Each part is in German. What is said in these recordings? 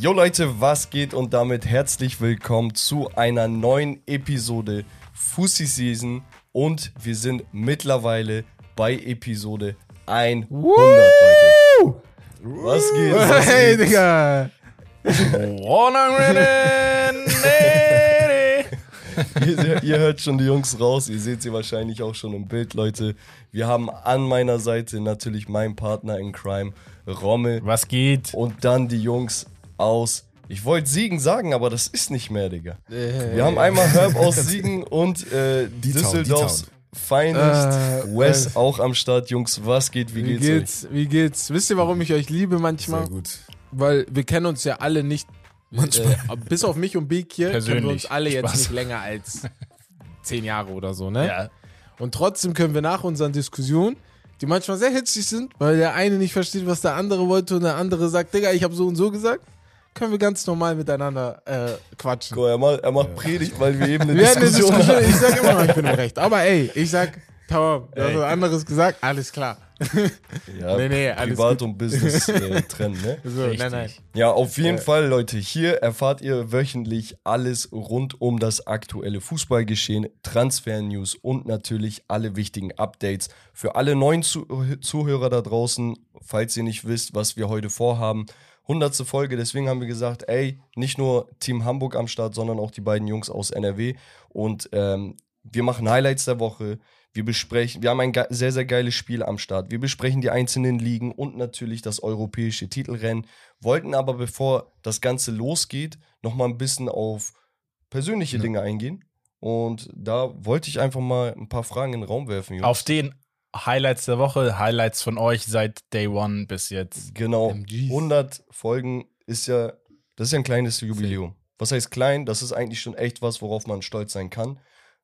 Jo Leute, was geht und damit herzlich willkommen zu einer neuen Episode Fussi Season und wir sind mittlerweile bei Episode 100, Leute. Was geht? Was Hey, geht? Digga. ihr, ihr hört schon die Jungs raus, ihr seht sie wahrscheinlich auch schon im Bild, Leute. Wir haben an meiner Seite natürlich meinen Partner in Crime, Rommel. Was geht? Und dann die Jungs aus. Ich wollte Siegen sagen, aber das ist nicht mehr, Digga. Wir haben einmal Herb aus Siegen und äh, Die Town, Düsseldorfs die Finest. Äh, Wes äh, auch am Start, Jungs. Was geht? Wie Wie geht's, geht's? Wie geht's? Wisst ihr, warum ich euch liebe manchmal? Sehr gut. Weil wir kennen uns ja alle nicht. Manchmal. Äh, bis auf mich und Beek hier kennen wir uns alle jetzt Spaß. nicht länger als zehn Jahre oder so, ne? Ja. Und trotzdem können wir nach unseren Diskussionen, die manchmal sehr hitzig sind, weil der eine nicht versteht, was der andere wollte und der andere sagt, Digga, ich habe so und so gesagt, können wir ganz normal miteinander äh, quatschen. Guck, er macht, er macht Predigt, weil wir eben eine Wir hatten eine Diskussion haben. ich sag immer noch, ich bin im Recht. Aber ey, ich sag, Tamam, du hast was anderes gesagt, alles klar. Ja, Nee, nee, alles Privat gut. und Business äh, trennen, ne? So, Richtig. nein, nein. Ja, auf jeden Fall, Leute. Hier erfahrt ihr wöchentlich alles rund um das aktuelle Fußballgeschehen, Transfer-News und natürlich alle wichtigen Updates. Für alle neuen Zu Zuhörer da draußen, falls ihr nicht wisst, was wir heute vorhaben. 100. Folge, deswegen haben wir gesagt, ey, nicht nur Team Hamburg am Start, sondern auch die beiden Jungs aus NRW. Und ähm, wir machen Highlights der Woche. Wir besprechen, wir haben ein sehr, sehr geiles Spiel am Start. Wir besprechen die einzelnen Ligen und natürlich das europäische Titelrennen. Wollten aber, bevor das Ganze losgeht, nochmal ein bisschen auf persönliche Dinge eingehen. Und da wollte ich einfach mal ein paar Fragen in den Raum werfen, Jungs. Auf den Highlights der Woche, Highlights von euch seit Day One bis jetzt. Genau. MGs. 100 Folgen ist ja, das ist ja ein kleines Jubiläum. Was heißt klein? Das ist eigentlich schon echt was, worauf man stolz sein kann.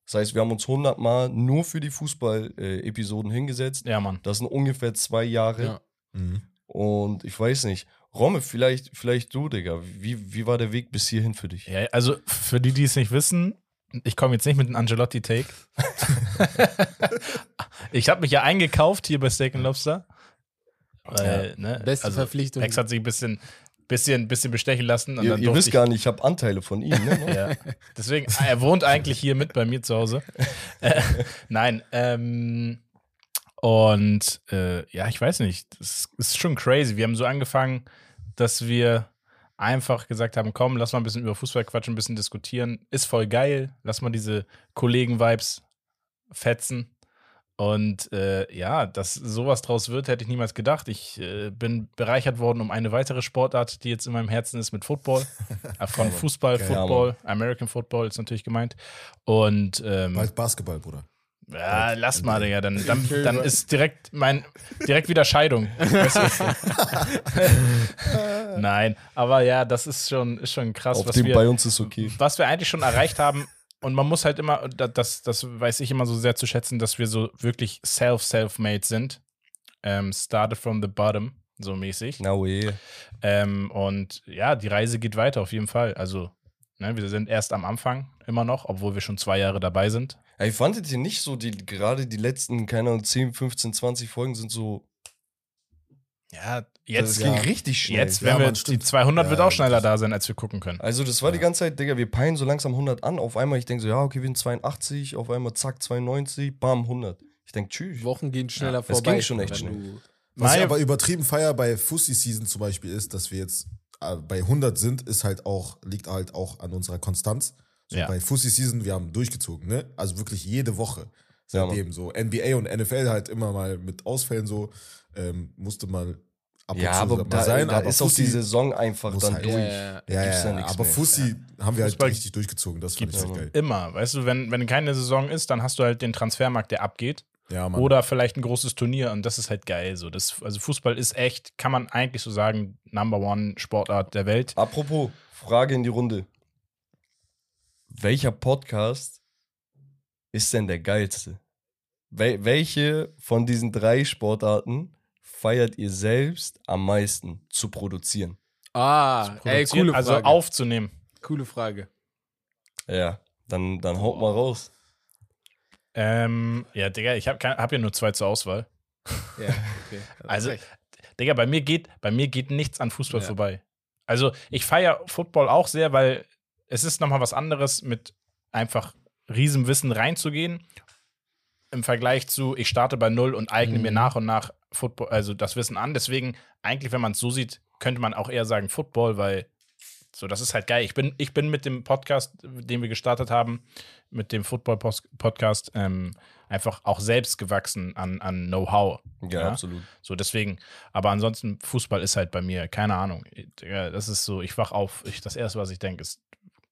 Das heißt, wir haben uns 100 Mal nur für die Fußball-Episoden hingesetzt. Ja, Mann. Das sind ungefähr zwei Jahre. Ja. Mhm. Und ich weiß nicht. Romme, vielleicht, vielleicht du, Digga. Wie, wie war der Weg bis hierhin für dich? Ja, also für die, die es nicht wissen, ich komme jetzt nicht mit einem Angelotti-Take. ich habe mich ja eingekauft hier bei Steak Lobster. Weil, ne, Beste Verpflichtung. Hex hat sich ein bisschen, bisschen, bisschen bestechen lassen. Und Ihr, dann ihr wisst gar nicht, ich habe Anteile von ihm. Ne? Ja. Deswegen, er wohnt eigentlich hier mit bei mir zu Hause. Äh, nein, ähm, und äh, ja, ich weiß nicht, das ist schon crazy. Wir haben so angefangen, dass wir einfach gesagt haben, komm, lass mal ein bisschen über Fußball quatschen, ein bisschen diskutieren. Ist voll geil. Lass mal diese Kollegen-Vibes fetzen. Und äh, ja, dass sowas draus wird, hätte ich niemals gedacht. Ich äh, bin bereichert worden um eine weitere Sportart, die jetzt in meinem Herzen ist, mit Football. Äh, Von Fußball, Geil, Football, American Football ist natürlich gemeint. Und ähm, Bald Basketball, Bruder. ja, lass mal, Digga. Dann, dann, dann ist direkt mein direkt wieder Scheidung. Nein, aber ja, das ist schon, ist schon krass, Auf was dem wir, bei uns ist okay. was wir eigentlich schon erreicht haben. Und man muss halt immer, da- das, das weiß ich immer so sehr zu schätzen, dass wir so wirklich self-self-made sind. Ähm, started from the bottom, so mäßig. Na we. Ähm, und ja, die Reise geht weiter auf jeden Fall. Also, ne, wir sind erst am Anfang immer noch, obwohl wir schon zwei Jahre dabei sind. Ey, fandet ihr nicht so, die, gerade die letzten, keine Ahnung, 10, 15, 20 Folgen sind so. Ja, Das jetzt, ging ja. richtig schnell. jetzt Ja, wenn wir, Mann, die stimmt. 200 wird Ja, auch schneller das- da sein, als wir gucken können. Also, das war die ganze Zeit, Digga, wir peilen so langsam 100 an. Auf einmal, ich denke so, ja, okay, wir sind 82, auf einmal zack, 92, bam, 100. Ich denke, tschüss. Wochen gehen schneller es vorbei. ging schon echt schnell. Was ich aber übertrieben feier bei Fussi Season zum Beispiel ist, dass wir jetzt äh, bei 100 sind, ist halt auch, liegt halt auch an unserer Konstanz. So Ja. Bei Fussi Season, wir haben durchgezogen, ne? Also wirklich jede Woche. Ja, Seitdem so. NBA und NFL halt immer mal mit Ausfällen so, ähm, musste mal ab und Ja, zu aber da, sein. da aber ist auch Fussi- die Saison einfach muss dann halt- durch. Ja, ja, Ja, ja, nichts aber. Fussi haben wir halt Fußball richtig durchgezogen. Das fand ich sehr geil. Immer, weißt du, wenn, wenn keine Saison ist, dann hast du halt den Transfermarkt, der abgeht. Ja, Mann. Oder vielleicht ein großes Turnier und das ist halt geil. So. Das, also Fußball ist echt, kann man eigentlich so sagen, Number One Sportart der Welt. Apropos, Frage in die Runde. Welcher Podcast ist denn der geilste? Wel welche von diesen drei Sportarten feiert ihr selbst am meisten zu produzieren? Ah, ey, Produzieren, coole also Frage. aufzunehmen. Coole Frage. Ja, dann, dann haut mal raus. Ähm, ja, Digga, ich habe hab ja nur zwei zur Auswahl. Ja, okay. Also. Digga, bei mir geht, bei mir geht nichts an Fußball Ja. vorbei. Also ich feiere Football auch sehr, weil es ist nochmal was anderes, mit einfach Riesenwissen reinzugehen. Im Vergleich zu, ich starte bei null und eigne mir Mhm. nach und nach Football, also das Wissen an. Deswegen, eigentlich, wenn man es so sieht, könnte man auch eher sagen Football, weil so, das ist halt geil. Ich bin, ich bin mit dem Podcast, den wir gestartet haben, mit dem Football-Podcast, ähm, einfach auch selbst gewachsen an, an Know-how. Ja, Ja. absolut. So, deswegen, aber ansonsten, Fußball ist halt bei mir, keine Ahnung. Digga, Das ist so, ich wach auf, ich, das erste, was ich denke, ist,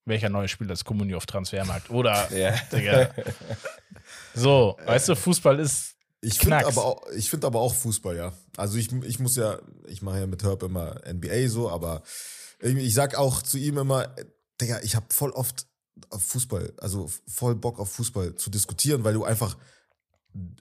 welcher neue Spieler ist Comunio auf Transfermarkt? Oder, Ja. Digga. So, weißt du, Fußball ist, Ich finde aber, auch- ich find aber auch Fußball, ja. Also ich, ich muss ja, ich mache ja mit Herb immer NBA so, aber ich sag auch zu ihm immer, Digga, ich habe voll oft auf Fußball, also voll Bock auf Fußball zu diskutieren, weil du einfach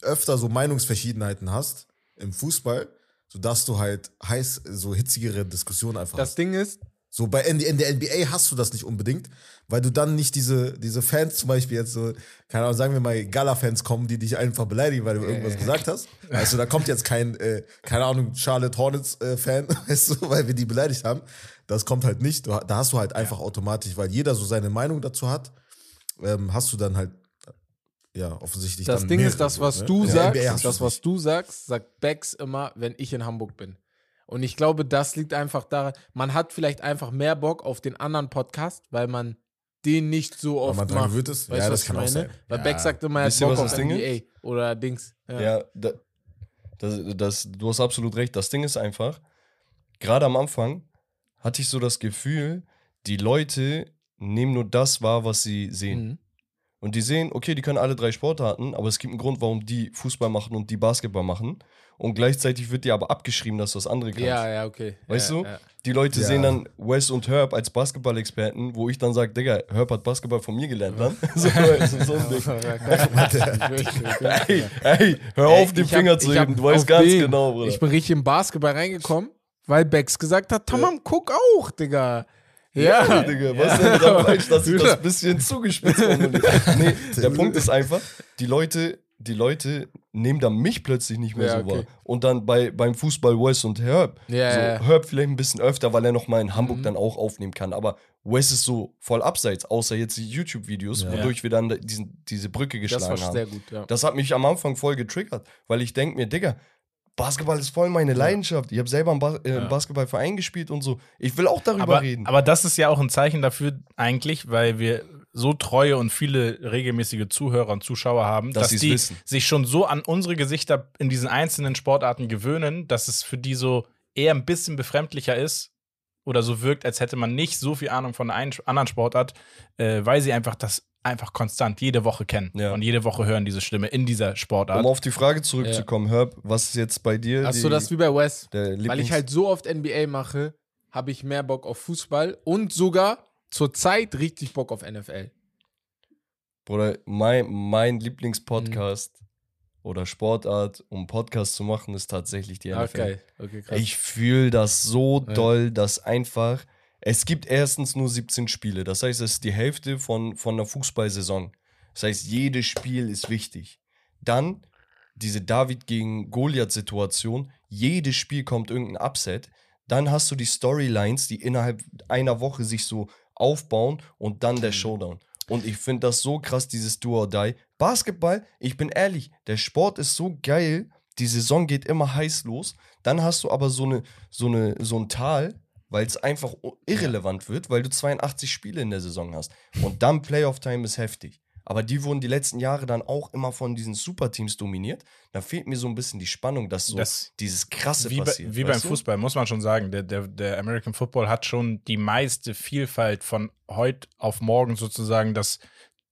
öfter so Meinungsverschiedenheiten hast im Fußball, sodass du halt heiß, so hitzigere Diskussionen einfach Das hast. Ding ist, So bei in, in der NBA hast du das nicht unbedingt, weil du dann nicht diese, diese Fans zum Beispiel jetzt so, keine Ahnung, sagen wir mal Gala-Fans kommen, die dich einfach beleidigen, weil du irgendwas gesagt hast. Also da kommt jetzt kein, äh, keine Ahnung, Charlotte Hornets-Fan, weißt du, weil wir die beleidigt haben. Das kommt halt nicht. Da hast du halt einfach automatisch, weil jeder so seine Meinung dazu hat, ähm, hast du dann halt, ja, offensichtlich das Ding ist, das, so, was ne? du NBA sagst, das, was du sagst, sagt Bex immer, wenn ich in Hamburg bin. Und ich glaube, das liegt einfach daran, man hat vielleicht einfach mehr Bock auf den anderen Podcast, weil man den nicht so oft man macht. gewöhnt ist? Weißt Ja, du, das was ich meine? sein. Weil Ja. Beck sagt immer, er hat Bock auf das Ding NBA oder Dings. Ja. Ja, da, das, das, du hast absolut recht. Das Ding ist einfach, gerade am Anfang hatte ich so das Gefühl, die Leute nehmen nur das wahr, was sie sehen. Mhm. Und die sehen, okay, die können alle drei Sportarten, aber es gibt einen Grund, warum die Fußball machen und die Basketball machen. Und gleichzeitig wird dir aber abgeschrieben, dass du das andere kannst. ja, ja, okay. Weißt ja, du? Ja. Die Leute Ja. sehen dann Wes und Herb als Basketball-Experten, wo ich dann sage, Digga, Herb hat Basketball von mir gelernt, dann. so, so, so ein Ding. Ey, ey, hör auf, den Ich hab- Finger zu heben. Du weißt ganz den- genau, Bruder. Ich bin richtig im Basketball reingekommen, weil Bex gesagt hat, Tamam, guck auch, Digga. Ja, Ja, Digga, was denn da falsch, dass ich das ein bisschen zugespitzt formuliere? Nee, der Punkt ist einfach, die Leute, die Leute nehmen dann mich plötzlich nicht mehr Ja, so okay. wahr. Und dann bei, beim Fußball Wes und Herb. Ja, so, ja. Herb vielleicht ein bisschen öfter, weil er noch mal in Hamburg Mhm. dann auch aufnehmen kann. Aber Wes ist so voll abseits, außer jetzt die YouTube-Videos, Ja. wodurch wir dann diesen, diese Brücke das geschlagen war haben. sehr gut, ja. Das hat mich am Anfang voll getriggert, weil ich denke mir, Digga, Basketball ist voll meine Leidenschaft. Ich habe selber im, Bas äh. Basketballverein gespielt und so. Ich will auch darüber aber, reden. aber das ist ja auch ein Zeichen dafür eigentlich, weil wir so treue und viele regelmäßige Zuhörer und Zuschauer haben, Dass dass, die wissen. sich schon so an unsere Gesichter in diesen einzelnen Sportarten gewöhnen, dass es für die so eher ein bisschen befremdlicher ist oder so wirkt, als hätte man nicht so viel Ahnung von einer ein- anderen Sportart, äh, weil sie einfach das einfach konstant jede Woche kennen Ja. und jede Woche hören diese Stimme in dieser Sportart. um auf die Frage zurückzukommen, Herb, was ist jetzt bei dir Hast die, du das wie bei Wes? Weil ich halt so oft NBA mache, habe ich mehr Bock auf Fußball und sogar zurzeit richtig Bock auf NFL. Bruder, mein, mein Lieblingspodcast Mhm. oder Sportart, um Podcast zu machen, ist tatsächlich die NFL. Okay, okay, krass. Ich fühle das so Ja. doll, dass einfach. Es gibt erstens nur 17 Spiele. Das heißt, es ist die Hälfte von, von einer Fußballsaison. Das heißt, jedes Spiel ist wichtig. Dann diese David gegen Goliath-Situation. Jedes Spiel kommt irgendein Upset. Dann hast du die Storylines, die innerhalb einer Woche sich so aufbauen und dann Mhm. der Showdown. Und ich finde das so krass, dieses Do or Die. Basketball, ich bin ehrlich, der Sport ist so geil. Die Saison geht immer heiß los. Dann hast du aber so, eine, so, eine, so ein Tal, weil es einfach irrelevant wird, weil du 82 Spiele in der Saison hast. Und dann Playoff-Time ist heftig. Aber die wurden die letzten Jahre dann auch immer von diesen Superteams dominiert. Da fehlt mir so ein bisschen die Spannung, dass so Das- dieses krasse wie, bei, passiert. wie beim du? Fußball, muss man schon sagen. Der, der, der American Football hat schon die meiste Vielfalt von heute auf morgen sozusagen, dass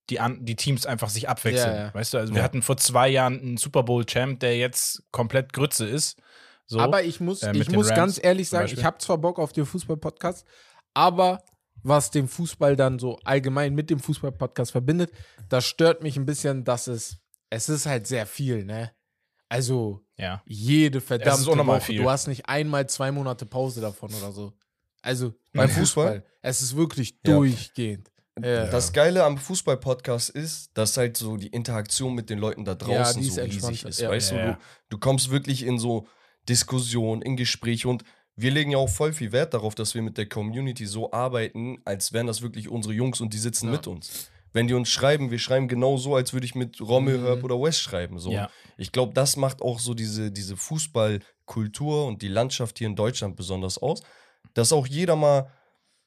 die, an, die Teams einfach sich abwechseln. Ja, ja. Weißt du, also wir Ja. hatten vor zwei Jahren einen Super Bowl-Champ, der jetzt komplett Grütze ist. So. Aber ich muss, äh, ich muss Rams ganz ehrlich sagen, ich habe zwar Bock auf den Fußball-Podcast, aber was den Fußball dann so allgemein mit dem Fußball-Podcast verbindet, das stört mich ein bisschen, dass es, es ist halt sehr viel, ne? Also ja. jede verdammte Woche. viel. Du hast nicht einmal zwei Monate Pause davon oder so. Also beim Fußball? Fußball, es ist wirklich Ja. durchgehend. Ja. Das Geile am Fußball-Podcast ist, dass halt so die Interaktion mit den Leuten da draußen so riesig ist. Ja. Weißt Ja, du, ja. du, du kommst wirklich in so Diskussion, in Gespräch und wir legen ja auch voll viel Wert darauf, dass wir mit der Community so arbeiten, als wären das wirklich unsere Jungs und die sitzen Ja. mit uns. Wenn die uns schreiben, wir schreiben genau so, als würde ich mit Rommel, Mhm. Herb oder West schreiben. So. Ja. Ich glaube, das macht auch so diese, diese Fußballkultur und die Landschaft hier in Deutschland besonders aus, dass auch jeder mal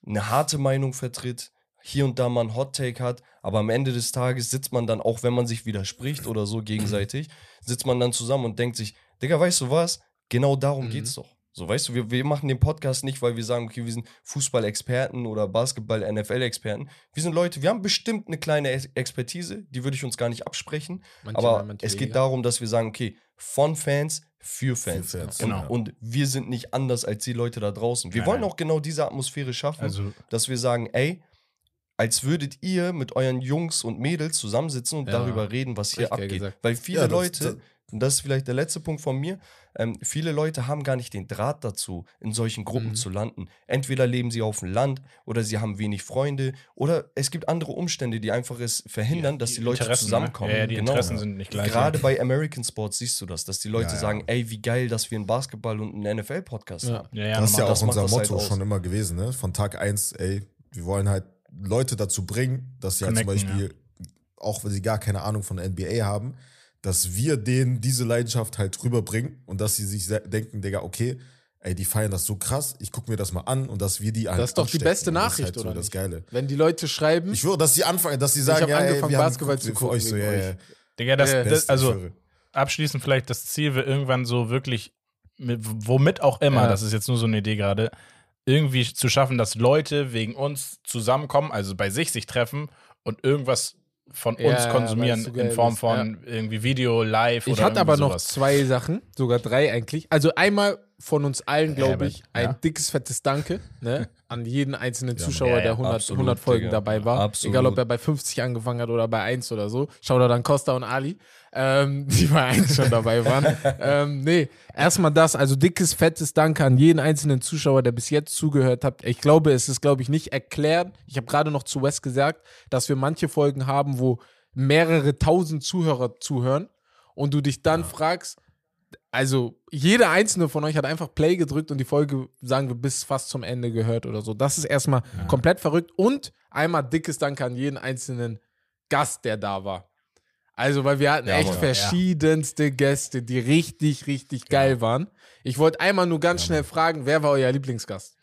eine harte Meinung vertritt, hier und da mal einen Hot Take hat, aber am Ende des Tages sitzt man dann, auch wenn man sich widerspricht oder so gegenseitig, sitzt man dann zusammen und denkt sich, Digga, weißt du was? Genau darum Mhm. geht's doch. So, weißt du, wir, wir machen den Podcast nicht, weil wir sagen, okay, wir sind Fußball-Experten oder Basketball-NFL-Experten. Wir sind Leute, wir haben bestimmt eine kleine Ex- Expertise, die würde ich uns gar nicht absprechen. Manche mehr, aber manche es geht darum, dass wir sagen, okay, von Fans für Fans. Für Fans, und, genau. und wir sind nicht anders als die Leute da draußen. Wir Nein, wollen nein. auch genau diese Atmosphäre schaffen, Also, dass wir sagen, ey, als würdet ihr mit euren Jungs und Mädels zusammensitzen und Ja. darüber reden, was hier abgeht. gesagt. Weil viele Ja, das- Leute, das- und das ist vielleicht der letzte Punkt von mir, ähm, viele Leute haben gar nicht den Draht dazu, in solchen Gruppen Mhm. zu landen. Entweder leben sie auf dem Land oder sie haben wenig Freunde oder es gibt andere Umstände, die einfach es verhindern, dass die, Leute Interessen, zusammenkommen. Ne? Ja, ja, die Genau. Interessen sind nicht gleich. Gerade bei American Sports siehst du das, dass die Leute Ja, ja. sagen, ey, wie geil, dass wir einen Basketball- und einen NFL-Podcast Ja. haben. ja, ja, das ist ja auch das unser halt Motto aus. schon immer gewesen, ne? Von Tag 1, ey, wir wollen halt Leute dazu bringen, dass sie halt zum Beispiel, auch wenn sie gar keine Ahnung von der NBA haben, dass wir denen diese Leidenschaft halt rüberbringen und dass sie sich denken, Digga, okay, ey, die feiern das so krass, ich gucke mir das mal an und dass wir die halt Das ist doch die beste das ist Nachricht, halt so oder das nicht? Geile. Wenn die Leute schreiben, Ich würde, dass sie anfangen, dass sie sagen, hab ja, ey, angefangen, wir haben Basketball geguckt, zu für euch gucken so, ja, euch. ja. Digga, das, Ja, das, ich also abschließend vielleicht das Ziel wird irgendwann so wirklich, mit, womit auch immer, Ja. das ist jetzt nur so eine Idee gerade, irgendwie zu schaffen, dass Leute wegen uns zusammenkommen, also bei sich sich treffen und irgendwas von Ja, uns ja, konsumieren so in Form von irgendwie Video, Live Ich oder hatte aber irgendwie noch sowas. zwei Sachen, sogar drei eigentlich. Also einmal von uns allen, glaube ich, ein ja. dickes, fettes Danke ne, an jeden einzelnen Ja, Zuschauer, ja, ja, der 100, absolut, 100 Folgen Digga. dabei war. Absolut. Egal, ob er bei 50 angefangen hat oder bei 1 oder so. Schau da dann Costa und Ali, ähm, die bei 1 schon dabei waren. ähm, nee, erstmal das. Also dickes, fettes Danke an jeden einzelnen Zuschauer, der bis jetzt zugehört hat. Ich glaube, es ist, glaube ich, nicht erklärt. Ich habe gerade noch zu Wes gesagt, dass wir manche Folgen haben, wo mehrere tausend Zuhörer zuhören und du dich dann fragst, also jeder einzelne von euch hat einfach Play gedrückt und die Folge, sagen wir, bis fast zum Ende gehört oder so. Das ist erstmal komplett verrückt und einmal dickes Dank an jeden einzelnen Gast, der da war. Also, weil wir hatten Ja, echt Mann. verschiedenste Gäste, die richtig, richtig geil waren. Ich wollte einmal nur ganz schnell fragen, wer war euer Lieblingsgast?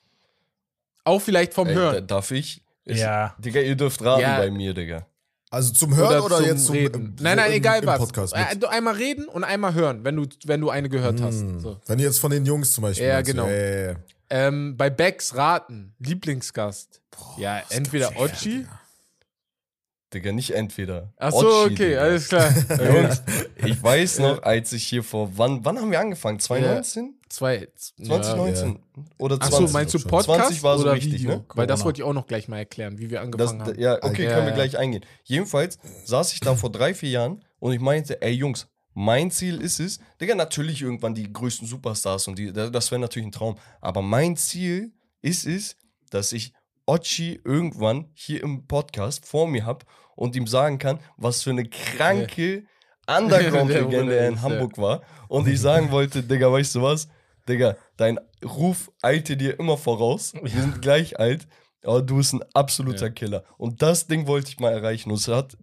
Auch vielleicht vom Ey, Hören. darf ich? Ist, Ja. Digga, ihr dürft raten Ja. bei mir, Digga. Also zum Hören oder, zum jetzt zum Reden. so nein, nein, im, egal im was. Podcast Äh, mit? einmal reden und einmal hören, wenn du, wenn du eine gehört hast. Hm. So. Wenn du jetzt von den Jungs zum Beispiel Ja, meinst, genau. Ja, ja, ja. Ähm, bei Becks raten, Lieblingsgast. ja, das entweder Ochi. Digga. Digga, nicht entweder. Ach so, Ochi, okay, Digga. alles klar. Jungs, ich weiß noch, als ich hier vor, wann, wann haben wir angefangen? 2019? Zwei. 2019? Oder Ach 20? so, meinst du. Podcast 20 war so oder richtig, Video? ne? Weil das Corona. wollte ich auch noch gleich mal erklären, wie wir Das, angefangen haben. ja, okay, Okay. können wir Ja, gleich eingehen. Jedenfalls saß ich da vor drei, vier Jahren und ich meinte, ey Jungs, mein Ziel ist es, Digga, natürlich irgendwann die größten Superstars und die, das wäre natürlich ein Traum, aber mein Ziel ist es, dass ich Ochi irgendwann hier im Podcast vor mir habe und ihm sagen kann, was für eine kranke Underground-Legende Der er in ist, ja. Hamburg war und ich sagen wollte, Digga, weißt du was? Digga, dein Ruf eilte dir immer voraus. Wir sind gleich alt, aber du bist ein absoluter Ja. Killer. Und das Ding wollte ich mal erreichen. Und es hat,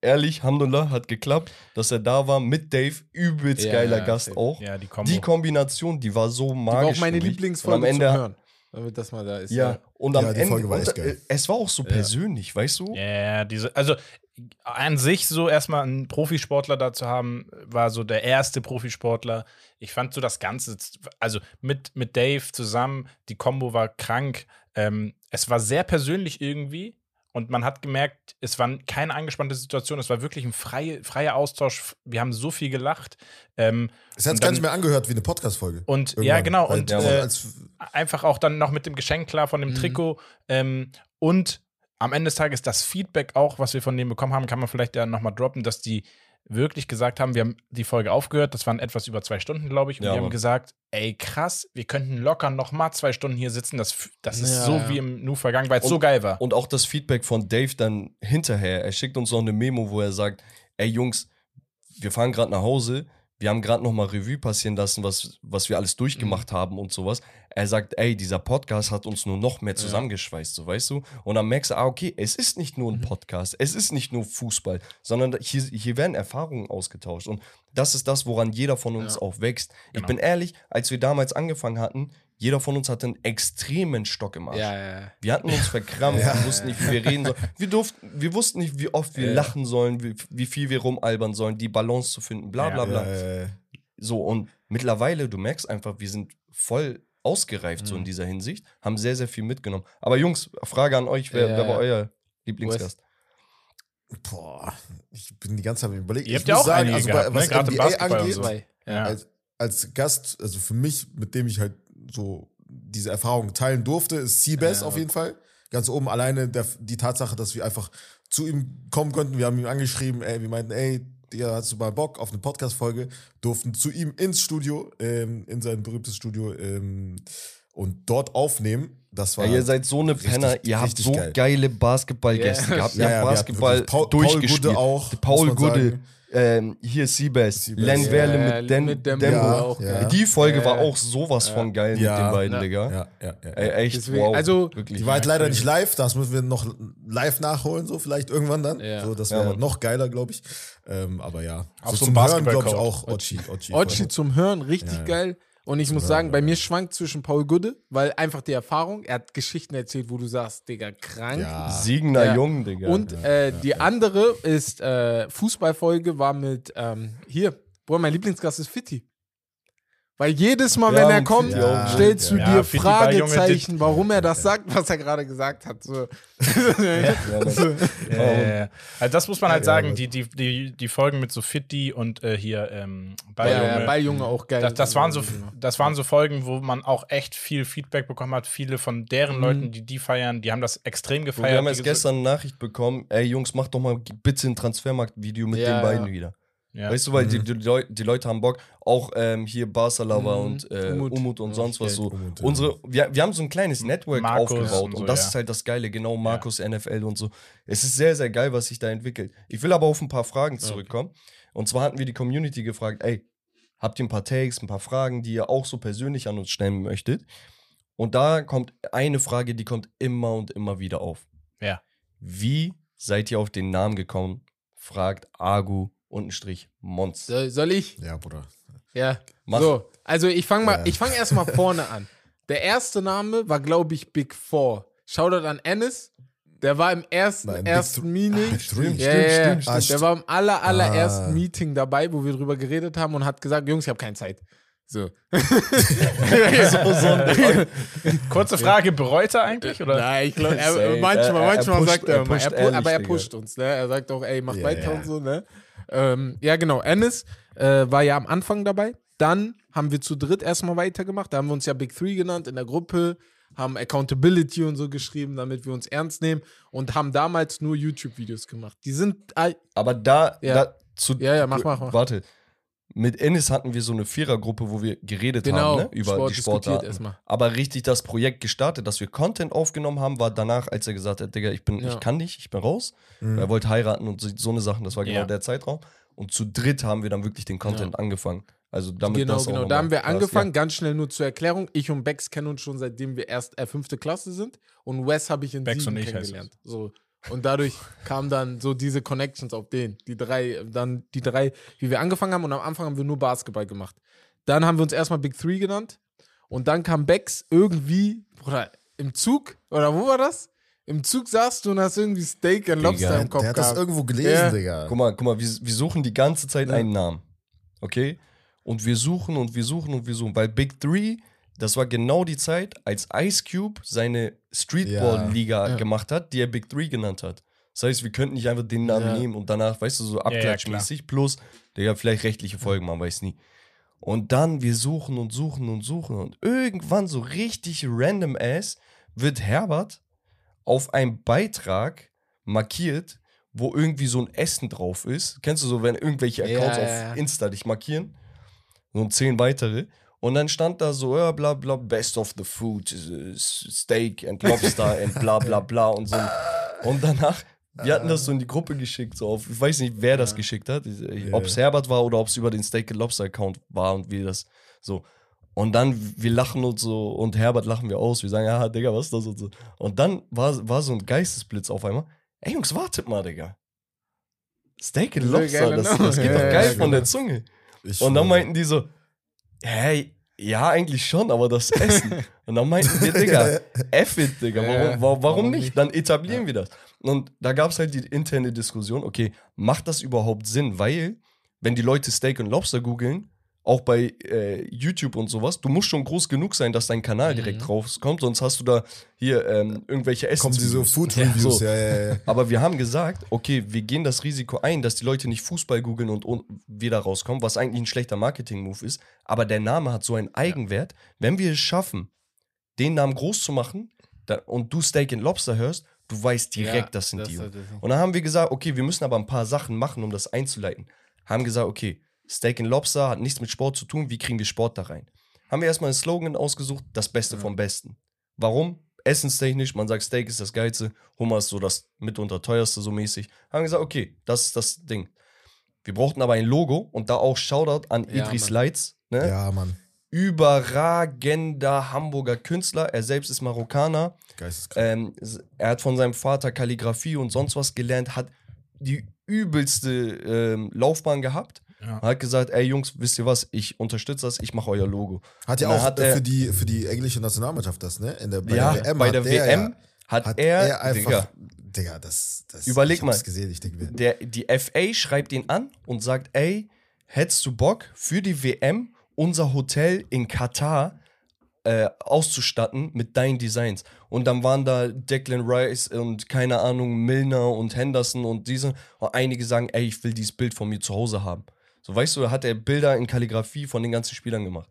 ehrlich, Alhamdulillah, hat geklappt, dass er da war mit Dave. Übelst Ja, geiler ja, Gast auch. Ja, die Kombo. Die Kombination, die war so Die magisch. war auch meine. Lieblingsfolge am Ende, Hören. Damit das mal da ist. Ja, und am Ja, die Ende, Folge war echt und, geil. äh, es war auch so persönlich, weißt du? Ja, ja, diese, also an sich so erstmal einen Profisportler da zu haben, war so der erste Profisportler. Ich fand so das Ganze, also mit, mit Dave zusammen, die Combo war krank. Ähm, es war sehr persönlich irgendwie und man hat gemerkt, es war keine angespannte Situation, es war wirklich ein freie, freier Austausch. Wir haben so viel gelacht. Ähm, Es hat Und gar nicht mehr angehört wie eine Podcast-Folge. und ja, genau. Weil Und äh, einfach auch dann noch mit dem Geschenk klar von dem Mhm. Trikot ähm, und am Ende des Tages das Feedback auch, was wir von denen bekommen haben, kann man vielleicht ja nochmal droppen, dass die wirklich gesagt haben, wir haben die Folge aufgehört, das waren etwas über zwei Stunden, glaube ich, und Ja, die haben gesagt, ey krass, wir könnten locker nochmal zwei Stunden hier sitzen, das, das ist Ja, so ja. wie im Nu vergangen, weil es so geil war. Und auch das Feedback von Dave dann hinterher. Er schickt uns noch eine Memo, wo er sagt: Ey Jungs, wir fahren gerade nach Hause. wir haben gerade nochmal Revue passieren lassen, was, was wir alles durchgemacht Mhm. haben und sowas. Er sagt, ey, dieser Podcast hat uns nur noch mehr zusammengeschweißt, so weißt du? Und dann merkst du, ah, okay, es ist nicht Mhm. nur ein Podcast, es ist nicht nur Fußball, sondern hier, hier werden Erfahrungen ausgetauscht. Und das ist das, woran jeder von uns Ja. auch wächst. Ich Genau. bin ehrlich, als wir damals angefangen hatten, jeder von uns hatte einen extremen Stock im Arsch. Ja, ja, ja. Wir hatten uns verkrampft, wir wussten nicht, wie wir reden sollen. Wir, durften, wir wussten nicht, wie oft wir Ja. lachen sollen, wie, wie viel wir rumalbern sollen, die Balance zu finden, bla bla Ja. bla. So, und mittlerweile, du merkst einfach, wir sind voll ausgereift so in Mhm. dieser Hinsicht, haben sehr, sehr viel mitgenommen. Aber Jungs, Frage an euch, wer, Ja, wer war euer Lieblingsgast? boah, ich bin die ganze Zeit am überlegen. Ihr ich habt ja muss auch sagen, also gehabt, bei, ne? was Gerade im NBA angeht, so. Ja. als, als Gast, also für mich, mit dem ich halt so diese Erfahrung teilen durfte, ist Seabass Ja, auf jeden Fall. Ganz oben alleine der, die Tatsache, dass wir einfach zu ihm kommen konnten. Wir haben ihn angeschrieben, ey, wir meinten, ey, dir hast du mal Bock auf eine Podcast-Folge, durften zu ihm ins Studio, ähm, in sein berühmtes Studio ähm, und dort aufnehmen. Das war Ja, ihr seid so eine richtig- Penner, ihr habt so geil. geile Basketballgäste Ja. gehabt. Ja, ihr ja, habt hatten Basketball Paul- Paul durchgespielt. Gudde auch, Paul muss man Gudde, sagen. Ähm, hier Seabass, Seabass. Len Werle ja, mit, Den, mit Dembo Dembo. Ja, auch, ja. Die Folge Ja, war auch sowas von geil Ja. mit den beiden, Ja. Digga. ja, ja, ja. Ey, echt, Deswegen, wow. also, wirklich. Die war halt leider nicht live, das müssen wir noch live nachholen, so vielleicht irgendwann dann. Ja. So, das wäre noch geiler, glaube ich. Ähm, aber ja. Auf so zum Hören, glaube ich, auch Ochi. Ochi, Ochi zum Hören, richtig Ja, ja. geil. Und ich muss Hören, sagen, bei ja. mir schwankt zwischen Paul Gudde, weil einfach die Erfahrung, er hat Geschichten erzählt, wo du sagst, Digga, krank. Ja. Siegender Ja. Jung, Digga. Und äh, die andere ist, äh, Fußballfolge war mit, ähm, hier, Boah, mein Lieblingsgast ist Fitti. Weil jedes Mal, Ja, wenn er kommt, auch. stellst du Ja, dir Fragezeichen, warum er das sagt, was er gerade gesagt hat. So. Ja. Ja, ja, ja. Also das muss man halt Ja, sagen, die, die, die, die Folgen mit so Fitti und äh, hier ähm, Ja, Balljunge, ja, Balljunge auch geil. das, das, waren so, das waren so Folgen, wo man auch echt viel Feedback bekommen hat. Viele von deren Mhm. Leuten, die die feiern, die haben das extrem gefeiert. wir haben so- gestern eine Nachricht bekommen, ey Jungs, mach doch mal bitte ein Transfermarkt-Video mit Ja, den beiden ja. wieder. Ja. Weißt du, weil die, die, Leu die Leute haben Bock, auch ähm, hier Barca-Lover Mhm. und äh, Umut. Umut. und Ja, sonst was so. Umut, ja. Unsere, wir, wir haben so ein kleines Network Markus aufgebaut und und, so, das ja. ist halt das Geile, genau, Markus, NFL und so. Es ist sehr, sehr geil, was sich da entwickelt. Ich will aber auf ein paar Fragen zurückkommen. Und zwar hatten wir die Community gefragt, ey, habt ihr ein paar Takes, ein paar Fragen, die ihr auch so persönlich an uns stellen möchtet? Und da kommt eine Frage, die kommt immer und immer wieder auf. Ja. Wie seid ihr auf den Namen gekommen? Fragt Agu Strich Mons. So, soll ich? Ja, Bruder. Ja. Mach. So, also ich fange mal, Ja. ich fange erstmal vorne an. Der erste Name war, glaube ich, Big Four. Shoutout an Ennis. Der war im ersten, Nein, ersten Meeting. Big Three. ja, ja, ja. stimmt, stimmt. Der war im aller, allerersten Ah. Meeting dabei, wo wir drüber geredet haben und hat gesagt, Jungs, ich habe keine Zeit. So. so, so Kurze Frage, bereut er eigentlich? Oder? Nein, ich glaube, er, manchmal, Er- er manchmal pusht- sagt er, er immer, er ehrlich, aber er Digga. pusht uns, ne? Er sagt auch, ey, mach Ja, weiter ja. und so, ne? Ähm, ja, genau. Ennis äh, war ja am Anfang dabei. Dann haben wir zu dritt erstmal weitergemacht. Da haben wir uns ja Big Three genannt in der Gruppe, haben Accountability und so geschrieben, damit wir uns ernst nehmen und haben damals nur YouTube-Videos gemacht. Die sind, äh, Aber da, Ja. da zu, Ja, ja, mach, mach, mach. Warte. Mit Ennis hatten wir so eine Vierergruppe, wo wir geredet genau, haben, ne? über Sport die Sportarten. Aber richtig das Projekt gestartet, dass wir Content aufgenommen haben, war danach, als er gesagt hat, Digga, ich bin, Ja. ich kann nicht, ich bin raus. Mhm. Er wollte heiraten und so, so eine Sachen, das war genau Ja. der Zeitraum. Und zu dritt haben wir dann wirklich den Content angefangen. Also damit Genau, das genau. Da haben wir ist. angefangen, ganz schnell nur zur Erklärung. Ich und Bex kennen uns schon seitdem wir erst äh, fünfte Klasse sind. Und Wes habe ich in Bex sieben und ich heißt kennengelernt. So. Und dadurch kamen dann so diese Connections auf den. Die drei, dann die drei, wie wir angefangen haben. Und am Anfang haben wir nur Basketball gemacht. Dann haben wir uns erstmal Big Three genannt. Und dann kam Bex irgendwie, Bruder, im Zug, oder wo war das? Im Zug saßt du und hast irgendwie Steak und Lobster im Kopf Der hat das gehabt. irgendwo gelesen, Ja. Digga. Guck mal, guck mal, wir, wir suchen die ganze Zeit Ja. einen Namen. Okay? Und wir suchen und wir suchen und wir suchen. Weil Big Three, das war genau die Zeit, als Ice Cube seine Streetball-Liga Ja. gemacht hat, die er Big Three genannt hat. Das heißt, wir könnten nicht einfach den Namen Ja. nehmen und danach, weißt du, so ja, abklatschmäßig plus, Digga, vielleicht rechtliche Folgen, man weiß nie. Und dann, wir suchen und suchen und suchen und irgendwann so richtig random ass wird Herbert auf einem Beitrag markiert, wo irgendwie so ein Essen drauf ist. Kennst du so, wenn irgendwelche Ja, Accounts ja, auf ja. Insta dich markieren? So und zehn weitere. Und dann stand da so, ja, bla bla, best of the food, äh, Steak and Lobster and bla bla bla und so. Und danach wir hatten das so in die Gruppe geschickt, so auf, ich weiß nicht, wer das geschickt hat, ob es Herbert war oder ob es über den Steak and Lobster Account war und wie das so. Und dann, wir lachen uns so und Herbert lachen wir aus, wir sagen, ja, Digga, was ist das und so. Und dann war, war so ein Geistesblitz auf einmal. Ey, Jungs, wartet mal, Digga. Steak and Lobster, genau. das, das geht doch geil von genau. der Zunge. Ich Und dann meinten die so, hey, ja, eigentlich schon, aber das Essen. Und dann meinten wir, Digga, F it, Digga, Ja, warum, warum, warum nicht? nicht? Dann etablieren wir das. Und da gab es halt die interne Diskussion, okay, macht das überhaupt Sinn? Weil, wenn die Leute Steak und Lobster googeln, auch bei äh, YouTube und sowas, du musst schon groß genug sein, dass dein Kanal Mhm. direkt rauskommt, sonst hast du da hier ähm, irgendwelche Essen. Kommen diese so Food Reviews, so. ja, ja, ja. Aber wir haben gesagt, okay, wir gehen das Risiko ein, dass die Leute nicht Fußball googeln und, und wieder rauskommen, was eigentlich ein schlechter Marketing-Move ist. Aber der Name hat so einen Eigenwert. Wenn wir es schaffen, den Namen groß zu machen da, und du Steak and Lobster hörst, du weißt direkt, Ja, das sind das die. das. Und dann haben wir gesagt, okay, wir müssen aber ein paar Sachen machen, um das einzuleiten. Haben gesagt, okay, Steak and Lobster hat nichts mit Sport zu tun, wie kriegen wir Sport da rein? Haben wir erstmal einen Slogan ausgesucht, das Beste vom Besten. Warum? Essenstechnisch, man sagt, Steak ist das Geilste, Hummer ist so das mitunter teuerste, so mäßig. Haben gesagt, okay, das ist das Ding. Wir brauchten aber ein Logo und da auch Shoutout an Ja, Idris Mann. Leitz, ne? Ja, Mann. überragender Hamburger Künstler. Er selbst ist Marokkaner. Geisteskrank. Ähm, er hat von seinem Vater Kalligrafie und sonst was gelernt, hat die übelste ähm, Laufbahn gehabt. Ja. Hat gesagt, ey Jungs, wisst ihr was, ich unterstütze das, ich mache euer Logo. Hat ja auch hat äh, er- für, die, für die englische Nationalmannschaft das, ne? In der, bei ja, der WM. bei hat der der WM ja, hat, hat er, er, einfach. Digga, Digga, das, das. Überleg ich mal. gesehen, ich denke der, die FA schreibt ihn an und sagt, ey, hättest du Bock für die WM unser Hotel in Katar äh, auszustatten mit deinen Designs. Und dann waren da Declan Rice und keine Ahnung, Milner und Henderson und diese. Und einige sagen, ey, ich will dieses Bild von mir zu Hause haben. So, weißt du, da hat er Bilder in Kalligrafie von den ganzen Spielern gemacht.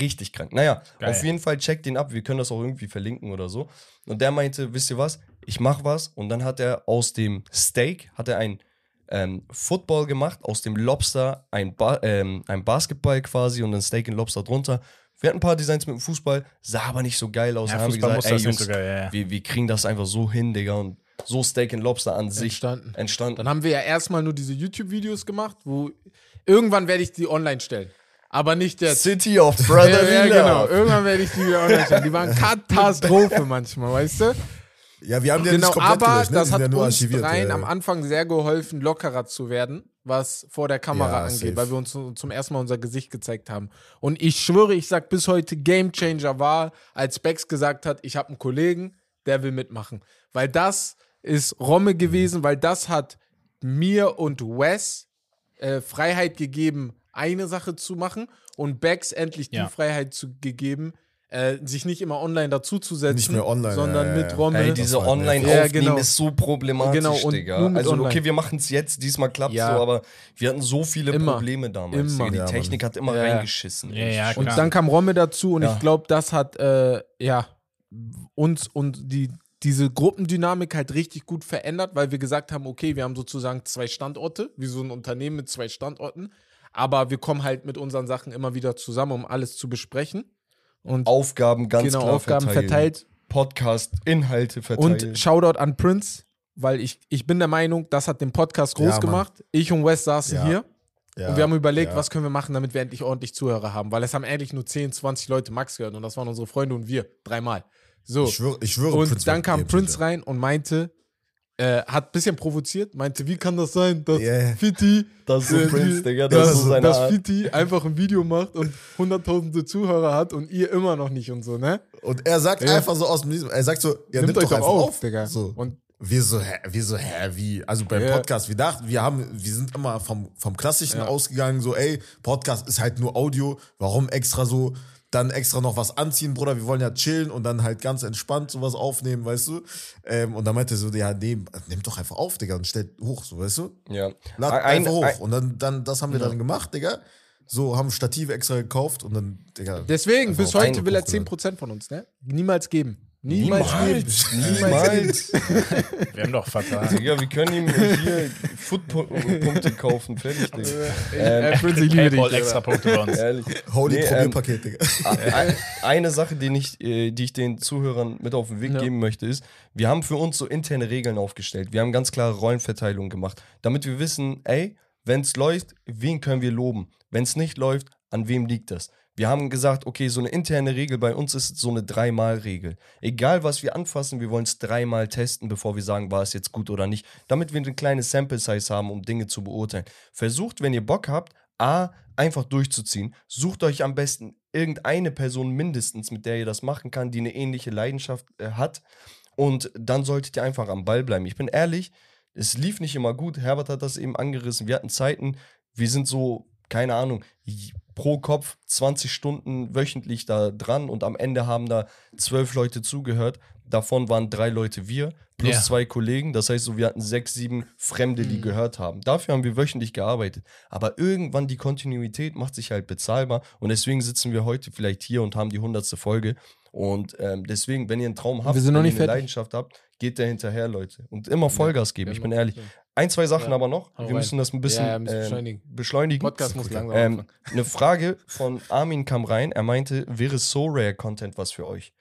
Richtig krank. Naja, Geil. auf jeden Fall checkt den ab. Wir können das auch irgendwie verlinken oder so. Und der meinte, wisst ihr was? Ich mach was. Und dann hat er aus dem Steak, hat er ein ähm, Football gemacht, aus dem Lobster ein, ba ähm, ein Basketball quasi und ein Steak und Lobster drunter. Wir hatten ein paar Designs mit dem Fußball, sah aber nicht so geil aus. Ja, haben wir gesagt, ey Jungs, so geil, ja, ja. Wir, wir kriegen das einfach so hin, Digga. Und so Steak and Lobster an sich Entstanden. entstanden. Dann haben wir ja erstmal nur diese YouTube-Videos gemacht, wo irgendwann werde ich die online stellen. Aber nicht jetzt. City of Ja, Brotherly ja, genau. Love. Irgendwann werde ich die wieder online stellen. Die waren Katastrophe manchmal, weißt du? Ja, wir haben den Genau, nicht komplett aber gelöscht, ne? das hat ja uns rein ja. am Anfang sehr geholfen, lockerer zu werden, was vor der Kamera Ja, angeht, safe. weil wir uns zum ersten Mal unser Gesicht gezeigt haben. Und ich schwöre, ich sag bis heute Gamechanger war, als Bex gesagt hat, ich habe einen Kollegen, der will mitmachen. Weil das ist Romme gewesen, weil das hat mir und Wes äh, Freiheit gegeben, eine Sache zu machen und Bex endlich die Ja. Freiheit zu, gegeben, äh, sich nicht immer online dazuzusetzen, Nicht mehr online, sondern ja, ja, mit ja. Romme. Ey, diese Das war online Ja, genau. ist so problematisch, Genau, und Digga. Also, okay, online. wir machen es jetzt, diesmal klappt Ja. so, aber wir hatten so viele Immer. Probleme damals. Immer. Die. Technik hat immer reingeschissen. Ja, ey. ja, Und dann kam Romme dazu und Ja. ich glaube, das hat äh, ja uns und die diese Gruppendynamik halt richtig gut verändert, weil wir gesagt haben, okay, wir haben sozusagen zwei Standorte, wie so ein Unternehmen mit zwei Standorten, aber wir kommen halt mit unseren Sachen immer wieder zusammen, um alles zu besprechen und Aufgaben ganz genau klar Aufgaben verteilen. verteilt Podcast, Inhalte verteilen. und Shoutout an Prince, weil ich, ich bin der Meinung, das hat den Podcast groß Ja, gemacht. Ich und Wes saßen Ja. hier Ja, und wir haben überlegt, was können wir machen, damit wir endlich ordentlich Zuhörer haben, weil es haben eigentlich nur 10, 20 Leute max gehört und das waren unsere Freunde und wir, dreimal. So. Ich schwöre, ich schwöre Und Prince dann kam Gamechanger. Prince rein und meinte, äh, hat ein bisschen provoziert, meinte, wie kann das sein, dass Yeah. Fitti, Das äh, Prince, Digga, das dass, so dass einfach ein Video macht und hunderttausende Zuhörer hat und ihr immer noch nicht und so, ne? Und er sagt Ja. einfach so aus dem Nichts- er sagt so, ja, Nimmt nimmt, euch doch auf, auf, Digga. So. Und wir so, hä, wir so, hä, wie? Also beim Ja. Podcast, wir dachten, wir haben, wir sind immer vom, vom Klassischen Ja. ausgegangen, so, ey, Podcast ist halt nur Audio, warum extra so, dann extra noch was anziehen, Bruder, wir wollen ja chillen und dann halt ganz entspannt sowas aufnehmen, weißt du? Ähm, und dann meinte er so, ja, nee, nimm doch einfach auf, Digga, und stellt hoch, so, weißt du? ja. Lad Ein- einfach hoch. ein- und dann, dann, das haben wir dann gemacht, Digga. So, haben Stative extra gekauft und dann, Digga. deswegen, bis heute will er hochgeladen. 10% von uns, ne? Niemals geben. Niemals. Niemals. Niemals. Wir haben doch Vertrag. Digga, wir können ihm hier Footpunkte kaufen. Fertig, Digga. Äh, Prinz, ich liebe dich. Digga. extra Punkte bei uns. Ehrlich. Holy Nee, ähm, Probierpaket, Digga. Ein- Eine Sache, die ich, äh, die ich den Zuhörern mit auf den Weg Ja. geben möchte, ist, wir haben für uns so interne Regeln aufgestellt. Wir haben ganz klare Rollenverteilung gemacht, damit wir wissen, ey, wenn es läuft, wen können wir loben? Wenn es nicht läuft, an wem liegt das? Wir haben gesagt, okay, so eine interne Regel bei uns ist so eine Dreimal-Regel. Egal, was wir anfassen, wir wollen es dreimal testen, bevor wir sagen, war es jetzt gut oder nicht. Damit wir eine kleine Sample-Size haben, um Dinge zu beurteilen. Versucht, wenn ihr Bock habt, A, einfach durchzuziehen. Sucht euch am besten irgendeine Person mindestens, mit der ihr das machen kann, die eine ähnliche Leidenschaft äh, hat. Und dann solltet ihr einfach am Ball bleiben. Ich bin ehrlich, es lief nicht immer gut. Herbert hat das eben angerissen. Wir hatten Zeiten, wir sind so, keine Ahnung, pro Kopf 20 Stunden wöchentlich da dran und am Ende haben da zwölf Leute zugehört. Davon waren drei Leute wir, plus Ja. zwei Kollegen. Das heißt, so, wir hatten sechs, sieben Fremde, die gehört haben. Dafür haben wir wöchentlich gearbeitet. Aber irgendwann die Kontinuität macht sich halt bezahlbar und deswegen sitzen wir heute vielleicht hier und haben die hundertste Folge. Und ähm, deswegen, wenn ihr einen Traum habt, Wir sind noch wenn nicht ihr eine fertig. Leidenschaft habt, geht da hinterher, Leute. Und immer Vollgas geben, ich bin ehrlich. Ein, zwei Sachen Ja. aber noch. Hau Wir rein. müssen das ein bisschen, Ja, ja, müssen ähm, beschleunigen. beschleunigen. Podcast muss langsam Ähm, eine Frage von Armin kam rein. Er meinte, wäre So-Rare-Content was für euch?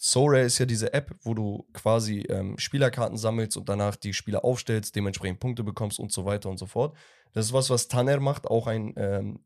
So-Rare ist ja diese App, wo du quasi ähm, Spielerkarten sammelst und danach die Spieler aufstellst, dementsprechend Punkte bekommst und so weiter und so fort. Das ist was, was Tanner macht, auch ein ähm,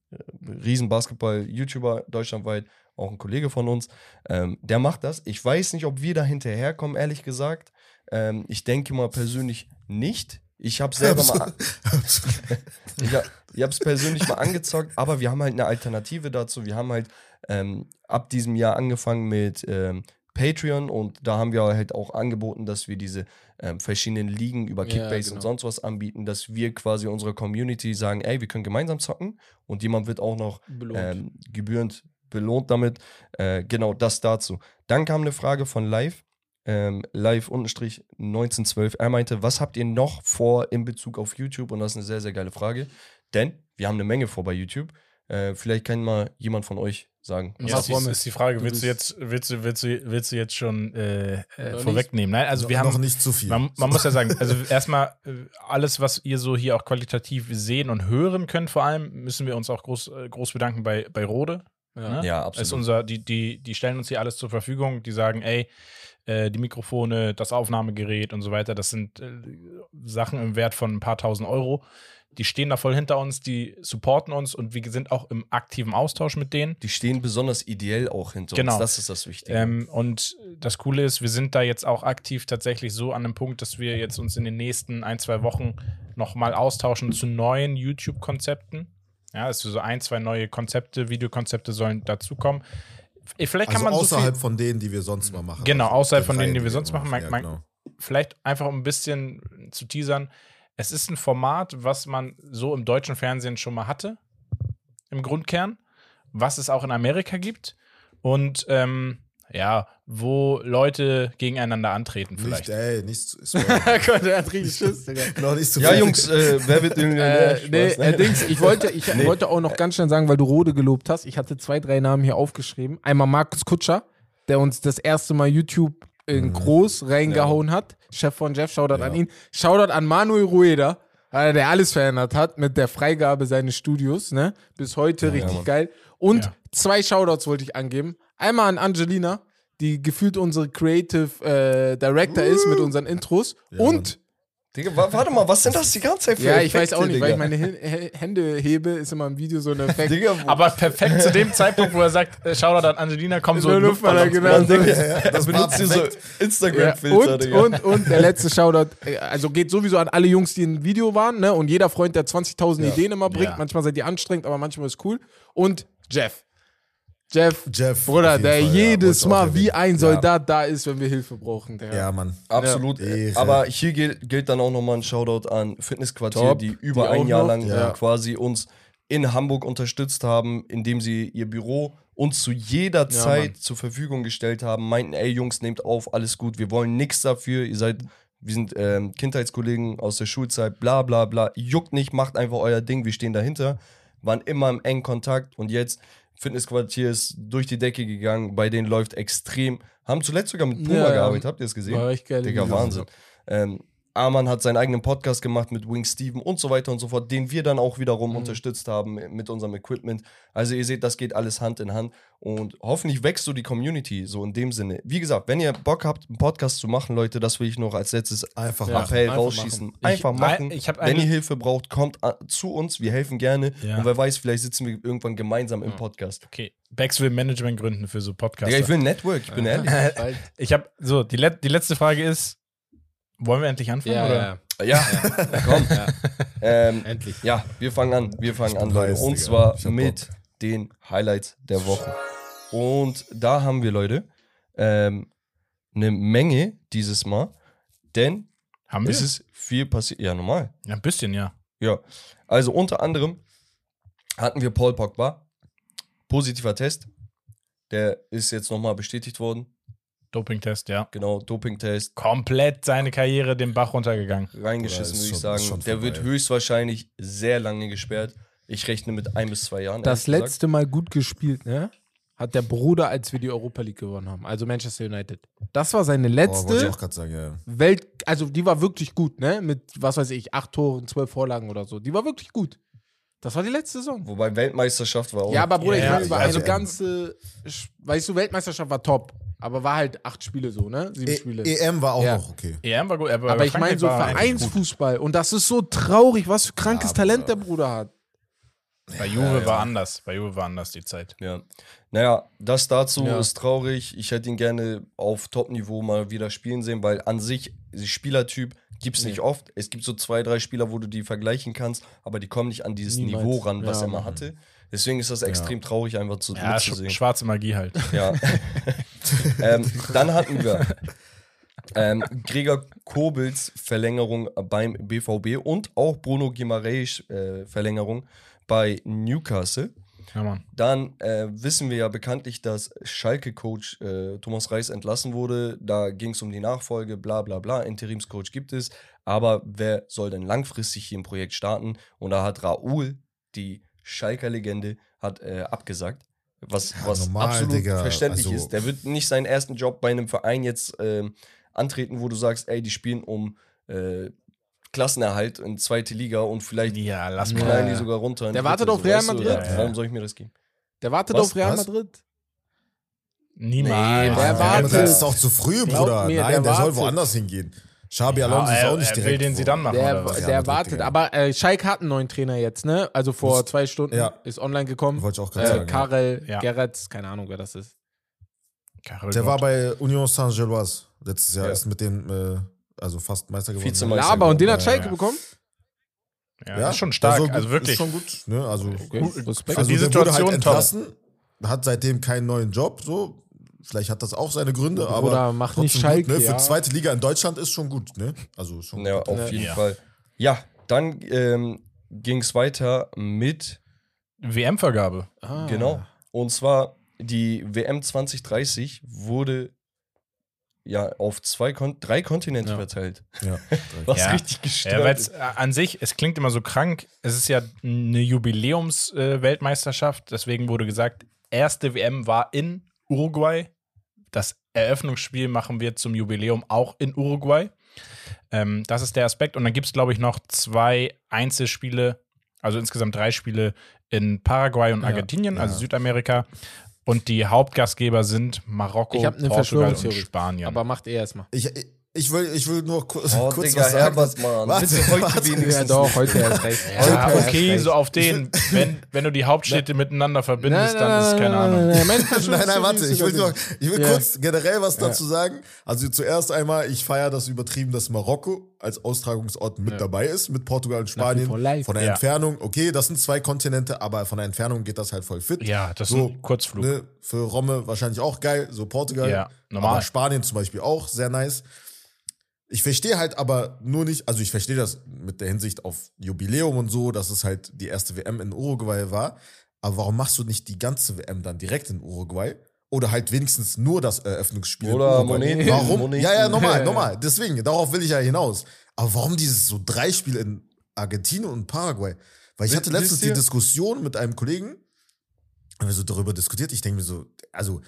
riesen Basketball-YouTuber deutschlandweit, auch ein Kollege von uns. Ähm, der macht das. Ich weiß nicht, ob wir da hinterherkommen, ehrlich gesagt. Ähm, ich denke mal persönlich nicht. Ich habe selber mal ich, hab- ich habe es persönlich mal angezockt, aber wir haben halt eine Alternative dazu. Wir haben halt ähm, ab diesem Jahr angefangen mit ähm, Patreon und da haben wir halt auch angeboten, dass wir diese ähm, verschiedenen Ligen über Ja, Kickbase genau. und sonst was anbieten, dass wir quasi unserer Community sagen, ey, wir können gemeinsam zocken und jemand wird auch noch Belohnt. ähm, gebührend belohnt damit. Äh, genau, das dazu. Dann kam eine Frage von Live, ähm, Live-1912. Er meinte, was habt ihr noch vor in Bezug auf YouTube? Und das ist eine sehr, sehr geile Frage. Denn wir haben eine Menge vor bei YouTube. Äh, vielleicht kann mal jemand von euch sagen. Ja, Ja, Was ist, ist die Frage, Du willst du jetzt, willst du, willst du, willst du jetzt schon äh, Noch äh, vorwegnehmen? Nein, also wir noch haben, nicht zu viel. man, man muss ja sagen, also erstmal äh, alles, was ihr so hier auch qualitativ sehen und hören könnt, vor allem müssen wir uns auch groß, äh, groß bedanken bei, bei Rode. Ja. ne? Ja, Das ist absolut. unser, die, die, die stellen uns hier alles zur Verfügung. Die sagen, ey, äh, die Mikrofone, das Aufnahmegerät und so weiter, das sind äh, Sachen im Wert von ein paar tausend Euro. Die stehen da voll hinter uns, die supporten uns und wir sind auch im aktiven Austausch mit denen. Die stehen besonders ideell auch hinter Genau. uns. Das ist das Wichtige. Ähm, und das Coole ist, wir sind da jetzt auch aktiv tatsächlich so an einem Punkt, dass wir jetzt uns in den nächsten ein, zwei Wochen nochmal austauschen zu neuen YouTube-Konzepten. Ja, also so ein, zwei neue Konzepte, Videokonzepte sollen dazukommen. Vielleicht kann also man so außerhalb viel, von denen, die wir sonst mal machen. Genau, außerhalb von denen, die wir sonst machen. Man- Ja, man- genau. vielleicht einfach um ein bisschen zu teasern. Es ist ein Format, was man so im deutschen Fernsehen schon mal hatte, im Grundkern, was es auch in Amerika gibt und ähm, ja, wo Leute gegeneinander antreten vielleicht. Nicht, ey, nicht zu, sorry. Gott, der hat richtig Schiss, Digga. noch nicht zu ja. Jungs, äh, wer wird Millionär? Äh, nee, Spaß, äh, ne? Dings, ich wollte, ich wollte auch noch ganz schnell sagen, weil du Rode gelobt hast. Ich hatte zwei, drei Namen hier aufgeschrieben. Einmal Markus Kutscher, der uns das erste Mal YouTube in groß reingehauen hat. Chef von Jeff, Shoutout Ja. an ihn. Shoutout an Manuel Rueda, äh, der alles verändert hat mit der Freigabe seines Studios. Ne? Bis heute richtig Mann. geil. Und Ja. zwei Shoutouts wollte ich angeben. Einmal an Angelina, die gefühlt unsere Creative äh, Director ist mit unseren Intros. Ja, und Digga, wa- warte mal, was sind das die ganze Zeit für ja, ich weiß auch Effekte, nicht, weil ich Digga? meine H- Hände hebe, ist immer im Video so ein Effekt. Digga, Aber perfekt zu dem Zeitpunkt, wo er sagt, äh, Shoutout an Angelina, kommen so So Luftballer, Luftballons. genau. Digga, Ja, ja, das benutzt ihr so perfekt. Ja, Instagram-Filter, und, Digga. und, und der letzte Shoutout, äh, also geht sowieso an alle Jungs, die im Video waren, ne? Und jeder Freund, der 20.000 Ja. Ideen immer bringt. Ja. Manchmal seid ihr anstrengend, aber manchmal ist cool. Und Jeff. Jeff, Jeff. Bruder, der Fall, ja, jedes auch Mal wie ein Soldat da ist, wenn wir Hilfe brauchen. Der. Ja, Mann. Absolut. Ehre. Aber hier gilt, gilt dann auch nochmal ein Shoutout an Fitnessquartier, Top. die über Die ein Jahr noch. lang Ja. quasi uns in Hamburg unterstützt haben, indem sie ihr Büro uns zu jeder Ja, Zeit Mann. zur Verfügung gestellt haben, meinten, ey Jungs, nehmt auf, alles gut, wir wollen nichts dafür, ihr seid, wir sind ähm, Kindheitskollegen aus der Schulzeit, bla bla bla, juckt nicht, macht einfach euer Ding, wir stehen dahinter, waren immer im engen Kontakt und jetzt Fitnessquartier ist durch die Decke gegangen, bei denen läuft extrem. Haben zuletzt sogar mit Puma Ja, gearbeitet, habt ihr es gesehen? War echt geil. Digga, Wahnsinn. Ähm, Arman hat seinen eigenen Podcast gemacht mit Wing Steven und so weiter und so fort, den wir dann auch wiederum Mhm. unterstützt haben mit unserem Equipment. Also ihr seht, das geht alles Hand in Hand und hoffentlich wächst so die Community, so in dem Sinne. Wie gesagt, wenn ihr Bock habt, einen Podcast zu machen, Leute, das will ich noch als letztes Einfach Ja. Appell einfach rausschießen. machen. Einfach Ich- machen. ich wenn ihr Hilfe braucht, kommt zu uns, wir helfen gerne. Ja. Und wer weiß, vielleicht sitzen wir irgendwann gemeinsam im Podcast. Okay, Bex will Management gründen für so Podcasts. Digga, ich will ein Network, ich bin ehrlich. Ich habe so die, let die letzte Frage ist, wollen wir endlich anfangen Ja, oder? ja, Ja, komm. ja. Ähm, Endlich. Ja, wir fangen an. Wir fangen an, Leute. Und zwar mit den Highlights der Woche. Und da haben wir, Leute, ähm, eine Menge dieses Mal. Denn Haben wir? es ist viel passiert. Ja, normal. ja, ein bisschen, ja. Ja. Also unter anderem hatten wir Paul Pogba. Positiver Test. Der ist jetzt nochmal bestätigt worden. Dopingtest, ja. Genau, Dopingtest. Komplett seine Karriere den Bach runtergegangen. Reingeschissen, würde ich sagen. Der wird höchstwahrscheinlich sehr lange gesperrt. Ich rechne mit ein bis zwei Jahren. Das letzte Mal gut gespielt, ne? Hat der Bruder, als wir die Europa League gewonnen haben. Also Manchester United. Das war seine Oh, wollte ich letzte auch gerade sagen, ja. Welt. Also die war wirklich gut, ne? Mit, was weiß ich, acht Toren, zwölf Vorlagen oder so. Die war wirklich gut. Das war die letzte Saison. Wobei Weltmeisterschaft war auch. Ja, aber Bruder, ich Ja, meine, über also, eine ganze, weißt du, Weltmeisterschaft war top, aber war halt acht Spiele so, ne? Sieben E Spiele. EM war auch Ja. noch okay. EM war gut, aber, aber ich meine so. Vereinsfußball und das ist so traurig, was für krankes Ja, Talent der Bruder hat. Bei Juve war anders. Bei Juve war anders die Zeit. Ja. Naja, das dazu Ja. ist traurig. Ich hätte ihn gerne auf Top-Niveau mal wieder spielen sehen, weil an sich, Spielertyp gibt es nicht oft. Es gibt so zwei, drei Spieler, wo du die vergleichen kannst, aber die kommen nicht an dieses Niemals. Niveau ran, was Ja. er mal hatte. Deswegen ist das extrem traurig, einfach zu, Ja, sch mitzusehen. schwarze Magie halt. Ja. ähm, dann hatten wir ähm, Gregor Kobels Verlängerung beim BVB und auch Bruno Guimaraes äh, Verlängerung bei Newcastle. Ja. Dann äh, wissen wir ja bekanntlich, dass Schalke-Coach äh, Thomas Reis entlassen wurde. Da ging es um die Nachfolge, bla bla bla. Interimscoach gibt es. Aber wer soll denn langfristig hier im Projekt starten? Und da hat Raoul, die Schalker Legende, hat äh, abgesagt. Was, Ja, was normal, absolut Digga. verständlich Also- ist. Der wird nicht seinen ersten Job bei einem Verein jetzt ähm, antreten, wo du sagst, ey, die spielen um äh, Klassenerhalt in zweite Liga und vielleicht Ja, lass mal. knallen die sogar runter. Der wartet auf Real weißt du, Madrid. ja, Ja. Warum soll ich mir das geben? Der wartet Was? auf Real Was? Madrid. Niemals. Nee, der wartet. Das ist auch zu früh, Glaub Bruder. mir, Nein, der der, soll woanders hingehen. Xabi Ja, Alonso ist auch nicht er direkt. will den sie dann machen, Der? Ja, der Madrid, wartet. Aber äh, Schalke hat einen neuen Trainer jetzt, ne? Also vor Muss- zwei Stunden Ja. ist online gekommen. Wollte ich auch gerade Äh, sagen. ja. Karel Ja. Geretz, keine Ahnung, wer das ist. Karel Der Gott. war bei Union Saint-Gilloise letztes Jahr, Ja. ist mit dem, äh, also fast Meister geworden. Vizemeister. Ja, aber und den hat Ja, Schalke ja. bekommen? ja, das ist schon stark, so gut, also wirklich. Ist schon gut, ne? Also, Okay. Gut, Respekt. Also also die der wurde Situation halt top. entlassen, hat seitdem keinen neuen Job, so. Vielleicht hat das auch seine Gründe, Bruder, aber mach trotzdem nicht gut, Schalke, ne? Für ja. zweite Liga in Deutschland ist schon gut, ne? Also schon Ja, gut. auf jeden Ja. Fall. Ja, dann ähm, ging es weiter mit, WM-Vergabe. Ah. genau, und zwar die WM 2030 wurde ja auf zwei, Kon drei Kontinente Ja. verteilt. Ja. Was Ja. richtig Ja, gestört weil ist. an sich, es klingt immer so krank. Es ist ja eine Jubiläums-Weltmeisterschaft. Deswegen wurde gesagt, erste WM war in Uruguay. Das Eröffnungsspiel machen wir zum Jubiläum auch in Uruguay. Ähm, das ist der Aspekt. Und dann gibt es, glaube ich, noch zwei Einzelspiele, also insgesamt drei Spiele in Paraguay und Argentinien, also Südamerika. Und die Hauptgastgeber sind Marokko, Ich hab eine Portugal und. Spanien. Aber macht er erstmal. Ich, ich, will, ich will nur kurz, Oh, kurz Digga, was sagen. Herbert, Mann. Warte, Bitte heute warte. wenigstens. Ja, doch, heute erst recht. Ja, erst okay, recht. so auf den, wenn, wenn du die Hauptstädte miteinander verbindest, dann ist es keine Ahnung. Nein, Nein, nein, warte, ich will, nur, ich will Ja. kurz generell was dazu sagen. Also zuerst einmal, ich feiere das übertrieben, dass Marokko als Austragungsort mit dabei ist, mit Portugal und Spanien. live. Von der Ja. Entfernung, okay, das sind zwei Kontinente, aber von der Entfernung geht das halt voll fit. Ja, das ist So, ein Kurzflug. Ne, für Romme wahrscheinlich auch geil, so Portugal. Ja, normal. Aber Spanien zum Beispiel auch sehr nice. Ich verstehe halt aber nur nicht, also ich verstehe das mit der Hinsicht auf Jubiläum und so, dass es halt die erste WM in Uruguay war. Aber warum machst du nicht die ganze WM dann direkt in Uruguay? Oder halt wenigstens nur das Eröffnungsspiel. Oder? Moneten. Warum? Moneten. Ja, ja, normal, Ja. normal. Deswegen, darauf will ich ja hinaus. Aber warum dieses so drei Spiele in Argentinien und Paraguay? Weil ich hatte letztens die Diskussion mit einem Kollegen, haben wir so darüber diskutiert. Ich denke mir so, also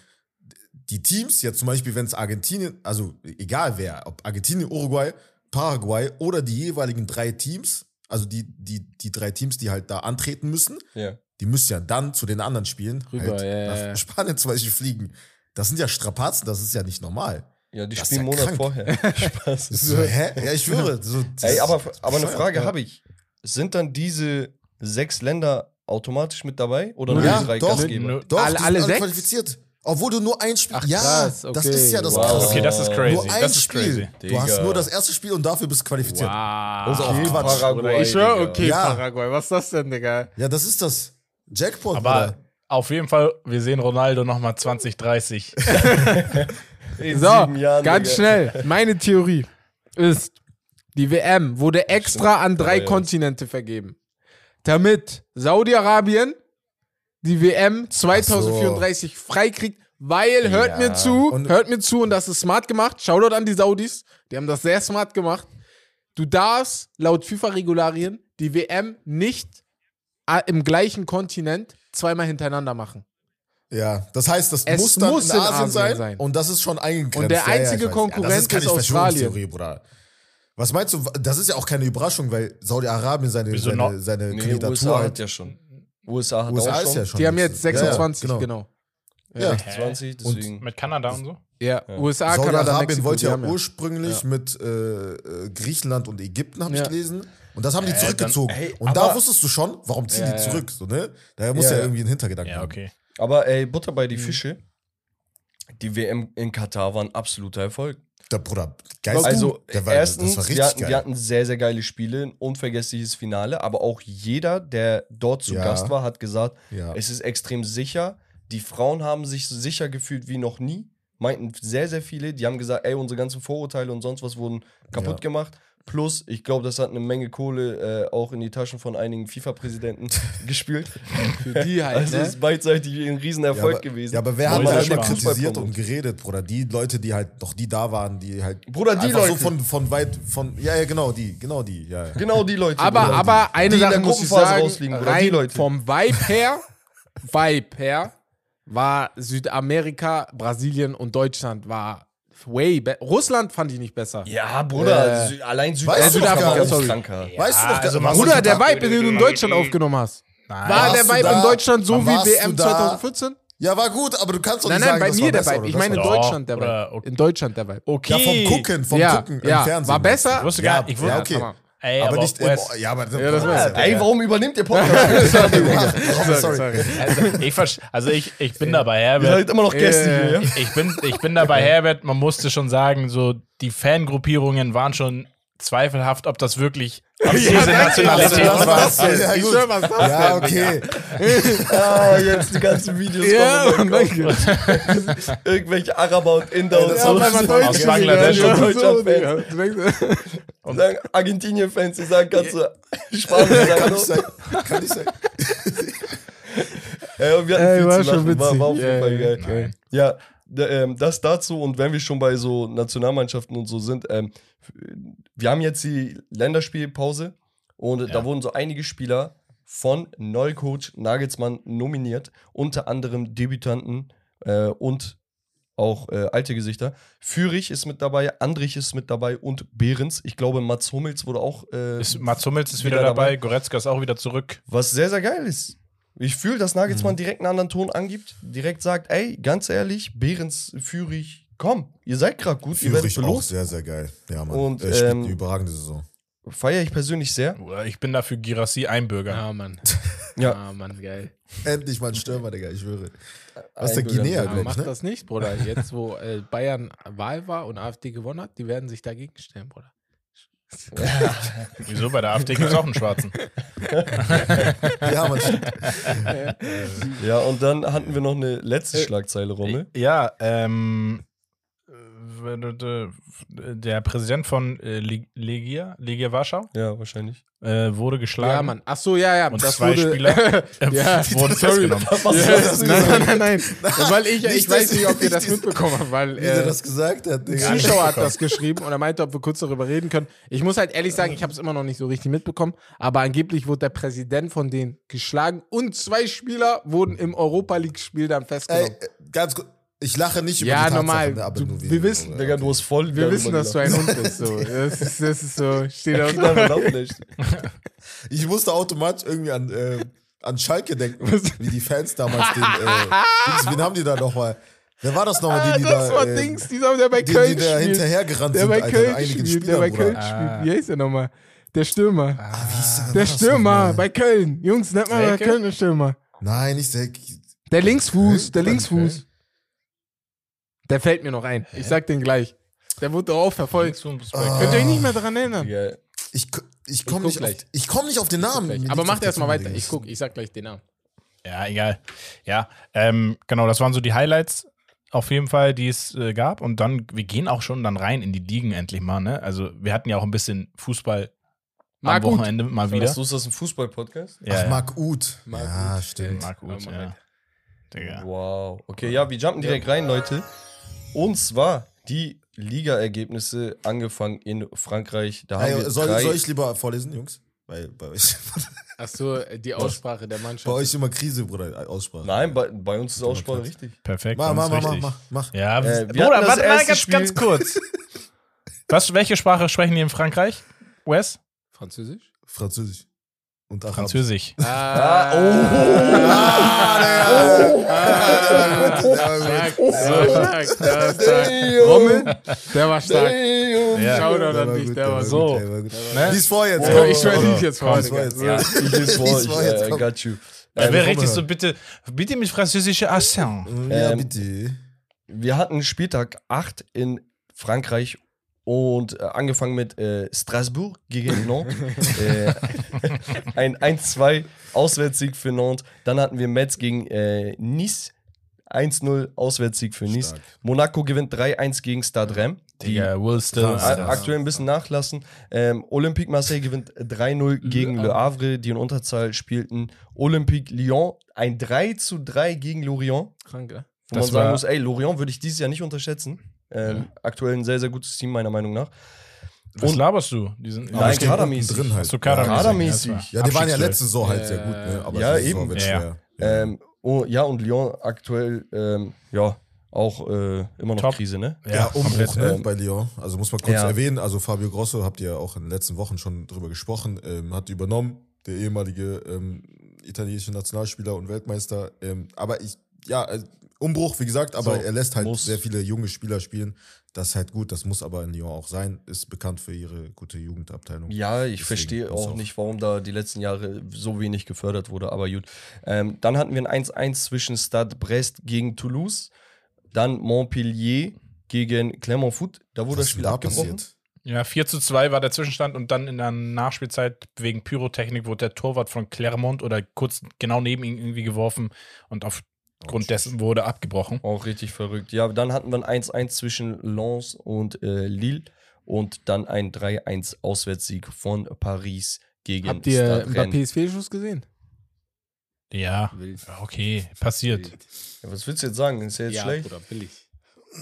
die Teams, jetzt zum Beispiel, wenn es Argentinien, also egal wer, ob Argentinien, Uruguay, Paraguay oder die jeweiligen drei Teams, also die, die, die drei Teams, die halt da antreten müssen, Ja. die müssen ja dann zu den anderen Spielen Rüber, halt ja, ja, nach ja. Spanien zum Beispiel fliegen. Das sind ja Strapazen, das ist ja nicht normal. Ja, die Das spielen einen ja Monat krank. vorher. Spaß. So, hä? Ja, ich schwöre. So, Ey, aber, aber eine Frage ja. habe ich. Sind dann diese sechs Länder automatisch mit dabei? Oder nur Ja, die drei doch. Gastgeber? Doch, Alle- die sind alle sechs? qualifiziert. Obwohl du nur ein Spiel. Ach, ja, krass, das okay. ist ja das Wow. Krasse. Okay, das ist crazy. Nur ein das ist Spiel. crazy. Du hast nur das erste Spiel und dafür bist du qualifiziert. Wow. Also auch Okay, Quatsch. Paraguay, Ich schwör, Digga. okay, Ja. Paraguay. Was ist das denn, Digga? Ja, das ist das. Jackpot, Aber Bruder. auf jeden Fall, wir sehen Ronaldo nochmal 2030. In So, Jahren, ganz Digga. schnell. Meine Theorie ist, die WM wurde extra an drei. Kontinente vergeben. Damit Saudi-Arabien die WM 2034 freikriegt, weil, hört Ja. mir zu, Und- hört mir zu, und das ist smart gemacht. Shoutout an die Saudis, die haben das sehr smart gemacht. Du darfst laut FIFA-Regularien die WM nicht äh, im gleichen Kontinent zweimal hintereinander machen. Ja, das heißt, das Es muss dann muss in in Asien, Asien sein, sein. und das ist schon eingegrenzt. Und der Ja, ja, einzige ich weiß. Konkurrent ja, das ist, keine ist Australien. Bruder. Was meinst du, das ist ja auch keine Überraschung, weil Saudi-Arabien seine, Wieso seine, seine Nee, Kandidatur USA halt. hat ja schon. USA hat USA auch ist schon. ja schon. Die haben jetzt Ja, ja, 26, genau. genau. Ja. 20, deswegen. Mit Kanada und so? Ja, USA, Kanada, Mexiko. wollte die ja haben ursprünglich mit äh, äh, Griechenland und Ägypten, habe Ja. ich gelesen. Und das haben die Äh, zurückgezogen. dann- ey, und da wusstest du schon, warum ziehen Ja, die ja. zurück. So, ne? Daher muss ja, Ja, ja. irgendwie ein Hintergedanken Ja, haben. okay. Aber ey, Butter bei die Mhm. Fische. Die WM in Katar war ein absoluter Erfolg. Der Bruder, geil. Also war, erstens, wir, hatten, wir hatten sehr, sehr geile Spiele, ein unvergessliches Finale, aber auch jeder, der dort zu Ja. Gast war, hat gesagt, ja. es ist extrem sicher. Die Frauen haben sich so sicher gefühlt wie noch nie. Meinten sehr, sehr viele. Die haben gesagt, ey, unsere ganzen Vorurteile und sonst was wurden kaputt Ja. gemacht. Plus, ich glaube, das hat eine Menge Kohle äh, auch in die Taschen von einigen FIFA-Präsidenten gespielt. Für die halt, Also es ne? ist beidseitig ein Riesenerfolg ja, aber, gewesen. Ja, aber wer hat da immer kritisiert und geredet, Bruder? Die Leute, die halt noch die da waren, die halt. Bruder, die Leute. so von, von weit, von. Ja, ja, genau, die, genau die, ja. ja. Genau die Leute. Aber, Bruder. aber eine die in Sache der muss ich sagen, rausfliegen, Bruder, die Leute. vom Vibe her, Vibe her, war Südamerika, Brasilien und Deutschland war way be Russland fand ich nicht besser. Ja, Bruder, Äh, Sü- allein weißt Südafrika du gar Sorry. kranker. Weißt du doch, also gar- Bruder, der Vibe, den du in Deutschland aufgenommen hast, Nein. war der Vibe in Deutschland so wie WM du da? 2014? Ja, war gut, aber du kannst doch Nein, nicht nein, sagen, bei das mir war der besser Vibe. Ich meine in Deutschland der Vibe. In Deutschland der Vibe. Okay. Ja, vom Gucken, vom ja, Gucken ja, im Fernsehen. war besser. Ich wusste gar Ja, nicht. Ich ja, wusste, okay. Ey, aber aber nicht im, West- ja, aber Ja, das ich. Ey, warum übernimmt ihr Podcast? sorry. Sorry. Also ich, also ich, ich bin dabei, Ihr Herbert. seid immer noch Gäste hier, ja? Ich bin, ich bin dabei, Herbert. Man musste schon sagen, so die Fangruppierungen waren schon zweifelhaft, ob das wirklich diese danke. Nationalität Also, das war. war's. Ja, Ich gut. was ist das Ja, denn, okay. Ah, jetzt die ganzen Videos Ja, kommen. Oh danke. Irgendwelche Araber und Inder und das so. war Aus Bangladesch und ja, denkst- Und sagen Argentinien-Fans, die sagen, kannst du Spanien sagen. Kann sein. Ja, und wir hatten Ey, viel war zu schon lachen. War, war auf witzig. jeden Fall Ja, geil. ja, Ähm, das dazu und wenn wir schon bei so Nationalmannschaften und so sind, ähm, wir haben jetzt die Länderspielpause und da Ja. wurden so einige Spieler von Neucoach Nagelsmann nominiert, unter anderem Debütanten äh, und auch äh, alte Gesichter. Fürich ist mit dabei, Andrich ist mit dabei und Behrens. Ich glaube, Mats Hummels wurde auch. Äh, Ist, Mats Hummels ist wieder, Wieder dabei, dabei. Goretzka ist auch wieder zurück. was sehr, sehr geil ist. Ich fühle, dass Nagelsmann direkt einen anderen Ton angibt, direkt sagt, ey, ganz ehrlich, Behrens, Fürich, komm, ihr seid gerade gut, ihr Führe werdet ich auch belohnt. sehr, sehr geil. Ja, Mann. Und, er spielt ähm, eine überragende Saison. Feiere ich persönlich sehr. Ich bin dafür Girassi Einbürger. Ja, Mann. Ja. Ah, Mann, geil. Endlich mal ein Stürmer, Digga, ich schwöre. Was der Guinea, glaube ich, macht ne? das nicht, Bruder. Jetzt, wo äh, Bayern Wahl war und AfD gewonnen hat, die werden sich dagegen stellen, Bruder. Wieso? Bei der AfD gibt es auch einen Schwarzen. Ja, stimmt. Ja, und dann hatten wir noch eine letzte Schlagzeile, Rommel. Ja, ähm, der Präsident von äh, Leg- Legia, Legia Warschau, Ja, wahrscheinlich. äh, wurde geschlagen. Ja, Mann. Ach so, ja, ja. Und das zwei wurde, Spieler ja, wurden sorry. festgenommen. Was Ja, nein, nein, nein, nein. Weil ich, ich Nicht, weiß nicht, ob ihr das mitbekommen habt, weil Wie der äh, das gesagt hat. ein Digga. Zuschauer hat das geschrieben und er meinte, ob wir kurz darüber reden können. Ich muss halt ehrlich sagen, ich habe es immer noch nicht so richtig mitbekommen, aber angeblich wurde der Präsident von denen geschlagen und zwei Spieler wurden im Europa League-Spiel dann Ey, festgenommen. äh, ganz kurz. Ich lache nicht über Ja, die Tatsachen, normal. ne, aber Du- nur wir wegen- wissen, Digga, du hast voll wir wissen, dass du ein. Hund bist. So. Das, ist, das ist so, steht auf. Ich musste automatisch irgendwie an, äh, an Schalke denken, wie die Fans damals den. Äh, Dings, wen haben die da nochmal? Wer war das nochmal, Ah, die, die das da. war äh, Dings, dieser, der bei die, Köln die da spielt. hinterhergerannt Der sind, bei Alter, Köln einigen spielt, der Spielern, bei Köln Bruder. spielt. Wie heißt der nochmal? Der Stürmer. Ah, wie der, Der Stürmer bei Köln. Jungs, nennt mal? Köln den Stürmer. Nein, nicht der. Der Linksfuß, der Linksfuß. Der fällt mir noch ein. Ich sag den gleich. Der wurde auch verfolgt. Ah. Könnt ihr euch nicht mehr daran erinnern? Digga, Ich, ich komme nicht, gleich. auf- ich komm nicht auf den Namen. Aber macht auf der erst mal Zunge, weiter. Ich guck, ich sag gleich den Namen. Ja, egal. Ja, ähm, genau, das waren so die Highlights auf jeden Fall, die es äh, gab. Und dann, wir gehen auch schon dann rein in die Ligen endlich mal, ne? Also wir hatten ja auch ein bisschen Fußball Mal am gut. Wochenende mal wieder. Weißt du, ist das ein Fußball-Podcast? Ja, Ach, ja. Marc Uth. Marc ja, Uth. stimmt. Marc Uth, ja. Digga. Wow. Okay, ja, wir jumpen direkt rein, Leute. Und zwar die Liga-Ergebnisse angefangen in Frankreich. Da haben Hey, wir soll, drei. soll ich lieber vorlesen, Jungs? Weil bei euch, Ach so, die Aussprache der bei Mannschaft. euch immer Krise, Bruder, Aussprache. Nein, bei, bei uns ist Aussprache richtig. Perfekt. Mach, das mach, mach, mach, mach, mach. Ja, Äh, Bruder, das warte mal erste ganz, Spiel- ganz kurz. Was, welche Sprache sprechen die in Frankreich? Wes? Französisch? Französisch. Und Arabisch. Französisch. Ah, Ah, der, Stark, der war stark, der war stark. Rommel, der war stark. Ja. Shoutout der an war dich, der war gut, so. der war gut. Ne? Lies vor jetzt. Ja, komm. ich schwöre nicht jetzt vor. Ich vor, Lies ich vor jetzt, komm. got you. Ähm, wäre richtig so, bitte, bitte mit französischer Accent. Ja, Ähm, bitte. wir hatten Spieltag 8 in Frankreich und äh, angefangen mit äh, Strasbourg gegen Nantes. äh, ein 1-2 Auswärtssieg für Nantes. Dann hatten wir Metz gegen äh, Nice. 1-0 Auswärtssieg für Nice. Stark. Monaco gewinnt 3-1 gegen Stade Rennes. Die Digga, will still. Krass, a- ja. aktuell ein bisschen nachlassen. Ähm, Olympique Marseille gewinnt 3-0 gegen Le Havre, die in Unterzahl spielten. Olympique Lyon ein 3-3 gegen Lorient. Krank, ja? Wo Das man sagen war- muss, ey, Lorient würde ich dieses Jahr nicht unterschätzen. Ähm, Aktuell ein sehr, sehr gutes Team, meiner Meinung nach. Was Und- laberst du? Die sind, Nein, kadermäßig. drin halt. Du kadermäßig? Kadermäßig. Ja, Ja, die waren ja letzte Saison halt Ja, sehr gut, ne? Aber ja, eben. wird Ja, schwer. Ja. Ähm, oh, ja, und Lyon aktuell, ähm, ja, auch äh, immer noch Top. Krise, ne? Ja, Umbruch komplett, ne, ähm, bei Lyon. Also muss man kurz ja. erwähnen, also Fabio Grosso, habt ihr ja auch in den letzten Wochen schon drüber gesprochen, ähm, hat übernommen, der ehemalige ähm, italienische Nationalspieler und Weltmeister. Ähm, aber ich, ja, äh, Umbruch, wie gesagt, aber So, er lässt halt muss. sehr viele junge Spieler spielen. Das ist halt gut, das muss aber in Lyon auch sein. Ist bekannt für ihre gute Jugendabteilung. Ja, ich Deswegen verstehe auch auch- nicht, warum da die letzten Jahre so wenig gefördert wurde, aber gut. Ähm, dann hatten wir ein 1-1 zwischen Stade Brest gegen Toulouse, dann Montpellier gegen Clermont Foot. Da wurde Was das Spiel da abgebrochen. passiert? Ja, 4 zu 2 war der Zwischenstand und dann in der Nachspielzeit wegen Pyrotechnik wurde der Torwart von Clermont oder kurz genau neben ihm irgendwie geworfen und aufgrund dessen wurde abgebrochen. Auch richtig verrückt. Ja, dann hatten wir ein 1-1 zwischen Lens und äh, Lille und dann ein 3-1 Auswärtssieg von Paris gegen Habt ihr. Mbappés Fehlschuss gesehen? Ja, Wild. okay, passiert. Ja, was willst du jetzt sagen? Ist ja jetzt Ja, schlecht? Bruder, billig.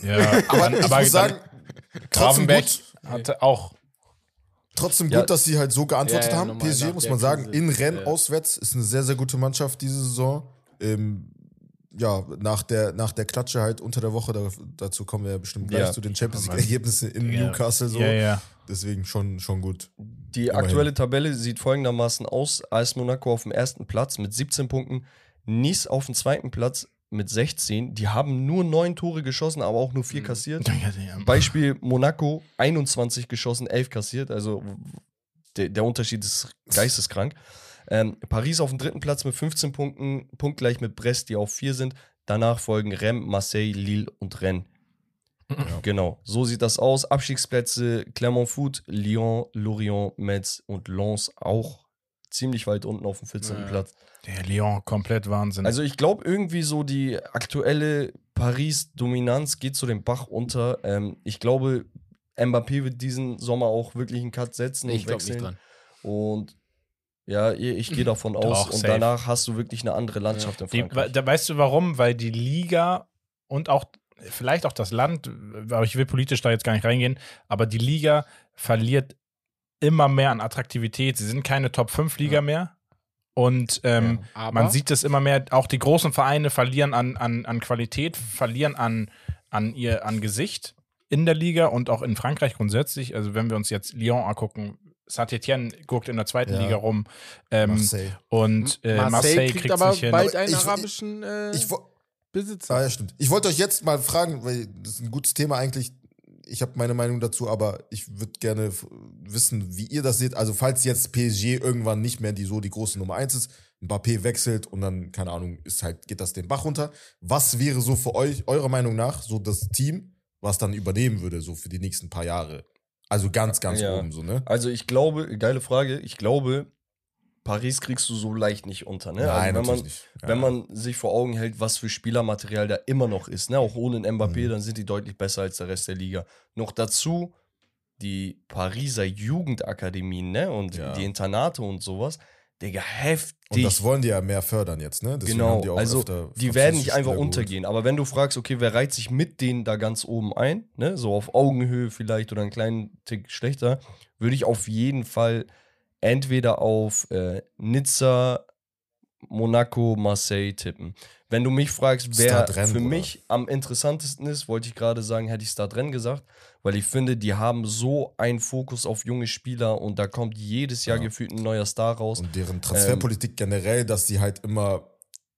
Ja, Aber ich muss sagen, gut, hatte auch. trotzdem Ja. gut, dass sie halt so geantwortet Ja, ja, haben. PSG, muss man sagen, Krise. in Rennes Ja. auswärts ist eine sehr, sehr gute Mannschaft diese Saison. Ähm, ja, nach der, nach der Klatsche halt unter der Woche, da, dazu kommen wir ja bestimmt gleich Ja. zu den Champions League-Ergebnissen in Ja. Newcastle so. Ja, ja. Deswegen schon, schon gut. Die Immerhin. aktuelle Tabelle sieht folgendermaßen aus: AS Monaco auf dem ersten Platz mit 17 Punkten, Nice auf dem zweiten Platz mit 16. Die haben nur neun Tore geschossen, aber auch nur vier kassiert. Beispiel Monaco 21 geschossen, 11 kassiert. Also der, der Unterschied ist geisteskrank. Ähm, Paris auf dem dritten Platz mit 15 Punkten, punktgleich mit Brest, die auf vier sind. Danach folgen Rennes, Marseille, Lille und Rennes. Genau, so sieht das aus. Abstiegsplätze Clermont Foot, Lyon, Lorient, Metz und Lens auch ziemlich weit unten auf dem 14. Ja. Platz. Der Lyon, komplett Wahnsinn. Also ich glaube irgendwie so die aktuelle Paris Dominanz geht zu dem Bach unter. Ähm, ich glaube, Mbappé wird diesen Sommer auch wirklich einen Cut setzen ich glaube nicht dran. Und ja, ich, gehe davon aus. Doch, und safe. danach hast du wirklich eine andere Landschaft in Die, Frankreich. da weißt du warum? Weil die Liga und auch vielleicht auch das Land, aber ich will politisch da jetzt gar nicht reingehen, aber die Liga verliert immer mehr an Attraktivität. Sie sind keine Top-5-Liga mehr. Und ähm, Aber man sieht es immer mehr, auch die großen Vereine verlieren an, an, an Qualität, verlieren an, an ihr an Gesicht in der Liga und auch in Frankreich grundsätzlich. Also wenn wir uns jetzt Lyon angucken, Saint-Etienne guckt in der zweiten Ja. Liga rum ähm, Marseille. und äh, Marseille, kriegt aber sich hin. bald Aber einen ich- arabischen äh, Ich, wo- Besitzer. Ah, ja, stimmt. Ich wollte euch jetzt mal fragen, weil das ist ein gutes Thema eigentlich. Ich habe meine Meinung dazu, aber ich würde gerne wissen, wie ihr das seht. Also, falls jetzt PSG irgendwann nicht mehr die so die große Nummer 1 ist, Mbappé wechselt und dann, keine Ahnung, ist halt, geht das den Bach runter. Was wäre so für euch, eurer Meinung nach, so das Team, was dann übernehmen würde, so für die nächsten paar Jahre? Also ganz, ganz Ja. oben, so, ne? Also ich glaube, geile Frage, ich glaube, Paris kriegst du so leicht nicht unter. Ne? Nein, also wenn man, nicht. Ja. wenn man sich vor Augen hält, was für Spielermaterial da immer noch ist, ne? auch ohne Mbappé, Mhm. dann sind die deutlich besser als der Rest der Liga. Noch dazu die Pariser Jugendakademien ne? und Ja. die Internate und sowas. Digga, heftig. Und das wollen die ja mehr fördern jetzt, ne? Deswegen genau, die auch also die werden nicht einfach untergehen. Aber wenn du fragst, okay, wer reiht sich mit denen da ganz oben ein, ne? so auf Augenhöhe vielleicht oder einen kleinen Tick schlechter, würde ich auf jeden Fall entweder auf äh, Nizza, Monaco, Marseille tippen. Wenn du mich fragst, wer Stadtrennen, für mich am interessantesten ist, wollte ich gerade sagen, hätte ich Stadtrennen gesagt, weil ich finde, die haben so einen Fokus auf junge Spieler und da kommt jedes Jahr Ja. gefühlt ein neuer Star raus. Und deren Transferpolitik generell, dass sie halt immer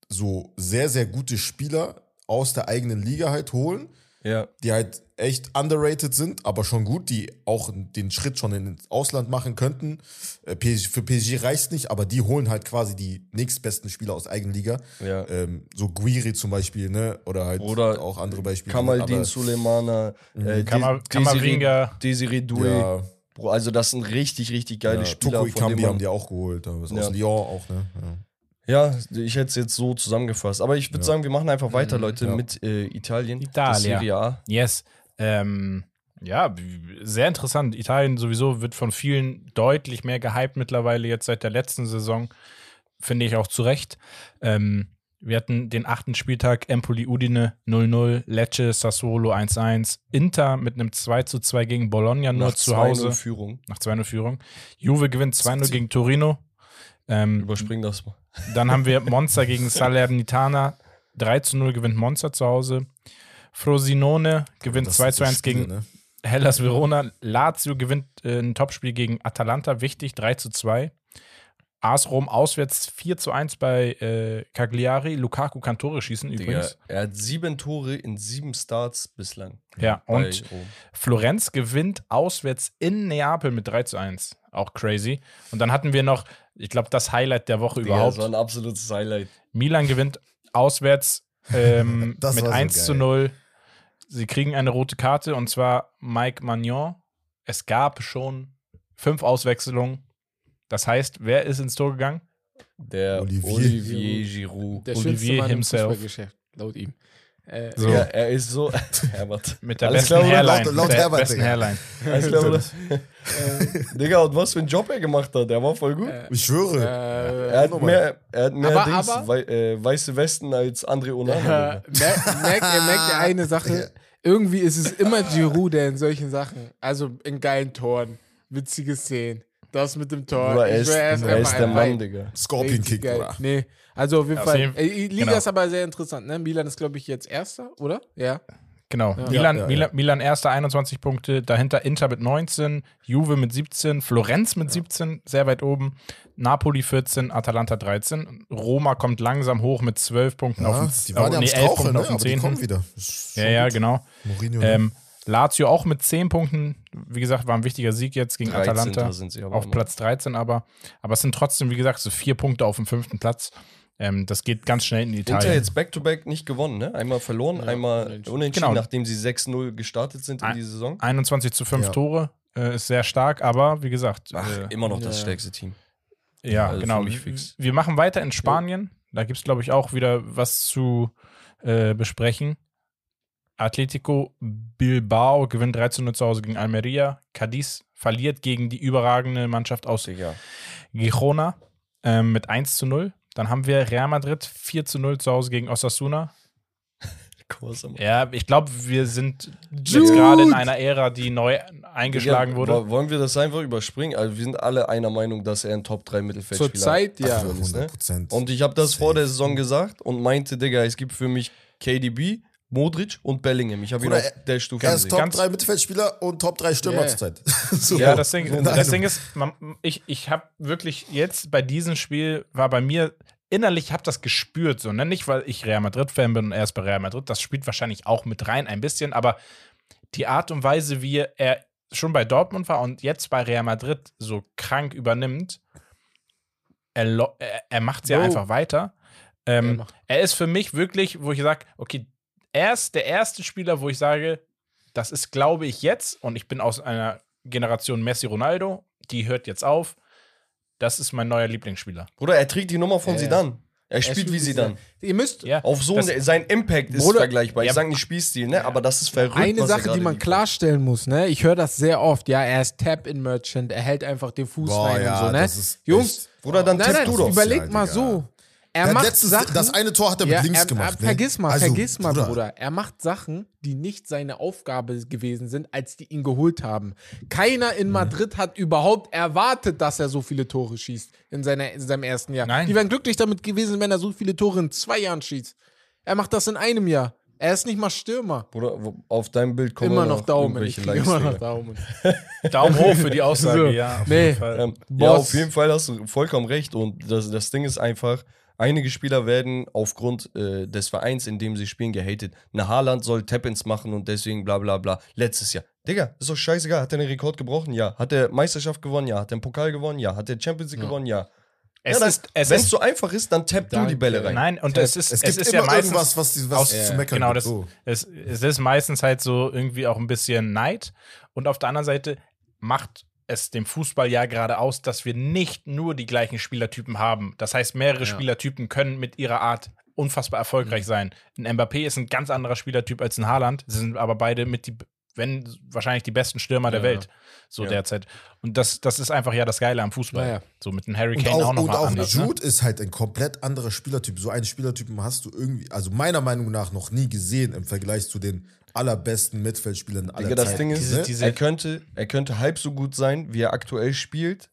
so sehr, sehr gute Spieler aus der eigenen Liga halt holen, Ja, die halt echt underrated sind, aber schon gut, die auch den Schritt schon ins Ausland machen könnten. Äh, PSG, für PSG reicht nicht, aber die holen halt quasi die nächstbesten Spieler aus eigener Liga. ja. Ähm, so Guiri zum Beispiel, ne? Oder halt Oder auch andere Beispiele. Kamaldin Suleimana, äh, Kammer- Des- Kammerwinger. Desiree Doué. Ja, Bro, also das sind richtig, richtig geile ja, Spieler. Toko Ikambi haben die auch geholt, aus Lyon auch, ne? Ja. Ja, ich hätte es jetzt so zusammengefasst. Aber ich würde Ja. sagen, wir machen einfach weiter, Leute, Ja. mit äh, Italien. Italia. Das Serie A. Yes. Ähm, ja, sehr interessant. Italien sowieso wird von vielen deutlich mehr gehypt mittlerweile jetzt seit der letzten Saison. Finde ich auch zu Recht. Ähm, wir hatten den achten Spieltag Empoli Udine 0-0, Lecce Sassuolo 1-1, Inter mit einem 2-2 gegen Bologna nur Nach zu 2-0 Hause Führung. nach 2-0 Führung. Juve gewinnt 2-0 gegen Torino. Ähm, Überspring das mal. Dann haben wir Monza gegen Salernitana. 3 zu 0 gewinnt Monza zu Hause. Frosinone gewinnt Das 2 sind zu so 1 Spiele, gegen ne? Hellas Verona. Lazio gewinnt äh, ein Topspiel gegen Atalanta. Wichtig, 3 zu 2. AS Rom auswärts 4 zu 1 bei äh, Cagliari. Lukaku kann Tore schießen Digga, übrigens. er hat sieben Tore in sieben Starts bislang. Ja, und. Florenz gewinnt auswärts in Neapel mit 3 zu 1. Auch crazy. Und dann hatten wir noch, ich glaube, das Highlight der Woche Digga, überhaupt. das war ein absolutes Highlight. Milan gewinnt auswärts ähm, Das mit war so 1 geil. zu 0. Sie kriegen eine rote Karte und zwar Mike Magnon. Es gab schon fünf Auswechslungen. Das heißt, wer ist ins Tor gegangen? Der Olivier. Olivier, Giroud. Der Olivier schönste Mann im himself. Fußballgeschäft, laut ihm. Äh, So. Ja, er ist so. Herbert. Mit der Alles besten klar? Hairline. Laut- laut der Herbert, besten Digga. Hairline. Alles klar, oder? Digga, und was für einen Job er gemacht hat, der war voll gut. Ich schwöre. äh, er, hat mehr, er hat mehr Aber- Dings, aber- wei äh, weiße Westen als André äh, Onana. merkt, merkt, ihr merkt ja eine Sache. Irgendwie ist es immer Giroud, der in solchen Sachen, also in geilen Toren, witzige Szenen, das mit dem Tor. Bruder, er ich ist, er ist der Mann. Digga. Scorpion Kick, oder? Nee, also auf jeden Fall. jeden- Äh, Liga genau. ist aber sehr interessant, ne? Milan ist, glaube ich, jetzt Erster, oder? Ja. Genau. Ja. Milan, Ja, ja, Milan, Milan erster 21 Punkte, dahinter Inter mit 19, Juve mit 17, Florenz mit 17, sehr weit oben, Napoli 14, Atalanta 13, Roma kommt langsam hoch mit 12 Punkten Ja, auf dem die waren ja am nee, 11 Straucheln, Punkten ne? auf dem aber die 10. kommen wieder. Ja, ja, gut. genau. Mourinho, ne? Ähm, Lazio auch mit 10 Punkten, wie gesagt, war ein wichtiger Sieg jetzt gegen 13. Atalanta. sind sie aber Auf. Platz 13 aber. Aber es sind trotzdem, wie gesagt, so vier Punkte auf dem fünften Platz. Ähm, das geht ganz schnell in Inter Italien. jetzt back-to-back nicht gewonnen, ne? Einmal verloren, Ja, einmal unentschieden. unentschieden, Genau. nachdem sie 6-0 gestartet sind in Ein- die Saison. 21 zu 5 Ja. Tore äh, ist sehr stark, aber wie gesagt, Ach, äh, immer noch das ja. stärkste Team. Ja, Also genau. Wir machen weiter in Spanien. Da gibt es, glaube ich, auch wieder was zu äh, besprechen. Atletico Bilbao gewinnt 3 zu 0 zu Hause gegen Almeria. Cadiz verliert gegen die überragende Mannschaft aus Digga. Girona ähm, mit 1 zu 0. Dann haben wir Real Madrid 4 zu 0 zu Hause gegen Osasuna. Ja, ich glaube, wir sind jetzt Jude. gerade in einer Ära, die neu eingeschlagen Ja, wurde. wo- Wollen wir das einfach überspringen? Also wir sind alle einer Meinung, dass er ein Top 3 Mittelfeldspieler Zurzeit, ja. aktuell ist, ne? 100%. Und ich habe das vor der Saison gesagt und meinte, Digga, es gibt für mich KDB, Modric und Bellingham. Ich habe ihn auf der Stufe Er ist gesehen. Top Ganz- 3 Mittelfeldspieler und Top 3 Stürmer Yeah. zurzeit. so. Ja, das Ding, das Ding ist, man, ich, ich habe wirklich jetzt bei diesem Spiel, war bei mir innerlich, habe das gespürt, so, ne? nicht weil ich Real Madrid-Fan bin und er ist bei Real Madrid, das spielt wahrscheinlich auch mit rein ein bisschen, aber die Art und Weise, wie er schon bei Dortmund war und jetzt bei Real Madrid so krank übernimmt, er, er, er macht es ja Bro. einfach weiter. Er Ähm, macht- er ist für mich wirklich, wo ich sage, okay, er ist der erste Spieler, wo ich sage, das ist, glaube ich, jetzt, und ich bin aus einer Generation Messi-Ronaldo, die hört jetzt auf. Das ist mein neuer Lieblingsspieler. Bruder, er trägt die Nummer von Ja, ja. Zidane. Er Er spielt wie Zidane. Ihr müsst Ja, Auf so das- ein, sein Impact ist Bruder, vergleichbar. Ich ja, sage nicht Spielstil, ne? Aber das ist verrückt. Eine er Sache, die man liefert. klarstellen muss, ne? Ich höre das sehr oft, ja, er ist Tap-in-Merchant, er hält einfach den Fuß Boah, rein ja, und so, ne? das ist Jungs, echt- Bruder, dann nein, tipp nein, du doch. überleg Ja, mal so. Er Er hat macht letztens, Sachen, das eine Tor hat er mit ja, links er, gemacht. Er, ne? vergiss mal, Also, vergiss mal, Bruder. Er macht Sachen, die nicht seine Aufgabe gewesen sind, als die ihn geholt haben. Keiner Mhm. in Madrid hat überhaupt erwartet, dass er so viele Tore schießt in, seiner, in seinem ersten Jahr. Nein. Die wären glücklich damit gewesen, wenn er so viele Tore in zwei Jahren schießt. Er macht das in einem Jahr. Er ist nicht mal Stürmer. Bruder, auf deinem Bild kommen Immer noch Daumen. Ich immer noch Daumen. Daumen hoch für die Aussage, So. ja. Auf Nee. jeden Fall. Ähm, ja, auf jeden Fall hast du vollkommen recht. Und das, das Ding ist einfach, einige Spieler werden aufgrund äh, des Vereins, in dem sie spielen, gehatet. Eine Haaland soll Tap-Ins machen und deswegen bla bla bla. Letztes Jahr. Digga, ist doch scheißegal. Hat er den Rekord gebrochen? Ja. Hat er Meisterschaft gewonnen? Ja. Hat er den Pokal gewonnen? Ja. Hat er Champions League gewonnen? Ja. Es ja, ist, es Wenn es so einfach ist, dann tapp du die Bälle rein. nein, und es ist, Es es, gibt ist immer ja meistens, irgendwas, was, die- was aus- zu meckern genau, gibt. das, So. es, es ist meistens halt so irgendwie auch ein bisschen Neid. Und auf der anderen Seite macht es dem Fußball ja gerade aus, dass wir nicht nur die gleichen Spielertypen haben. Das heißt, mehrere Ja. Spielertypen können mit ihrer Art unfassbar erfolgreich sein. Ein Mbappé ist ein ganz anderer Spielertyp als ein Haaland. Sie sind aber beide mit die, wenn wahrscheinlich die besten Stürmer der Ja. Welt, so Ja. derzeit. Und das, das ist einfach ja das Geile am Fußball. Naja. So mit dem Harry Und Kane auch, auch, noch und auch anders. Ne? Jude ist halt ein komplett anderer Spielertyp. So einen Spielertypen hast du irgendwie, also meiner Meinung nach noch nie gesehen im Vergleich zu den allerbesten Mittelfeldspielern aller Digga, das Zeiten. Ding ist, Diese- diese- er, könnte, er könnte halb so gut sein, wie er aktuell spielt.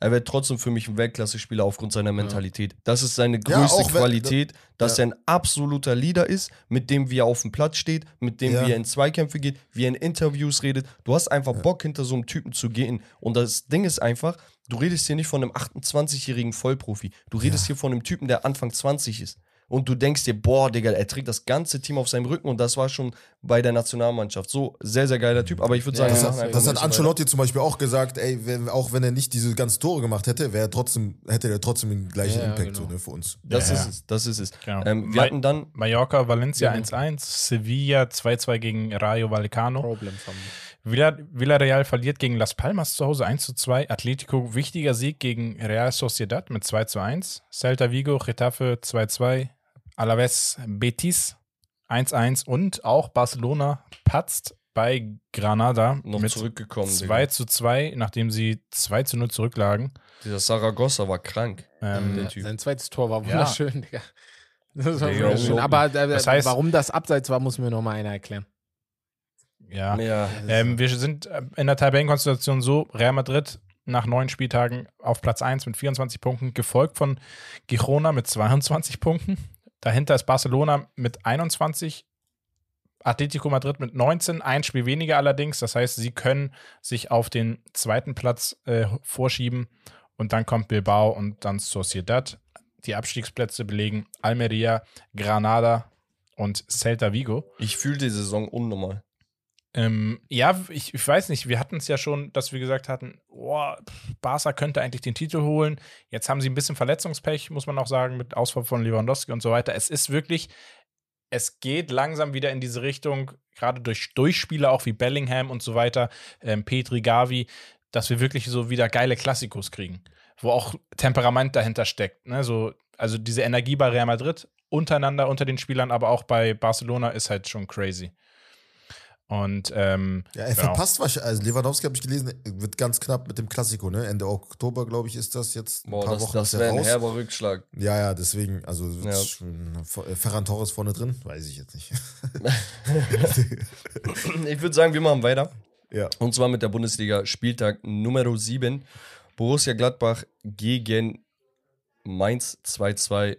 Er wird trotzdem für mich ein Weltklasse-Spieler aufgrund seiner Mentalität. Das ist seine Ja, größte wenn- Qualität, dass ja. er ein absoluter Leader ist, mit dem, wie er auf dem Platz steht, mit dem, Ja. wie er in Zweikämpfe geht, wie er in Interviews redet. Du hast einfach Bock, hinter so einem Typen zu gehen. Und das Ding ist einfach, du redest hier nicht von einem 28-jährigen Vollprofi. Du redest hier von einem Typen, der Anfang 20 ist. Und du denkst dir, boah, Digga, er trägt das ganze Team auf seinem Rücken und das war schon bei der Nationalmannschaft. So, sehr, sehr geiler Typ. Aber ich würde sagen, Das, ja, machen hat, das hat Ancelotti zum Beispiel auch gesagt, ey, wenn, auch wenn er nicht diese ganzen Tore gemacht hätte, wäre er trotzdem, hätte er trotzdem den gleichen Ja, Impact genau. so, ne, für uns. Das Ja, ist ja. es, das ist es. Genau. Ähm, wir hatten dann, Mallorca, Valencia Genau. 1-1, Sevilla 2-2 gegen Rayo Vallecano. Villa, Villarreal verliert gegen Las Palmas zu Hause 1-2. Atletico, wichtiger Sieg gegen Real Sociedad mit 2-1. Celta Vigo, Getafe 2-2. Alaves, Betis 1-1. Und auch Barcelona patzt bei Granada noch mit zurückgekommen. 2 Digga. zu 2, nachdem sie 2 zu 0 zurücklagen. Dieser Saragossa war krank. Ähm, der Typ. Sein zweites Tor war Ja. wunderschön, Digga. Das war Digga, wunderschön. Aber äh, Das heißt- warum das abseits war, muss mir noch mal einer erklären. ja. Ja, Ähm, wir sind äh, in der Tabellenkonstellation so: Real Madrid nach neun Spieltagen auf Platz 1 mit 24 Punkten, gefolgt von Girona mit 22 Punkten. Dahinter ist Barcelona mit 21, Atletico Madrid mit 19, ein Spiel weniger allerdings. Das heißt, sie können sich auf den zweiten Platz äh, vorschieben. Und dann kommt Bilbao und dann Sociedad. Die Abstiegsplätze belegen Almeria, Granada und Celta Vigo. ich fühle die Saison unnormal. Ähm, ja, ich, ich weiß nicht, wir hatten es ja schon, dass wir gesagt hatten, pff, Barca könnte eigentlich den Titel holen. Jetzt haben sie ein bisschen Verletzungspech, muss man auch sagen, mit Ausfall von Lewandowski und so weiter. Es ist wirklich, es geht langsam wieder in diese Richtung, gerade durch Durchspieler auch wie Bellingham und so weiter, ähm, Petri, Gavi, dass wir wirklich so wieder geile Klassikos kriegen, wo auch Temperament dahinter steckt. Ne? So, also diese Energie bei Real Madrid untereinander, unter den Spielern, aber auch bei Barcelona ist halt schon crazy. Und ähm, Ja, er genau. verpasst wahrscheinlich, also Lewandowski habe ich gelesen, wird ganz knapp mit dem Klassiko, ne? Ende Oktober, glaube ich, ist das jetzt. Ein Boah, paar das, Wochen das ist wäre ein herber Rückschlag. Ja, ja, deswegen, also Ja. ja. Ferran Torres vorne drin, weiß ich jetzt nicht. Ich würde sagen, wir machen weiter. ja. Und zwar mit der Bundesliga Spieltag Nummer 7. Borussia Gladbach gegen Mainz 2-2.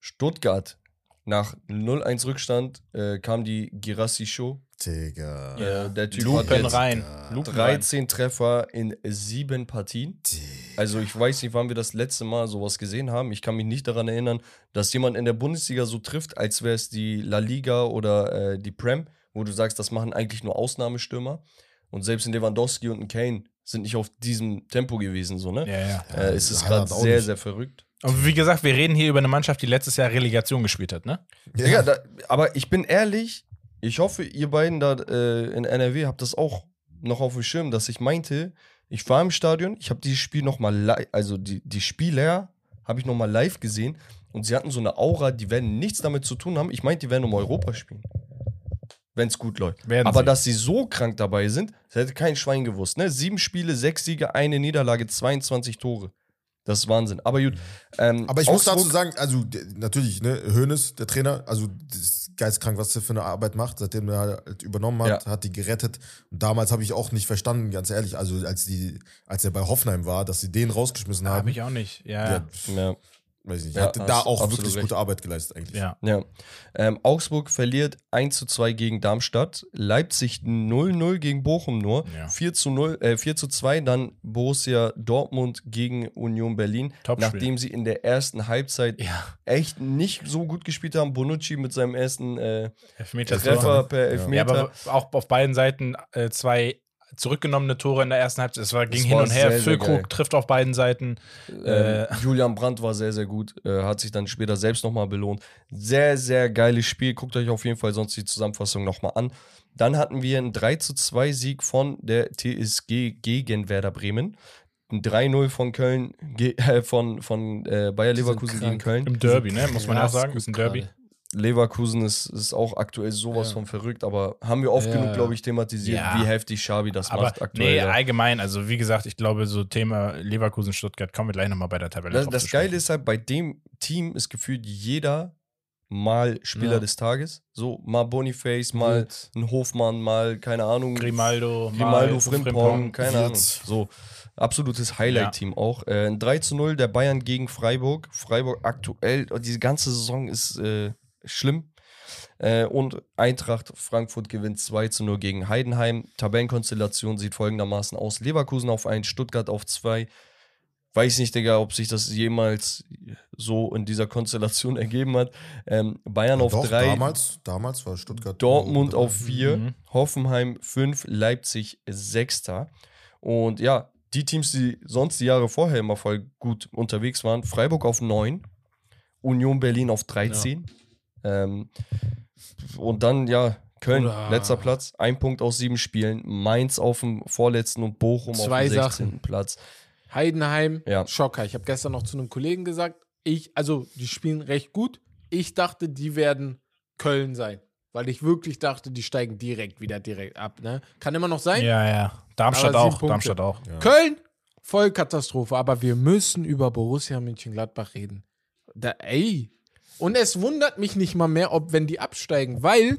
Stuttgart. Nach 0-1 Rückstand äh, kam die Girassi Show. Digga. Äh, der Typ Lupen hat jetzt rein. Lupen rein. 13 Treffer in sieben Partien. Also ich weiß nicht, wann wir das letzte Mal sowas gesehen haben. Ich kann mich nicht daran erinnern, dass jemand in der Bundesliga so trifft, als wäre es die La Liga oder äh, die Prem, wo du sagst, das machen eigentlich nur Ausnahmestürmer. Und selbst ein Lewandowski und ein Kane sind nicht auf diesem Tempo gewesen, so, ne? Ja, ja. Äh, es ist Haaland gerade sehr, sehr verrückt. Und wie gesagt, wir reden hier über eine Mannschaft, die letztes Jahr Relegation gespielt hat, ne? Digga, da, aber ich bin ehrlich, ich hoffe, ihr beiden da äh, in NRW habt das auch noch auf dem Schirm, dass ich meinte, ich war im Stadion, ich habe dieses Spiel nochmal live, also die, die Spieler habe ich nochmal live gesehen und sie hatten so eine Aura, die werden nichts damit zu tun haben. Ich meinte, die werden um Europa spielen. Wenn es gut läuft. Werden Aber sie. dass sie so krank dabei sind, das hätte kein Schwein gewusst. Ne? Sieben Spiele, sechs Siege, eine Niederlage, 22 Tore. Das ist Wahnsinn. Aber gut. Ähm, Aber ich muss Augsburg- dazu sagen, also natürlich, ne, Hoeneß, der Trainer, also das ist geistkrank, was der für eine Arbeit macht, seitdem er halt übernommen hat, Ja. hat die gerettet. Und damals habe ich auch nicht verstanden, ganz ehrlich, also als die, als er bei Hoffenheim war, dass sie den rausgeschmissen haben. Habe ich auch nicht. Ja. ja, Ja. Weiß ich nicht. Ja, Er hat hast da auch wirklich recht. gute Arbeit geleistet eigentlich. ja. Ja. Ähm, Augsburg verliert 1 zu 2 gegen Darmstadt. Leipzig 0-0 gegen Bochum nur. Ja. 4 zu 0, äh, 4 zu 2 dann Borussia Dortmund gegen Union Berlin. Nachdem sie in der ersten Halbzeit Ja. echt nicht so gut gespielt haben. Bonucci mit seinem ersten äh, Elfmeter Treffer per Ja, Elfmeter. aber auch auf beiden Seiten äh, zwei zurückgenommene Tore in der ersten Halbzeit. Es war, ging Es hin war und her. sehr. Füllkrug trifft auf beiden Seiten. Ähm, Julian Brandt war sehr, sehr gut. Äh, hat sich dann später selbst nochmal belohnt. Sehr, sehr geiles Spiel. Guckt euch auf jeden Fall sonst die Zusammenfassung nochmal an. Dann hatten wir einen 3 zu 2 Sieg von der TSG gegen Werder Bremen. Ein 3-0 von Köln, äh, von, von äh, Bayer Leverkusen gegen. Köln. Im Derby, ne? Muss man ja auch sagen. Ist ein Derby. gerade. Leverkusen ist, ist auch aktuell sowas Ja. von verrückt, aber haben wir oft Ja, genug, ja. glaube ich, thematisiert, Ja. wie heftig Schabi das Aber macht aktuell. nee, ja. allgemein, also wie gesagt, ich glaube, so Thema Leverkusen-Stuttgart kommen wir gleich nochmal bei der Tabelle Das, das Geile ist halt, bei dem Team ist gefühlt jeder mal Spieler Ja. des Tages. So, mal Boniface, mal Wild. ein Hofmann, mal, keine Ahnung, Grimaldo, Grimaldo, Mal, Frimpong, keine Wirtz. Ahnung. So, absolutes Highlight-Team auch. Äh, ein 3 zu 0 der Bayern gegen Freiburg. Freiburg aktuell, oh, diese ganze Saison ist äh, schlimm. Äh, und Eintracht Frankfurt gewinnt 2 zu 0 gegen Heidenheim. Tabellenkonstellation sieht folgendermaßen aus: Leverkusen auf 1, Stuttgart auf 2. Weiß nicht, Digga, ob sich das jemals so in dieser Konstellation ergeben hat. Ähm, Bayern auf Doch, 3, damals, damals war Stuttgart. Dortmund auf 4, Mhm. Hoffenheim 5, Leipzig 6. Und ja, die Teams, die sonst die Jahre vorher immer voll gut unterwegs waren, Freiburg auf 9, Union Berlin auf 13. Ähm, und dann, ja, Köln, Oder- letzter Platz, ein Punkt aus sieben Spielen, Mainz auf dem vorletzten und Bochum Zwei auf dem 16. Sachen. Platz. Heidenheim, Ja. Schocker. Ich habe gestern noch zu einem Kollegen gesagt, ich, also die spielen recht gut. Ich dachte, die werden Köln sein. Weil ich wirklich dachte, die steigen direkt wieder direkt ab. Ne? Kann immer noch sein. Ja, ja. Darmstadt auch. Darmstadt auch. Köln, Vollkatastrophe. Aber wir müssen über Borussia Mönchengladbach reden. Da, ey. Und es wundert mich nicht mal mehr, ob wenn die absteigen, weil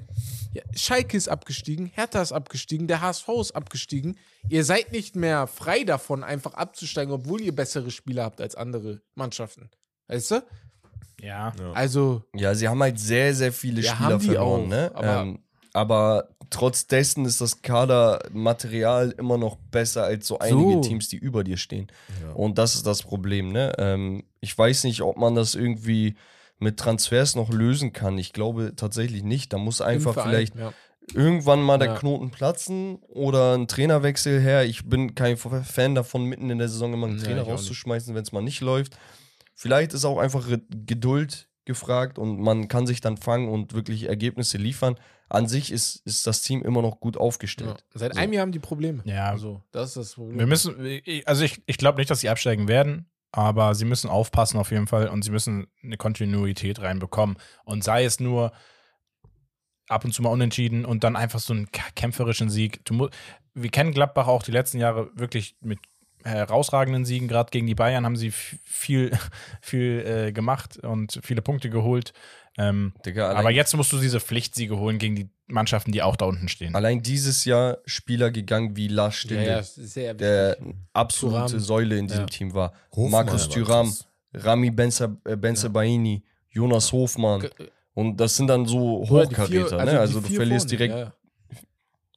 ja, Schalke ist abgestiegen, Hertha ist abgestiegen, der HSV ist abgestiegen. Ihr seid nicht mehr frei davon, einfach abzusteigen, obwohl ihr bessere Spieler habt als andere Mannschaften. Weißt du? Ja. Also, Ja, sie haben halt sehr, sehr viele Ja, Spieler haben die verloren, auch, ne? aber- ähm, aber trotz dessen ist das Kadermaterial immer noch besser als so einige So. Teams, die über dir stehen. Ja. Und das ist das Problem, ne? Ähm, ich weiß nicht, ob man das irgendwie mit Transfers noch lösen kann. Ich glaube tatsächlich nicht. Da muss einfach Verein, vielleicht ja. irgendwann mal der Ja. Knoten platzen oder ein Trainerwechsel her. Ich bin kein Fan davon, mitten in der Saison immer einen Nee, Trainer rauszuschmeißen, wenn es mal nicht läuft. Vielleicht ist auch einfach Geduld gefragt und man kann sich dann fangen und wirklich Ergebnisse liefern. An sich ist, ist das Team immer noch gut Ja. aufgestellt. Seit So. einem Jahr haben die Probleme. Ja. Also, das ist das Problem. Wir müssen, also ich, ich glaube nicht, dass sie absteigen werden, aber sie müssen aufpassen auf jeden Fall und sie müssen eine Kontinuität reinbekommen. Und sei es nur ab und zu mal unentschieden und dann einfach so einen kämpferischen Sieg. Wir kennen Gladbach auch die letzten Jahre wirklich mit herausragenden Siegen. Gerade gegen die Bayern haben sie viel, viel äh, gemacht und viele Punkte geholt. Ähm, Digga, allein, aber jetzt musst du diese Pflichtsiege holen gegen die Mannschaften, die auch da unten stehen. allein dieses Jahr Spieler gegangen wie Lars Ja, Stinde, ja, sehr der absolute Thuram. Säule in diesem Ja. Team war. Hofmann Markus Thuram. Rami Benze, äh, Benzebaini, Jonas Hofmann. Und das sind dann so vier- Hochkaräter, also ne? die Also du verlierst vorne, direkt ja, ja.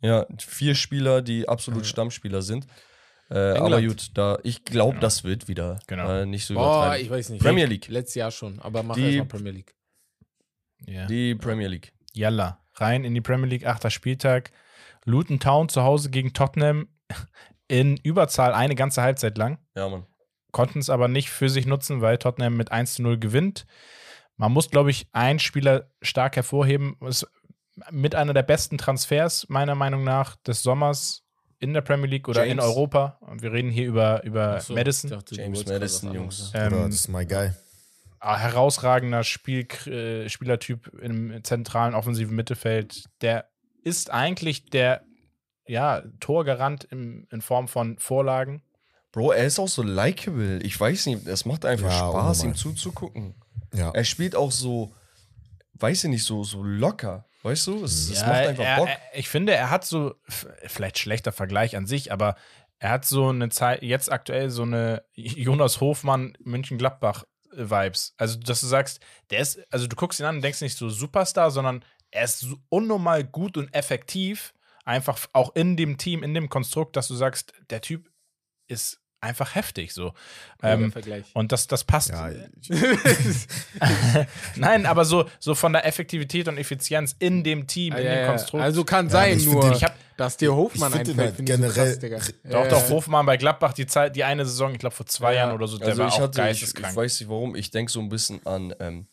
Ja, vier Spieler, die absolut Stammspieler sind. Äh, aber gut, da ich glaube, Genau. das wird wieder Genau. äh, nicht so Boah, ich weiß nicht. Premier League. Letztes Jahr schon, aber mach erstmal Premier League. Ja. Die Premier League. Yalla, rein in die Premier League, achter Spieltag. Luton Town zu Hause gegen Tottenham in Überzahl eine ganze Halbzeit lang. Ja, Mann. Konnten es aber nicht für sich nutzen, weil Tottenham mit 1 zu 0 gewinnt. Man muss, glaube ich, einen Spieler stark hervorheben. Ist mit einer der besten Transfers, meiner Meinung nach, des Sommers in der Premier League oder in James. Europa. Und wir reden hier über, über so, Madison. ich dachte, James Madison, Jungs. Ähm, das ist my guy. Ah, herausragender Spiel, äh, Spielertyp im zentralen offensiven Mittelfeld. Der ist eigentlich der ja, Torgarant im, in Form von Vorlagen. Bro, er ist auch so likable. Ich weiß nicht, es macht einfach Ja, Spaß, ihm zuzugucken. Ja. Er spielt auch so, weiß ich nicht, so, so locker. Weißt du? Es, es macht einfach er, Bock. Er, ich finde, er hat so, vielleicht schlechter Vergleich an sich, aber er hat so eine Zeit, jetzt aktuell so eine Jonas Hofmann München-Gladbach-Vibes. Also, dass du sagst, der ist, also du guckst ihn an und denkst nicht so Superstar, sondern er ist so unnormal gut und effektiv, einfach auch in dem Team, in dem Konstrukt, dass du sagst, der Typ ist einfach heftig so. Ähm, Vergleich. und das, das passt. Ja, Nein, aber so, so von der Effektivität und Effizienz in dem Team, Ah, in ja, dem. Konstrukt. Also kann Ja, sein, ich nur, den- ich hab- dass dir Hofmann ich einfällt, halt finde ich so generell- krass, Digga. Doch, Ja, doch. Hofmann bei Gladbach, die, Zeit, die eine Saison, ich glaube vor zwei Ja. Jahren oder so, der Also war ich auch hatte, ich, ich geisteskrank. weiß nicht warum, ich denke so ein bisschen an ähm,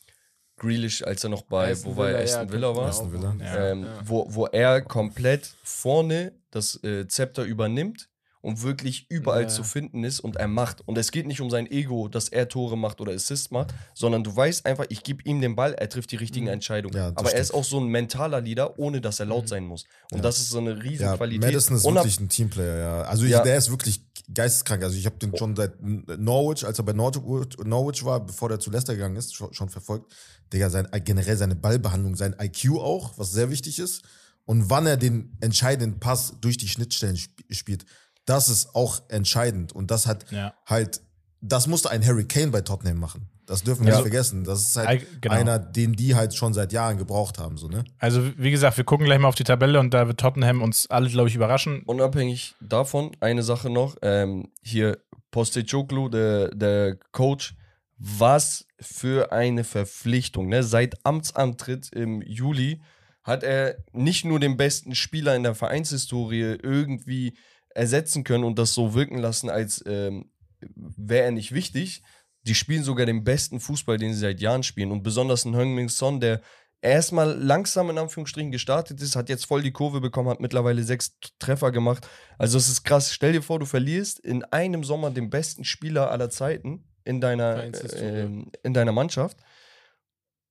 Grealish, als er noch bei, Aston wo war er, Villa, Aston ja, Villa war. Aston Villa. ähm, Ja. Wo, wo er komplett vorne das äh, Zepter übernimmt und wirklich überall Ja. zu finden ist und er macht. Und es geht nicht um sein Ego, dass er Tore macht oder Assist macht, sondern du weißt einfach, ich gebe ihm den Ball, er trifft die richtigen Mhm. Entscheidungen. Ja, Aber er stimmt. ist auch so ein mentaler Leader, ohne dass er laut sein muss. Und das ist so eine riesen ja, Qualität. Madison ist Unab- wirklich ein Teamplayer, ja. Also ich, Ja. der ist wirklich geisteskrank. Also ich habe den schon seit Norwich, als er bei Norwich, Norwich war, bevor der zu Leicester gegangen ist, schon, schon verfolgt. Digga, sein, generell seine Ballbehandlung, sein IQ auch, was sehr wichtig ist. Und wann er den entscheidenden Pass durch die Schnittstellen sp spielt, das ist auch entscheidend. Und das hat Ja. halt, das musste ein Harry Kane bei Tottenham machen. Das dürfen wir Ja. nicht vergessen. Das ist halt genau. einer, den die halt schon seit Jahren gebraucht haben, so, ne? Also, wie gesagt, wir gucken gleich mal auf die Tabelle und da wird Tottenham uns alle, glaube ich, überraschen. Unabhängig davon, eine Sache noch, ähm, hier Postecoglu, der, der Coach, was für eine Verpflichtung. Ne? Seit Amtsantritt im Juli hat er nicht nur den besten Spieler in der Vereinshistorie irgendwie ersetzen können und das so wirken lassen, als ähm, wäre er nicht wichtig. Die spielen sogar den besten Fußball, den sie seit Jahren spielen. Und besonders ein Heung-Min Son, der erstmal langsam in Anführungsstrichen gestartet ist, hat jetzt voll die Kurve bekommen, hat mittlerweile sechs Treffer gemacht. Also es ist krass. Stell dir vor, du verlierst in einem Sommer den besten Spieler aller Zeiten in deiner, ähm, in deiner Mannschaft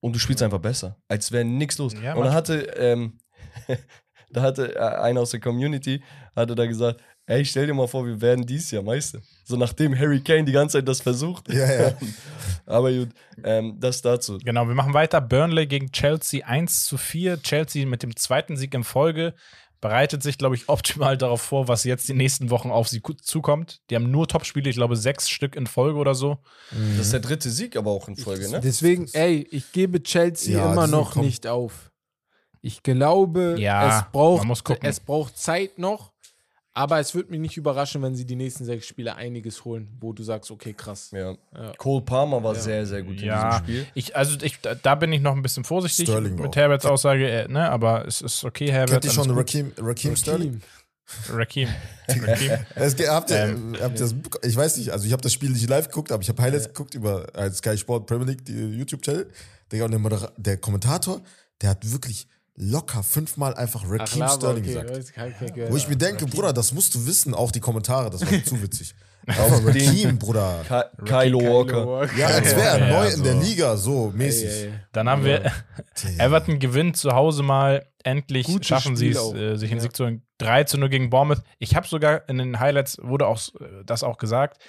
und du spielst einfach besser, als wäre nichts los. Ja, und da hatte, ähm, da hatte äh, einer aus der Community, hatte da gesagt, ey, stell dir mal vor, wir werden dieses Jahr Meister. So nachdem Harry Kane die ganze Zeit das versucht. Ja, ja. Aber gut, ähm, das dazu. Genau, wir machen weiter. Burnley gegen Chelsea 1 zu 4. Chelsea mit dem zweiten Sieg in Folge bereitet sich, glaube ich, optimal darauf vor, was jetzt die nächsten Wochen auf sie zukommt. Die haben nur Topspiele, ich glaube, sechs Stück in Folge oder so. Das ist der dritte Sieg aber auch in Folge, ne? Deswegen, ey, ich gebe Chelsea Ja, immer noch nicht auf. Ich glaube, Ja, es, braucht, es braucht Zeit noch, aber es wird mich nicht überraschen, wenn sie die nächsten sechs Spiele einiges holen, wo du sagst, okay, krass. Ja. Ja. Cole Palmer war Ja. sehr, sehr gut in Ja, diesem Spiel. ich, also ich, da, bin ich noch ein bisschen vorsichtig Sterling mit auch- Herberts Aussage, äh, ne, aber es ist okay, Herbert. Kennt ihr schon gut. Raheem, Raheem Sterling? Es, ge- habt ihr, Ähm, habt ihr das, ich weiß nicht, also ich habe das Spiel nicht live geguckt, aber ich habe Highlights geguckt über äh, Sky Sport Premier League, die YouTube-Channel. Der, der Kommentator, der hat wirklich locker fünfmal einfach Ach, Raheem Lava, Sterling okay, gesagt. ich gehört. Wo ich mir denke, Bruder, das musst du wissen, auch die Kommentare, das war zu witzig. Den Team, Bruder. Ka Kylo Walker. Ja, als wäre er Ja, neu so. in der Liga, so mäßig. Ey, ey. Dann haben wir Everton gewinnt zu Hause mal. Endlich Gutes schaffen sie es, äh, sich in Ja. Sieg zu holen. 3 zu 0 gegen Bournemouth. Ich habe sogar in den Highlights wurde auch äh, das auch gesagt.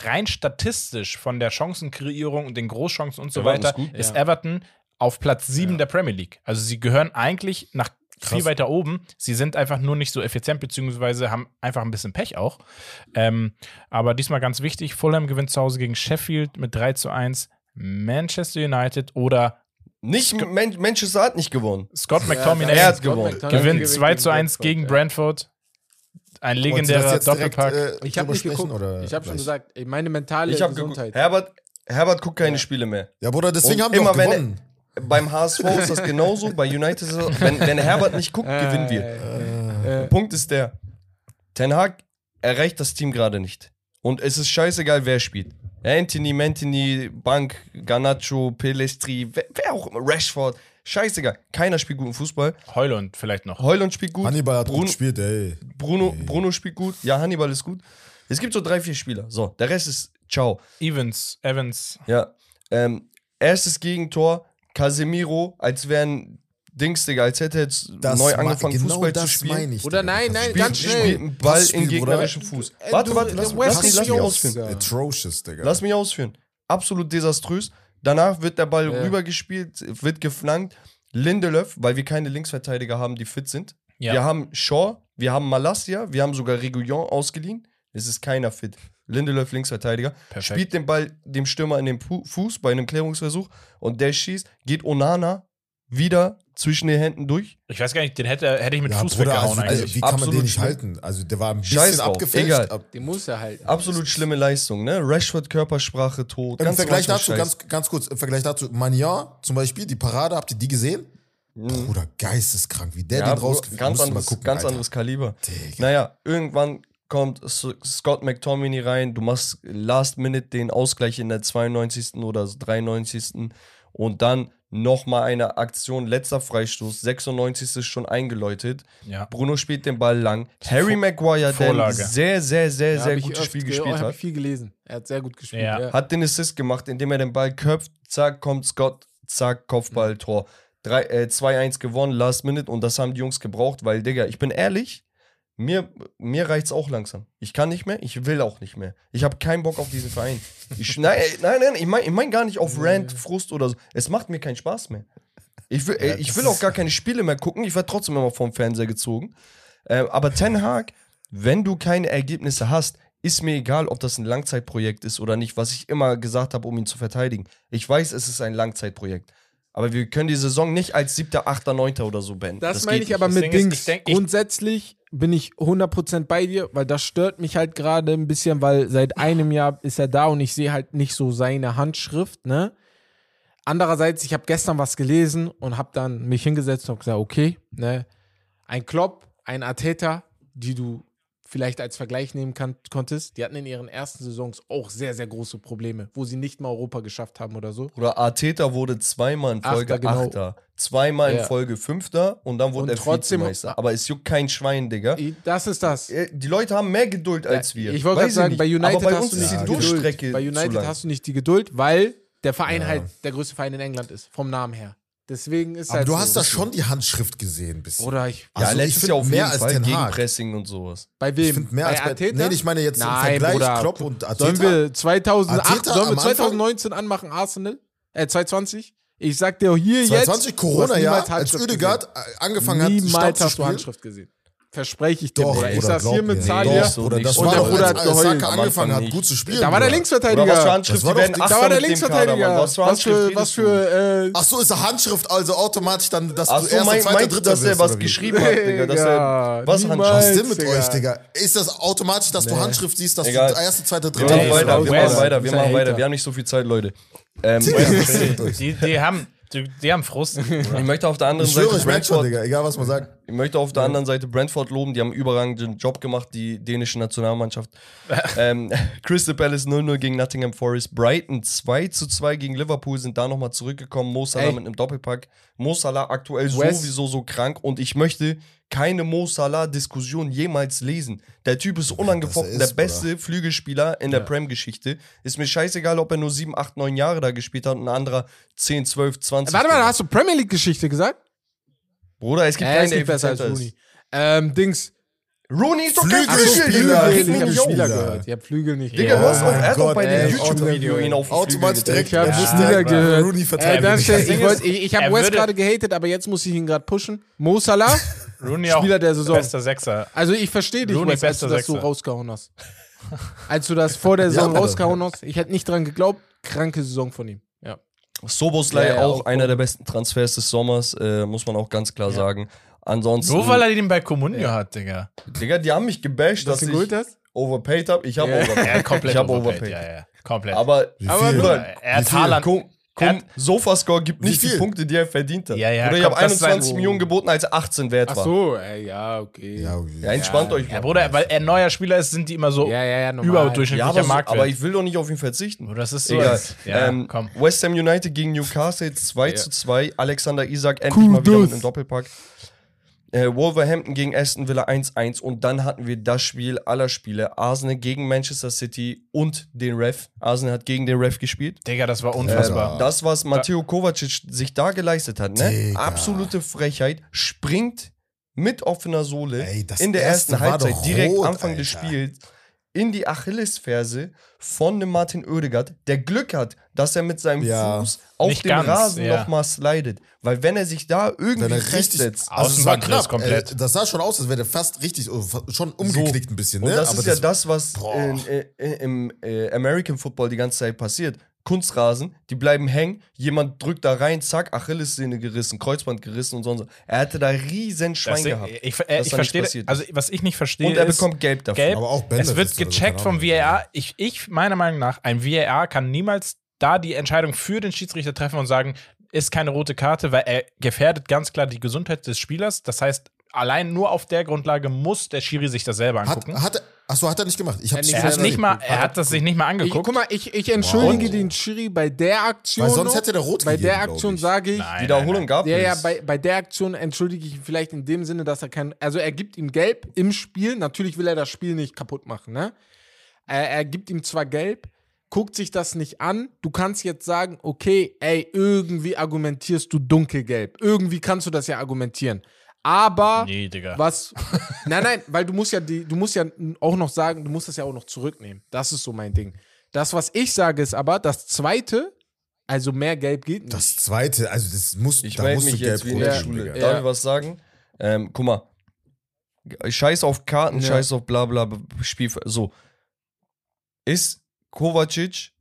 Rein statistisch von der Chancenkreierung und den Großchancen und so Everton ist weiter gut. ist Ja. Everton auf Platz 7 der Premier League. Also sie gehören eigentlich nach viel Krass. weiter oben. Sie sind einfach nur nicht so effizient, beziehungsweise haben einfach ein bisschen Pech auch. Ähm, aber diesmal ganz wichtig: Fulham gewinnt zu Hause gegen Sheffield mit 3 zu 1. Manchester United oder Nicht Man Manchester hat nicht gewonnen. Scott McTominay er hat gewonnen. gewinnt 2 zu 1 gegen Brentford. Ein legendärer Doppelpack. äh, Ich habe nicht geguckt. Ich habe schon gesagt, meine mentale Ich. Gesundheit. Herbert, Herbert guckt keine Spiele mehr. Ja, Bruder, deswegen Und haben wir auch immer wenn er- gewonnen. Beim HSV ist das genauso, bei United ist das, wenn, wenn Herbert nicht guckt, gewinnen wir. Der Punkt ist der, Ten Hag erreicht das Team gerade nicht. Und es ist scheißegal, wer spielt. Anthony, Mantini, Bank, Garnacho, Pelestri, wer, wer auch immer, Rashford, scheißegal. Keiner spielt guten Fußball. Heulund vielleicht noch. Heuland spielt gut. Hannibal hat Bruno, gut gespielt, ey. Bruno, Bruno spielt gut. Ja, Hannibal ist gut. Es gibt so drei, vier Spieler. So, der Rest ist ciao. Evans, Evans. Ja. Ähm, erstes Gegentor, Casemiro, als wären Dings, Digga, als hätte er jetzt Das neu angefangen, genau Fußball das zu spielen. meine ich, Oder nein, nein, Spiel- ganz Spielt schnell. einen Ball Passspiel, in gegnerischen Fuß. Äh, Warte, du- warte, lass, lass, mich, ist lass mich ausführen. Ja. Atrocious, Digga. Lass mich ausführen. Absolut desaströs. Danach wird der Ball Ja. rübergespielt, wird geflankt. Lindelöf, weil wir keine Linksverteidiger haben, die fit sind. Ja. Wir haben Shaw, wir haben Malassia, wir haben sogar Reguillon ausgeliehen. Es ist keiner fit. Lindelöf, Linksverteidiger, Perfekt. spielt den Ball dem Stürmer in den Fu- Fuß bei einem Klärungsversuch und der schießt, geht Onana wieder zwischen den Händen durch. Ich weiß gar nicht, den hätte, hätte ich mit ja, Fuß Bruder, weggehauen also, eigentlich. also, wie kann man Absolut den nicht schlimm. halten? Also, der war ein bisschen Scheiß abgefälscht. egal. Den muss er halten. Absolut schlimme Leistung, ne? Rashford Körpersprache tot. Im ganz Vergleich dazu, Scheiß. ganz, ganz kurz, im Vergleich dazu, Magnan zum Beispiel, die Parade, habt ihr die gesehen? Bruder, geisteskrank, wie der Mhm. Ja, den rausgeführt ganz Musst du anderes, mal gucken, ganz anderes Kaliber. Digga. Naja, irgendwann kommt Scott McTominay rein, du machst last minute den Ausgleich in der 92. oder 93. und dann nochmal eine Aktion, letzter Freistoß, 96. ist schon eingeläutet. Ja. Bruno spielt den Ball lang. Harry Maguire, der ein sehr, sehr, sehr, Ja, sehr gutes Spiel gespielt hat, ich viel gelesen. Er hat sehr gut gespielt. Ja. Ja. hat den Assist gemacht, indem er den Ball köpft, zack, kommt Scott, zack, Kopfball, Tor. Drei- äh, 2-1 gewonnen, Last Minute und das haben die Jungs gebraucht, weil, Digga, ich bin ehrlich, mir, mir reicht's auch langsam. Ich kann nicht mehr, ich will auch nicht mehr. Ich habe keinen Bock auf diesen Verein. Ich, nein, ey, nein, nein, ich meine ich mein gar nicht auf Rant, Frust oder so. Es macht mir keinen Spaß mehr. Ich will, ey, ich will auch gar keine Spiele mehr gucken. Ich werde trotzdem immer vom Fernseher gezogen. Äh, aber Ten Hag, wenn du keine Ergebnisse hast, ist mir egal, ob das ein Langzeitprojekt ist oder nicht, was ich immer gesagt habe, um ihn zu verteidigen. Ich weiß, es ist ein Langzeitprojekt. Aber wir können die Saison nicht als siebter, achter, neunter oder so beenden. Das, geht meine ich nicht. aber Das mit Ding ist, Dings. ich denk- ich- Grundsätzlich bin ich 100% bei dir, weil das stört mich halt gerade ein bisschen, weil seit einem Jahr ist er da und ich sehe halt nicht so seine Handschrift, ne? Andererseits, ich habe gestern was gelesen und habe dann mich hingesetzt und gesagt, okay, ne? Ein Klopp, ein Arteta, die du vielleicht als Vergleich nehmen kann, konntest, die hatten in ihren ersten Saisons auch sehr, sehr große Probleme, wo sie nicht mal Europa geschafft haben oder so. Oder Arteta wurde zweimal in Folge Achter, genau. Achter, zweimal in Ja. Folge Fünfter und dann wurde Und er trotzdem- Vizemeister. Aber es juckt kein Schwein, Digga. Das ist das. Äh, Die Leute haben mehr Geduld als wir. Ich wollte gerade sagen, nicht. bei United bei hast du nicht die Durchstrecke Geduld. Bei United hast du nicht die Geduld, weil der Verein halt der größte Verein in England ist, vom Namen her. Deswegen ist Aber halt du so. hast da schon die Handschrift gesehen, ein bisschen. Oder ich. Ja, Also ich letztes find Jahr auf mehr als Fall Ten Hag. Gegenpressing und sowas. Bei wem? Ich finde mehr bei als bei Arteta? Nee, ich meine jetzt im Nein, Vergleich Bruder. Klopp und Arteta. Sollen wir 2008, Arteta sollen wir am Anfang? 2019 anmachen, Arsenal? Äh, 2020? Ich sag dir hier 2020 jetzt. Corona, du hast ja, niemals als Oedegaard angefangen hat, gesehen. Stab Niemals hast du. Handschrift gesehen. Verspreche ich dir, Doch, Bruder. Ich saß hier mit. Zalia. Doch, so Bruder, nicht das. Und war der Bruder hat als geheult. Saka angefangen hat, gut zu spielen. Da war der. Oder was Linksverteidiger. für Handschrift? War Achter Da war der Linksverteidiger. Was für Was Handschrift was für, äh, Ach so, ist eine Handschrift also automatisch dann, dass Ach du so, erster, mein, zweiter, dritter dass er was oder geschrieben hat, Digga. Dass er, was niemals. Was Handschrift? ist denn mit euch, Digga? Ist das automatisch, dass du Handschrift siehst, dass du erster, zweiter, dritter weiter, wir machen weiter, wir machen weiter. Wir haben nicht so viel Zeit, Leute. Ähm? Die, die, haben, die, die haben Frust. ich möchte auf der anderen Ich schwöre, Seite ich merke schon, Brentford, Digga, egal was man sagt. Ich möchte auf der anderen Seite Brentford loben, die haben einen überragenden Job gemacht, die dänische Nationalmannschaft. ähm, Crystal Palace 0-0 gegen Nottingham Forest, Brighton 2-2 gegen Liverpool sind da nochmal zurückgekommen, Mo Salah Ey. mit einem Doppelpack. Mo Salah aktuell West- sowieso so krank und ich möchte keine Mo Salah-Diskussion jemals lesen. Der Typ ist unangefochten ist, der beste Flügelspieler in der Prem-Geschichte. Ist mir scheißegal, ob er nur 7, 8, 9 Jahre da gespielt hat und ein anderer 10, 12, 20. Warte mal, hast du Premier League-Geschichte gesagt? Bruder, es gibt Er keinen, ist der nicht besser als Rooney. ist. Ähm, Dings. Rooney ist doch kein Flügelspieler. Flügel, Digga. Flügel, Reg ich nicht auf. Spieler gehört. Ich habe Flügel nicht Digga, gehört. du hast auch, er bei dem YouTube-Video ihn auf Automatisch direkt Ich. Ja, Spieler ja, gehört. Rooney Äh, verteidigt. ich ich, ich habe er West gerade gehatet, aber jetzt muss ich ihn gerade pushen. Mo Salah, Rooney auch Spieler der Saison. bester Sechser. also ich verstehe dich, Rooney als du das so rausgehauen hast. Als du das vor der Saison Bruder. rausgehauen hast, ich hätte nicht dran geglaubt, kranke Saison von ihm. Ja. Soboslai Ja, ja, auch auch einer der besten Transfers des Sommers, äh, muss man auch ganz klar sagen. Ansonsten, Nur weil er den bei Comunio hat, Digga. Digga, die haben mich gebasht, dass Dass du ich hast? overpaid habe. Ich habe Ja. overpaid. Ja, komplett ich habe overpaid. overpaid. Ja, ja, komplett. Aber, Aber er hat? Haaland. Hat- Sofascore gibt nicht die? Punkte, die er verdient hat. Ja, ja, Oder ich komm, habe das ist 21 sein- Millionen geboten, als er 18 wert Ach war. so, ey, ja, okay. Ja, okay. Ja, entspannt euch ja. Bruder, weil er ein neuer Spieler ist, sind die immer so Ja, ja, ja, normal. Ja, überdurchschnittlicher aber, so, Marktwert. aber ich will doch nicht auf ihn verzichten. Bruder, das ist so. Egal. Ja, ähm, komm. West Ham United gegen Newcastle 2 Ja. zu 2. Alexander Isak endlich mal wieder Kudos. mit einem Doppelpack. Äh, Wolverhampton gegen Aston Villa 1-1 und dann hatten wir das Spiel aller Spiele. Arsenal gegen Manchester City und den Ref. Arsenal hat gegen den Ref gespielt. Digga, das war Äh, unfassbar. das, was Matteo Kovacic sich da geleistet hat, ne? Digga. Absolute Frechheit. Springt mit offener Sohle Ey, in der erste ersten Halbzeit, direkt rot, Anfang des Alter. Spiels, in die Achillesferse von dem Martin Oedegaard, der Glück hat, dass er mit seinem Ja. Fuß auf Nicht dem ganz, Rasen ja. nochmal slidet. Weil wenn er sich da irgendwie festsetzt, Also es war Außenbandriss komplett. Äh, das sah schon aus, als wäre der fast richtig, oh, schon umgeknickt ein bisschen, und ne? das Aber ist ja das, was in, äh, im äh, American Football die ganze Zeit passiert. Kunstrasen, die bleiben hängen, jemand drückt da rein, zack, Achillessehne gerissen, Kreuzband gerissen und sonst. was. Er hatte da riesen Schwein Das gehabt. Ich, äh, ich nicht verstehe, also was ich nicht verstehe, und er ist, bekommt Gelb dafür. Gelb. Aber auch es Benefits wird so, gecheckt vom. VAR. Ich, ich, meiner Meinung nach, ein VAR kann niemals da die Entscheidung für den Schiedsrichter treffen und sagen, ist keine rote Karte, weil er gefährdet ganz klar die Gesundheit des Spielers. Das heißt, allein nur auf der Grundlage muss der Schiri sich das selber Hat, angucken. hat er, achso, hat er nicht gemacht. Ich hab's nicht er, hat selber nicht mal, er hat das sich nicht mal Ich, angeguckt. guck mal, ich, ich entschuldige Wow. den Schiri bei der Aktion. Weil sonst noch. hätte der rot Bei gegeben, der Aktion ich. sage ich, Nein, Wiederholung gab Ja, es. ja, bei, bei der Aktion entschuldige ich ihn vielleicht in dem Sinne, dass er kein. Also er gibt ihm gelb im Spiel. Natürlich will er das Spiel nicht kaputt machen, ne? Er, er gibt ihm zwar gelb, guckt sich das nicht an. Du kannst jetzt sagen, okay, ey, irgendwie argumentierst du dunkelgelb. Irgendwie kannst du das ja argumentieren. Aber Nee, Digga. was. nein, nein, weil du musst ja die, du musst ja auch noch sagen, du musst das ja auch noch zurücknehmen. Das ist so mein Ding. Das, was ich sage, ist aber, das zweite, also mehr Gelb geht nicht. Das zweite, also das muss, Ich da musst mich du jetzt gelb wie in der Schule. Ja. Darf ich was sagen? Ähm, guck mal. Scheiß auf Karten, Ja. scheiß auf bla bla Spiel. So. Ist Kovacic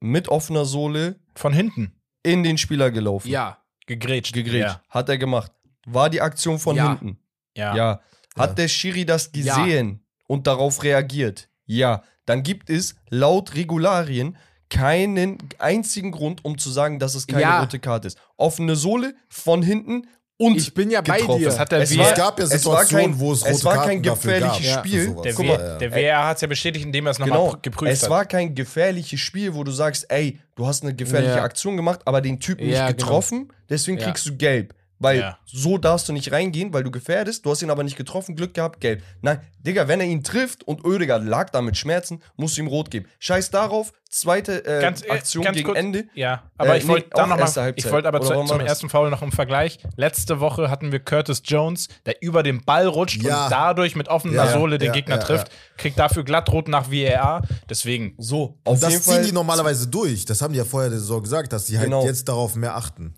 mit offener Sohle Von hinten in den Spieler gelaufen? ja. gegrätscht. Gegrätscht. Ja. Hat er gemacht. War die Aktion von Ja. hinten? Ja. Ja. Hat Ja. der Schiri das Ja. gesehen und darauf reagiert? Ja. Dann gibt es laut Regularien keinen einzigen Grund, um zu sagen, dass es keine Ja. rote Karte ist. Offene Sohle von hinten und Ich bin ja bei getroffen. dir. Das hat der es, war, Es gab ja es Situationen, kein, wo es es rote war Karten kein gefährliches gab. Spiel. für sowas. Der, mal, der WR hat es ja bestätigt, indem er es nochmal Genau, pr- geprüft es hat. war kein gefährliches Spiel, wo du sagst, ey, du hast eine gefährliche Ja. Aktion gemacht, aber den Typen Ja, nicht genau. getroffen, deswegen Ja. kriegst du gelb. Weil Ja. so darfst du nicht reingehen, weil du gefährdest, du hast ihn aber nicht getroffen, Glück gehabt, gelb. Nein, Digga, wenn er ihn trifft und Oedegaard lag da mit Schmerzen, musst du ihm rot geben. Scheiß darauf, zweite äh, Ganz, äh, Aktion ganz gegen kurz. Ende. Ja, aber Äh, ich nee, wollte dann auch noch mal, ich wollte aber zu, zum das? ersten Foul noch im Vergleich. Letzte Woche hatten wir Curtis Jones, der über den Ball rutscht Ja. und dadurch mit offener Ja, Sohle den ja, Gegner ja, trifft, kriegt dafür glattrot nach VAR. Deswegen, So, auf Und das ziehen Fall. die normalerweise durch. Das haben die ja vorher der Saison gesagt, dass die halt Genau. jetzt darauf mehr achten.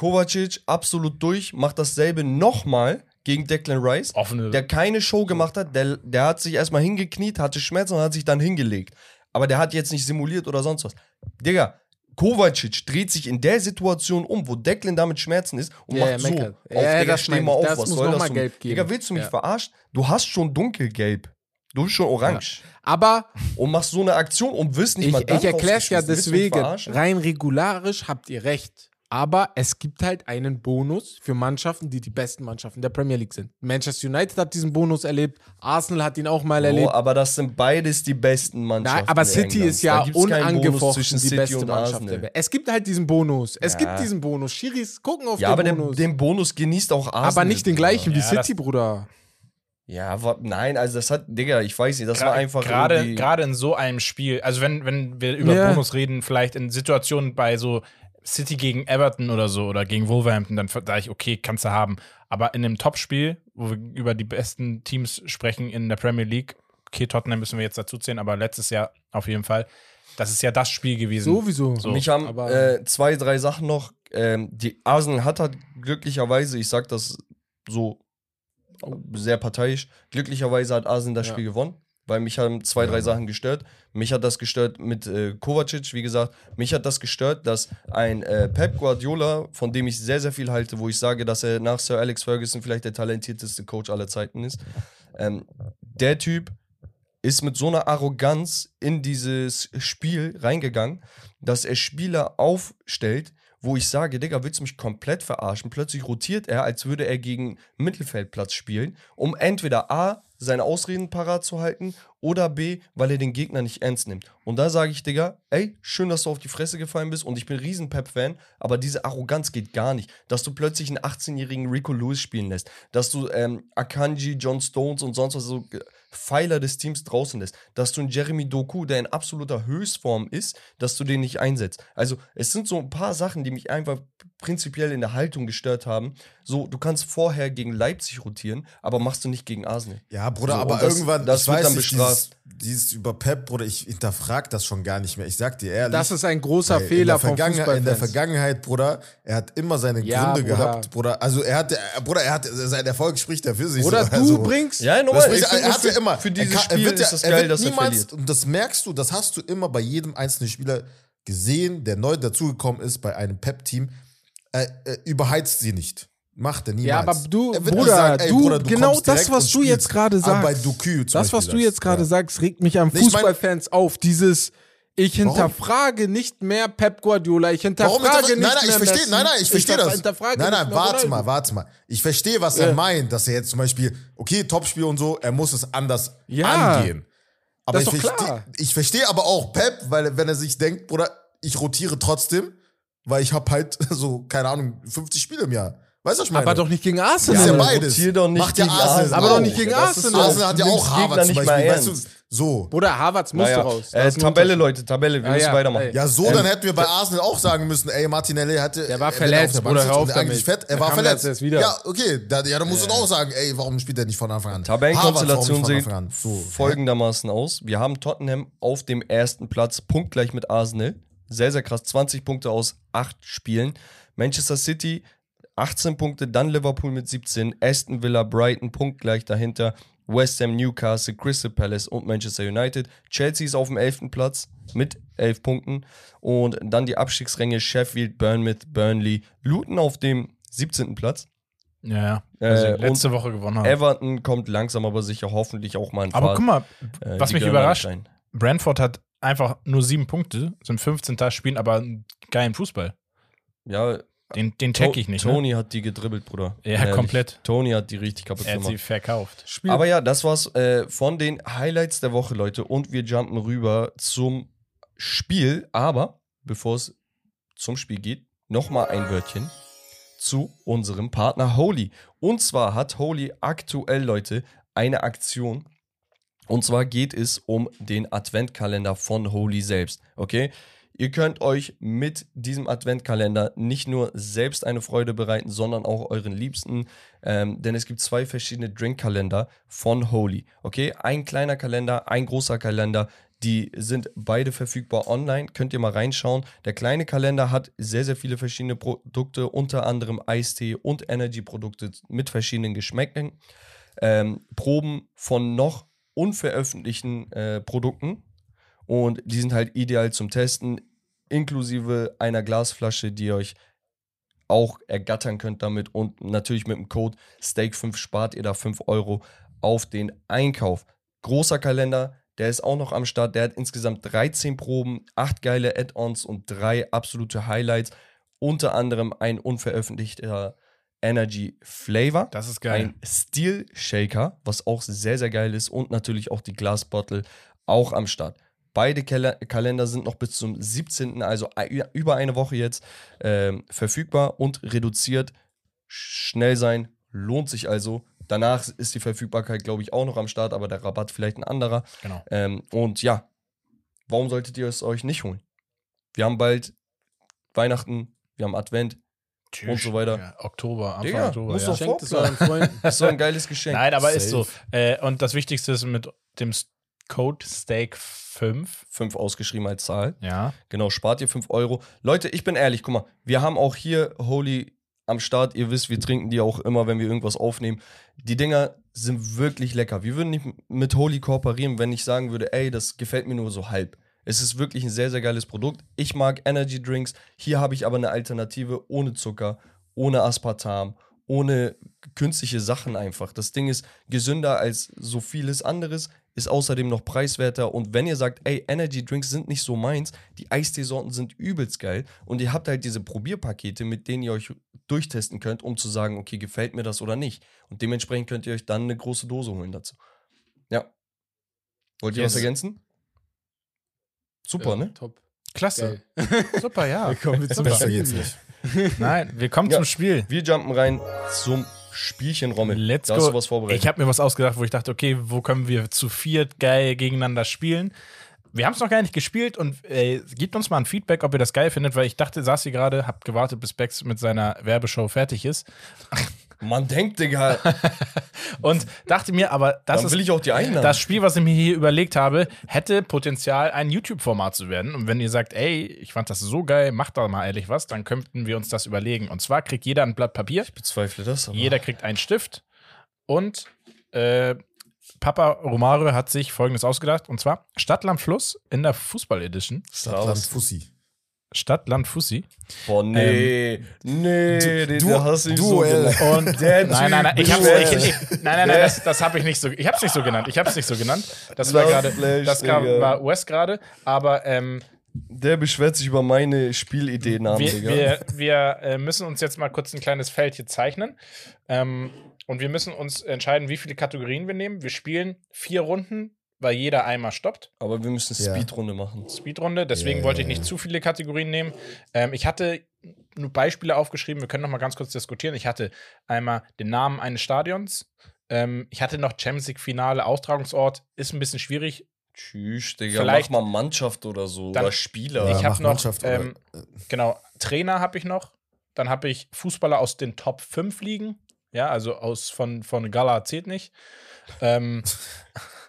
Kovacic absolut durch, macht dasselbe nochmal gegen Declan Rice. offene. der keine Show gemacht hat, der, der hat sich erstmal hingekniet, hatte Schmerzen und hat sich dann hingelegt. Aber der hat jetzt nicht simuliert oder sonst was. Digga, Kovacic dreht sich in der Situation um, wo Declan da mit Schmerzen ist und Ja, macht so. meckert. Auf, Ja, Digga, das steh mal ich. auf, Das was muss soll das? gelb geben. Digga, willst du mich Ja. verarschen? Du hast schon dunkelgelb. Du bist schon orange. Aber Und machst so eine Aktion und wirst nicht ich, mal dann ich erkläre es ja deswegen. Rein regularisch habt ihr recht. Aber es gibt halt einen Bonus für Mannschaften, die die besten Mannschaften der Premier League sind. Manchester United hat diesen Bonus erlebt, Arsenal hat ihn auch mal Oh, erlebt. aber das sind beides die besten Mannschaften. Nein, aber City Englands. ist ja unangefochten zwischen die City beste und Mannschaft der Welt. Es gibt halt diesen Bonus. Es Ja. gibt diesen Bonus. Schiris gucken auf Ja, den aber den, Bonus. den Bonus genießt auch Arsenal. aber nicht den gleichen wie Ja, das- City, Bruder. Ja, wa- nein, also das hat, Digga, ich weiß nicht, das war Gra- einfach gerade in so einem Spiel, also wenn, wenn wir über Ja. Bonus reden, vielleicht in Situationen bei so City gegen Everton oder so oder gegen Wolverhampton, dann sage ich, okay, kannst du haben. Aber in einem Topspiel, wo wir über die besten Teams sprechen in der Premier League, okay, Tottenham müssen wir jetzt dazu zählen, aber letztes Jahr auf jeden Fall, das ist ja das Spiel gewesen. Sowieso. So. Mich haben aber- äh, zwei, drei Sachen noch. Ähm, die Arsenal hat halt glücklicherweise, ich sag das so sehr parteiisch, glücklicherweise hat Arsenal das Ja. Spiel gewonnen, weil mich haben zwei, drei Sachen gestört. Mich hat das gestört mit äh, Kovacic, wie gesagt. Mich hat das gestört, dass ein äh, Pep Guardiola, von dem ich sehr, sehr viel halte, wo ich sage, dass er nach Sir Alex Ferguson vielleicht der talentierteste Coach aller Zeiten ist. Ähm, der Typ ist mit so einer Arroganz in dieses Spiel reingegangen, dass er Spieler aufstellt, wo ich sage, Digga, willst du mich komplett verarschen? Plötzlich rotiert er, als würde er gegen Mittelfeldplatz spielen, um entweder A, seine Ausreden parat zu halten oder B, weil er den Gegner nicht ernst nimmt. Und da sage ich, Digga, ey, schön, dass du auf die Fresse gefallen bist und ich bin riesen Pep-Fan, aber diese Arroganz geht gar nicht. Dass du plötzlich einen 18-jährigen Rico Lewis spielen lässt, dass du ähm, Akanji, John Stones und sonst was so äh, Pfeiler des Teams draußen lässt, dass du einen Jeremy Doku, der in absoluter Höchstform ist, dass du den nicht einsetzt. Also es sind so ein paar Sachen, die mich einfach prinzipiell in der Haltung gestört haben. So, du kannst vorher gegen Leipzig rotieren, aber machst du nicht gegen Arsenal. Ja, Bruder, So, aber das- irgendwann, das ich wird weiß dann bestraft. dieses, dieses über Pep, Bruder, ich hinterfrag das schon gar nicht mehr. Ich sag dir ehrlich. Das ist ein großer Fehler vom Vergangenheit, In der Fußballfans. Vergangenheit, Bruder, er hat immer seine Ja, Gründe Bruder. gehabt, Bruder. Also er hat, äh, Bruder, er hat, sein Erfolg spricht ja für sich. Oder so. du also, bringst. Ja, Das Ich find, er hat ja für, immer. für dieses er kann, Spiel er wird ist er geil, dass er niemals, verliert. Und das merkst du, das hast du immer bei jedem einzelnen Spieler gesehen, der neu dazugekommen ist bei einem Pep-Team. Er, er überheizt sie nicht. Macht er niemals. Ja, aber du, Er Bruder, sagen, ey, du, Bruder, genau kommst das, was du jetzt gerade sagst. bei Das, was du jetzt gerade ja. sagst, regt mich an Nee, ich mein- Fußballfans auf. Dieses, ich hinterfrage nicht mehr Pep Guardiola, ich hinterfrage Warum nicht nein, nein, mehr ich verstehe, nein, nein, ich verstehe das. Nein, nein, warte mal, warte mal. Ich verstehe, was Ja. er meint, dass er jetzt zum Beispiel, okay, Topspiel und so, er muss es anders Ja. angehen. Aber Das ist ich doch verstehe, ich verstehe aber auch Pep, weil wenn er sich denkt, Bruder, ich rotiere trotzdem, weil ich habe halt so, keine Ahnung, 50 Spiele im Jahr. Weißt du, was ich meine? Aber doch nicht gegen ist Arsenal. ja aber beides. rotier doch nicht Macht ja gegen Arsenal Arsenal. Aber doch nicht gegen Das ist Arsenal. Arsenal hat ja auch Harvard zum nicht Beispiel, weißt du, so. Bruder, Harvards musst Naja, raus. äh, ist Tabelle. Leute, Tabelle, wir Ja, müssen ja, weitermachen. ey. Ja, so, Ähm, dann hätten wir bei Arsenal auch sagen müssen, ey, Martinelli hatte. Der war äh, er verletzt, auf der Bruder, hör auf eigentlich fett, er Da war verletzt. jetzt wieder. Ja, okay, da, ja, dann musst du auch sagen, ey, warum spielt er nicht von Anfang an? Tabellenkonstellation Harvard, sieht? So, folgendermaßen aus. Wir haben Tottenham auf dem ersten Platz, punktgleich mit Arsenal. Sehr, sehr krass. 20 Punkte aus 8 Spielen. Manchester City 18 Punkte, dann Liverpool mit 17, Aston Villa, Brighton punktgleich dahinter, West Ham, Newcastle, Crystal Palace und Manchester United. Chelsea ist auf dem 11. Platz mit 11 Punkten und dann die Abstiegsränge Sheffield, Bournemouth, Burnley, Luton auf dem 17. Platz. Ja, ja. Also Äh, letzte Woche gewonnen haben. Everton kommt langsam aber sicher hoffentlich auch mal in Aber Fahrt. guck mal, Äh, was die mich überrascht. Brentford hat einfach nur sieben Punkte, sind 15. spielen aber einen geilen Fußball. Ja, Den, den check ich nicht. Ne? Tony hat die gedribbelt, Bruder. Ja, Ehrlich. komplett. Tony hat die richtig kaputt Er hat sie gemacht. verkauft. Aber ja, das war's äh, von den Highlights der Woche, Leute. Und wir jumpen rüber zum Spiel. Aber bevor es zum Spiel geht, nochmal ein Wörtchen zu unserem Partner Holy. Und zwar hat Holy aktuell, Leute, eine Aktion. Und zwar geht es um den Adventkalender von Holy selbst. Okay? Ihr könnt euch mit diesem Adventkalender nicht nur selbst eine Freude bereiten, sondern auch euren Liebsten. Ähm, denn es gibt zwei verschiedene Drinkkalender von Holy. Okay? Ein kleiner Kalender, ein großer Kalender. Die sind beide verfügbar online. Könnt ihr mal reinschauen. Der kleine Kalender hat sehr, sehr viele verschiedene Produkte, unter anderem Eistee und Energy-Produkte mit verschiedenen Geschmäcken. Ähm, Proben von noch unveröffentlichten äh, Produkten. Und die sind halt ideal zum Testen, inklusive einer Glasflasche, die ihr euch auch ergattern könnt damit. Und natürlich mit dem Code Steak5 spart ihr da 5 Euro auf den Einkauf. Großer Kalender, der ist auch noch am Start. Der hat insgesamt 13 Proben, 8 geile Add-ons und 3 absolute Highlights. unter anderem ein unveröffentlichter Energy Flavor. Das ist geil. Ein Steel Shaker, was auch sehr, sehr geil ist. Und natürlich auch die Glasbottle auch am Start. Beide Kal Kalender sind noch bis zum 17., also über eine Woche jetzt, ähm, verfügbar und reduziert. Schnell sein, lohnt sich also. Danach ist die Verfügbarkeit, glaube ich, auch noch am Start, aber der Rabatt vielleicht ein anderer. Genau. Ähm, und ja, warum solltet ihr es euch nicht holen? Wir haben bald Weihnachten, wir haben Advent. Und so weiter. Ja, Oktober, Anfang Digga, Oktober. muss Ja. Schenkt es euren Freunden. Ist so ein geiles Geschenk. Nein, aber ist so. Safe. Äh, und das Wichtigste ist mit dem Code Steak 5. 5 ausgeschrieben als Zahl. Ja. Genau, spart ihr 5 Euro. Leute, ich bin ehrlich, guck mal, wir haben auch hier Holy am Start. Ihr wisst, wir trinken die auch immer, wenn wir irgendwas aufnehmen. Die Dinger sind wirklich lecker. Wir würden nicht mit Holy kooperieren, wenn ich sagen würde, ey, das gefällt mir nur so halb. Es ist wirklich ein sehr, sehr geiles Produkt. Ich mag Energy Drinks. Hier habe ich aber eine Alternative ohne Zucker, ohne Aspartam, ohne künstliche Sachen einfach. Das Ding ist gesünder als so vieles anderes, ist außerdem noch preiswerter. Und wenn ihr sagt, ey, Energy Drinks sind nicht so meins, die Eisteesorten sind übelst geil und ihr habt halt diese Probierpakete, mit denen ihr euch durchtesten könnt, um zu sagen, okay, gefällt mir das oder nicht. Und dementsprechend könnt ihr euch dann eine große Dose holen dazu. Ja. Wollt ihr Yes. was ergänzen? Super, Ja, ne? Top. Klasse. Geil. Super, ja. Kommen wir zum Besser Spiel. geht's nicht. Nein, wir kommen Ja. zum Spiel. Wir jumpen rein zum Spielchen, Rommel. Let's da go. hast du was vorbereitet. Ich habe mir was ausgedacht, wo ich dachte, okay, wo können wir zu viert geil gegeneinander spielen? Wir haben es noch gar nicht gespielt und äh, gebt uns mal ein Feedback, ob ihr das geil findet, weil ich dachte, saß hier gerade, hab gewartet, bis Bex mit seiner Werbeshow fertig ist Man denkt, Digga, und dachte mir, aber das dann ist will ich auch die einladen. das Spiel, was ich mir hier überlegt habe, hätte Potenzial, ein YouTube-Format zu werden. Und wenn ihr sagt, ey, ich fand das so geil, macht da mal ehrlich was, dann könnten wir uns das überlegen. Und zwar kriegt jeder ein Blatt Papier, bezweifle das. Aber jeder kriegt einen Stift und äh, Papa Romario hat sich folgendes ausgedacht: und zwar Stadt, Land, Fluss in der Fußball-Edition. Stadtland Fussi. Stadt, Land, Fussi. Boah, nee. nee, den, du- der hast du nicht so Duell. genannt. Und Der nein, nein, nein, ich hab's, ich, ich, nein, nein, nein, das, das habe ich nicht so, ich hab's nicht so genannt. Ich hab's nicht so genannt. Das war gerade, das kam, war West gerade, aber ähm, Der beschwert sich über meine Spielideennamen, wir, Digga. wir, wir äh, müssen uns jetzt mal kurz ein kleines Feld hier zeichnen. Ähm, und wir müssen uns entscheiden, wie viele Kategorien wir nehmen. Wir spielen vier Runden, weil jeder einmal stoppt. Aber wir müssen Ja. Speedrunde machen. Speedrunde. Deswegen Ja, wollte ich nicht zu viele Kategorien nehmen. Ähm, ich hatte nur Beispiele aufgeschrieben. Wir können noch mal ganz kurz diskutieren. Ich hatte einmal den Namen eines Stadions. Ähm, ich hatte noch Champions League Finale, Austragungsort. Ist ein bisschen schwierig. Tschüss, Digga. Vielleicht- Mach mal Mannschaft oder so. Dann- oder Spieler. Ich Ja, hab mach noch, ähm, Genau, Trainer habe ich noch. Dann habe ich Fußballer aus den Top 5 Ligen. Ja, also aus von, von Gala zählt nicht. Ähm,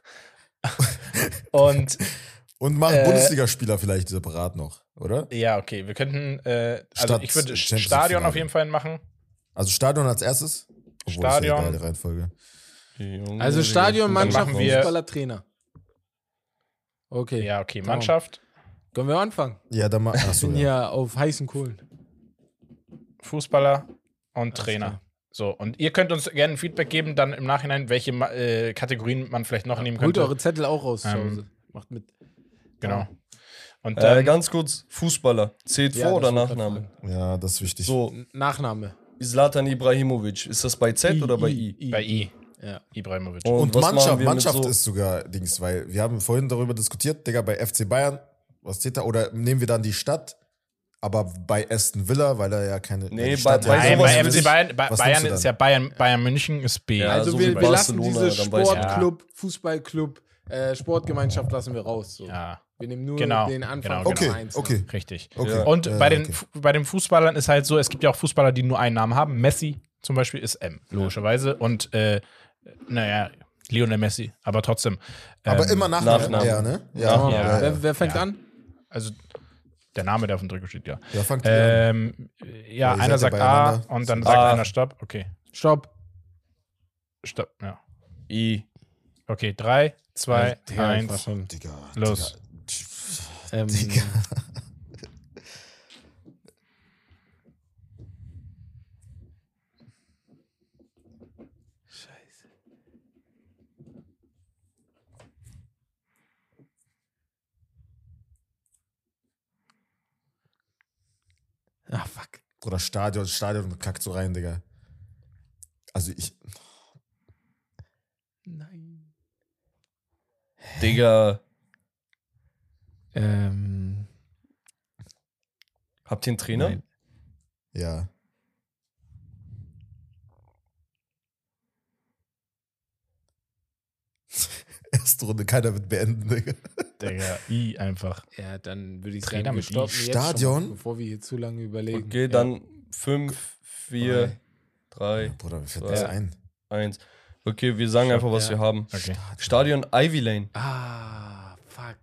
und Und mach Äh, Bundesligaspieler vielleicht separat noch, oder? ja, okay, wir könnten, äh, also Stadt- ich würde Champions Stadion auf jeden Fall machen. Also Stadion als erstes? Obwohl, Stadion. Ist ja Reihenfolge. Also. Stadion, Mannschaft, machen wir- Fußballer, Trainer. Okay. Ja, okay. Mannschaft, Können wir anfangen? Ja, dann mach. Ich Achso, bin ja. auf heißen Kohlen. Fußballer und Trainer. So, und ihr könnt uns gerne ein Feedback geben, dann im Nachhinein, welche äh, Kategorien man vielleicht noch nehmen Holt könnte. eure Zettel auch raus zu Ähm. Macht mit. Genau. Und dann, Äh, ganz kurz, Fußballer. Zählt Ja, Vor- oder Nachname? ja, das ist wichtig. So, Nachname. Zlatan Ibrahimovic. Ist das bei Z oder bei I? bei I, Ja. Ibrahimovic. Und Und Mannschaft, Mannschaft so- ist sogar Dings, weil wir haben vorhin darüber diskutiert, Digga, bei FC Bayern, was steht da? Oder nehmen wir dann die Stadt, aber bei Aston Villa, weil er ja keine. Nee, bei- Stadt bei Nein, bei FC Bayern, bei Bayern ist ja Bayern, Bayern München ist B. Ja, also so wir, wir lassen diese. Sportclub, Fußballclub, äh, Sportgemeinschaft lassen wir raus. So. Ja, Wir nehmen nur Genau, den Anfang genau, vom Okay, okay, richtig. okay. Ja. Und Äh, bei, den, okay. Bei den Fußballern ist halt so, es gibt ja auch Fußballer, die nur einen Namen haben. Messi zum Beispiel ist M, logischerweise. Und, äh, naja, Lionel Messi, aber trotzdem. Aber ähm, immer Nachname. Nachname. Ja, ne? Ja. Ja, wer, wer fängt Ja. an? Also, der Name, der auf dem Trikot steht, ja. Ja, fangt ihr an. Ähm, ja, ihr einer sagt ja A und dann A. sagt einer Stopp. Okay, Stopp. Stopp, ja. I. Okay, drei, zwei, Digga, ich war eins. schon- Digga. Los. Digga. Ähm, Digga. Ach, fuck. Oder Stadion, Stadion kackt so rein, Digga. Also ich. Nein. Digga, Ähm, habt ihr einen Trainer? Nein. Ja. Erste Runde, keiner wird beenden, Digga. Digga, I einfach. ja, dann würde ich Trainer sagen, wir stoppen jetzt Stadion? Schon, bevor wir hier zu lange überlegen. Okay, Ja. dann 5, 4, 3, Bruder, mir fällt Zwei. das ein. 1. Okay, wir sagen einfach, was ja. wir haben. Okay. Stadion Ivy Lane. Ah, fuck.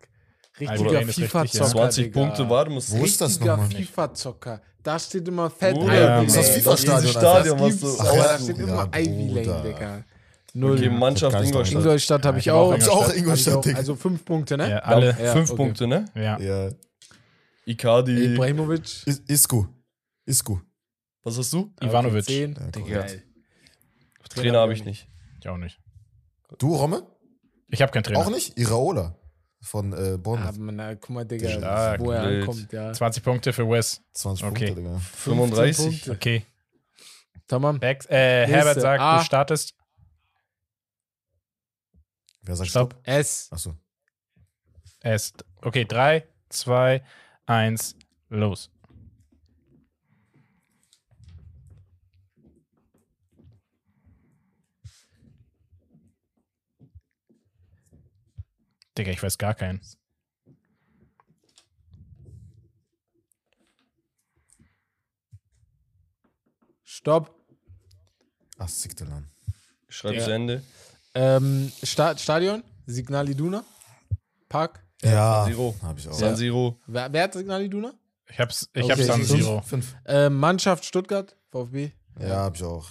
Richtiger richtig, ja. FIFA-Zocker. 20 Digga. Punkte, warte, muss Wo ist das Richtiger nochmal? FIFA-Zocker. Da steht immer Fett Bruder, Ivy ja, Lane. ist das FIFA-Stadion? Stadion, was gibt's, du aber da steht immer Ja, Ivy Lane. Digga. Null. Okay, Mannschaft Ingolstadt. Ingolstadt habe Ja, ich ich hab auch. Hab's auch Ingolstadt. Digga. Also fünf Punkte, ne? Ja, alle. Ja, Fünf okay. Punkte, ne? Ja. Ja. Icardi. Ibrahimovic. Is Isku. Isku. Was hast du? Ivanovic. Zehn. Ja. Trainer habe ich nicht. Ich auch nicht. Du, Romme? Ich habe keinen Trainer. Auch nicht? Iraola. Von äh, Bonn. Aber na, guck mal, Digga, Stark, wo er ankommt, ja. 20 Punkte für Wes. 20 Okay. Punkte, Digga. 35. Punkte. Okay. Tamam. Bex, äh, Herbert sagt, A. du startest. Wer sagt Stopp. Stopp? S. Achso. Es. Okay, 3, 2, 1, los. Digga, ich weiß gar keinen. Stopp. Ach, Siktelan. Schreib Ja. zu Ende. Ähm, Sta Stadion. Signal Iduna. Park. Ja, San Siro. hab ich auch. San Siro. Wer, wer hat Signal Iduna? Ich hab's, ich Okay, hab's San. Siro. Fünf. Ähm, Mannschaft Stuttgart. VfB. Ja, hab ich auch.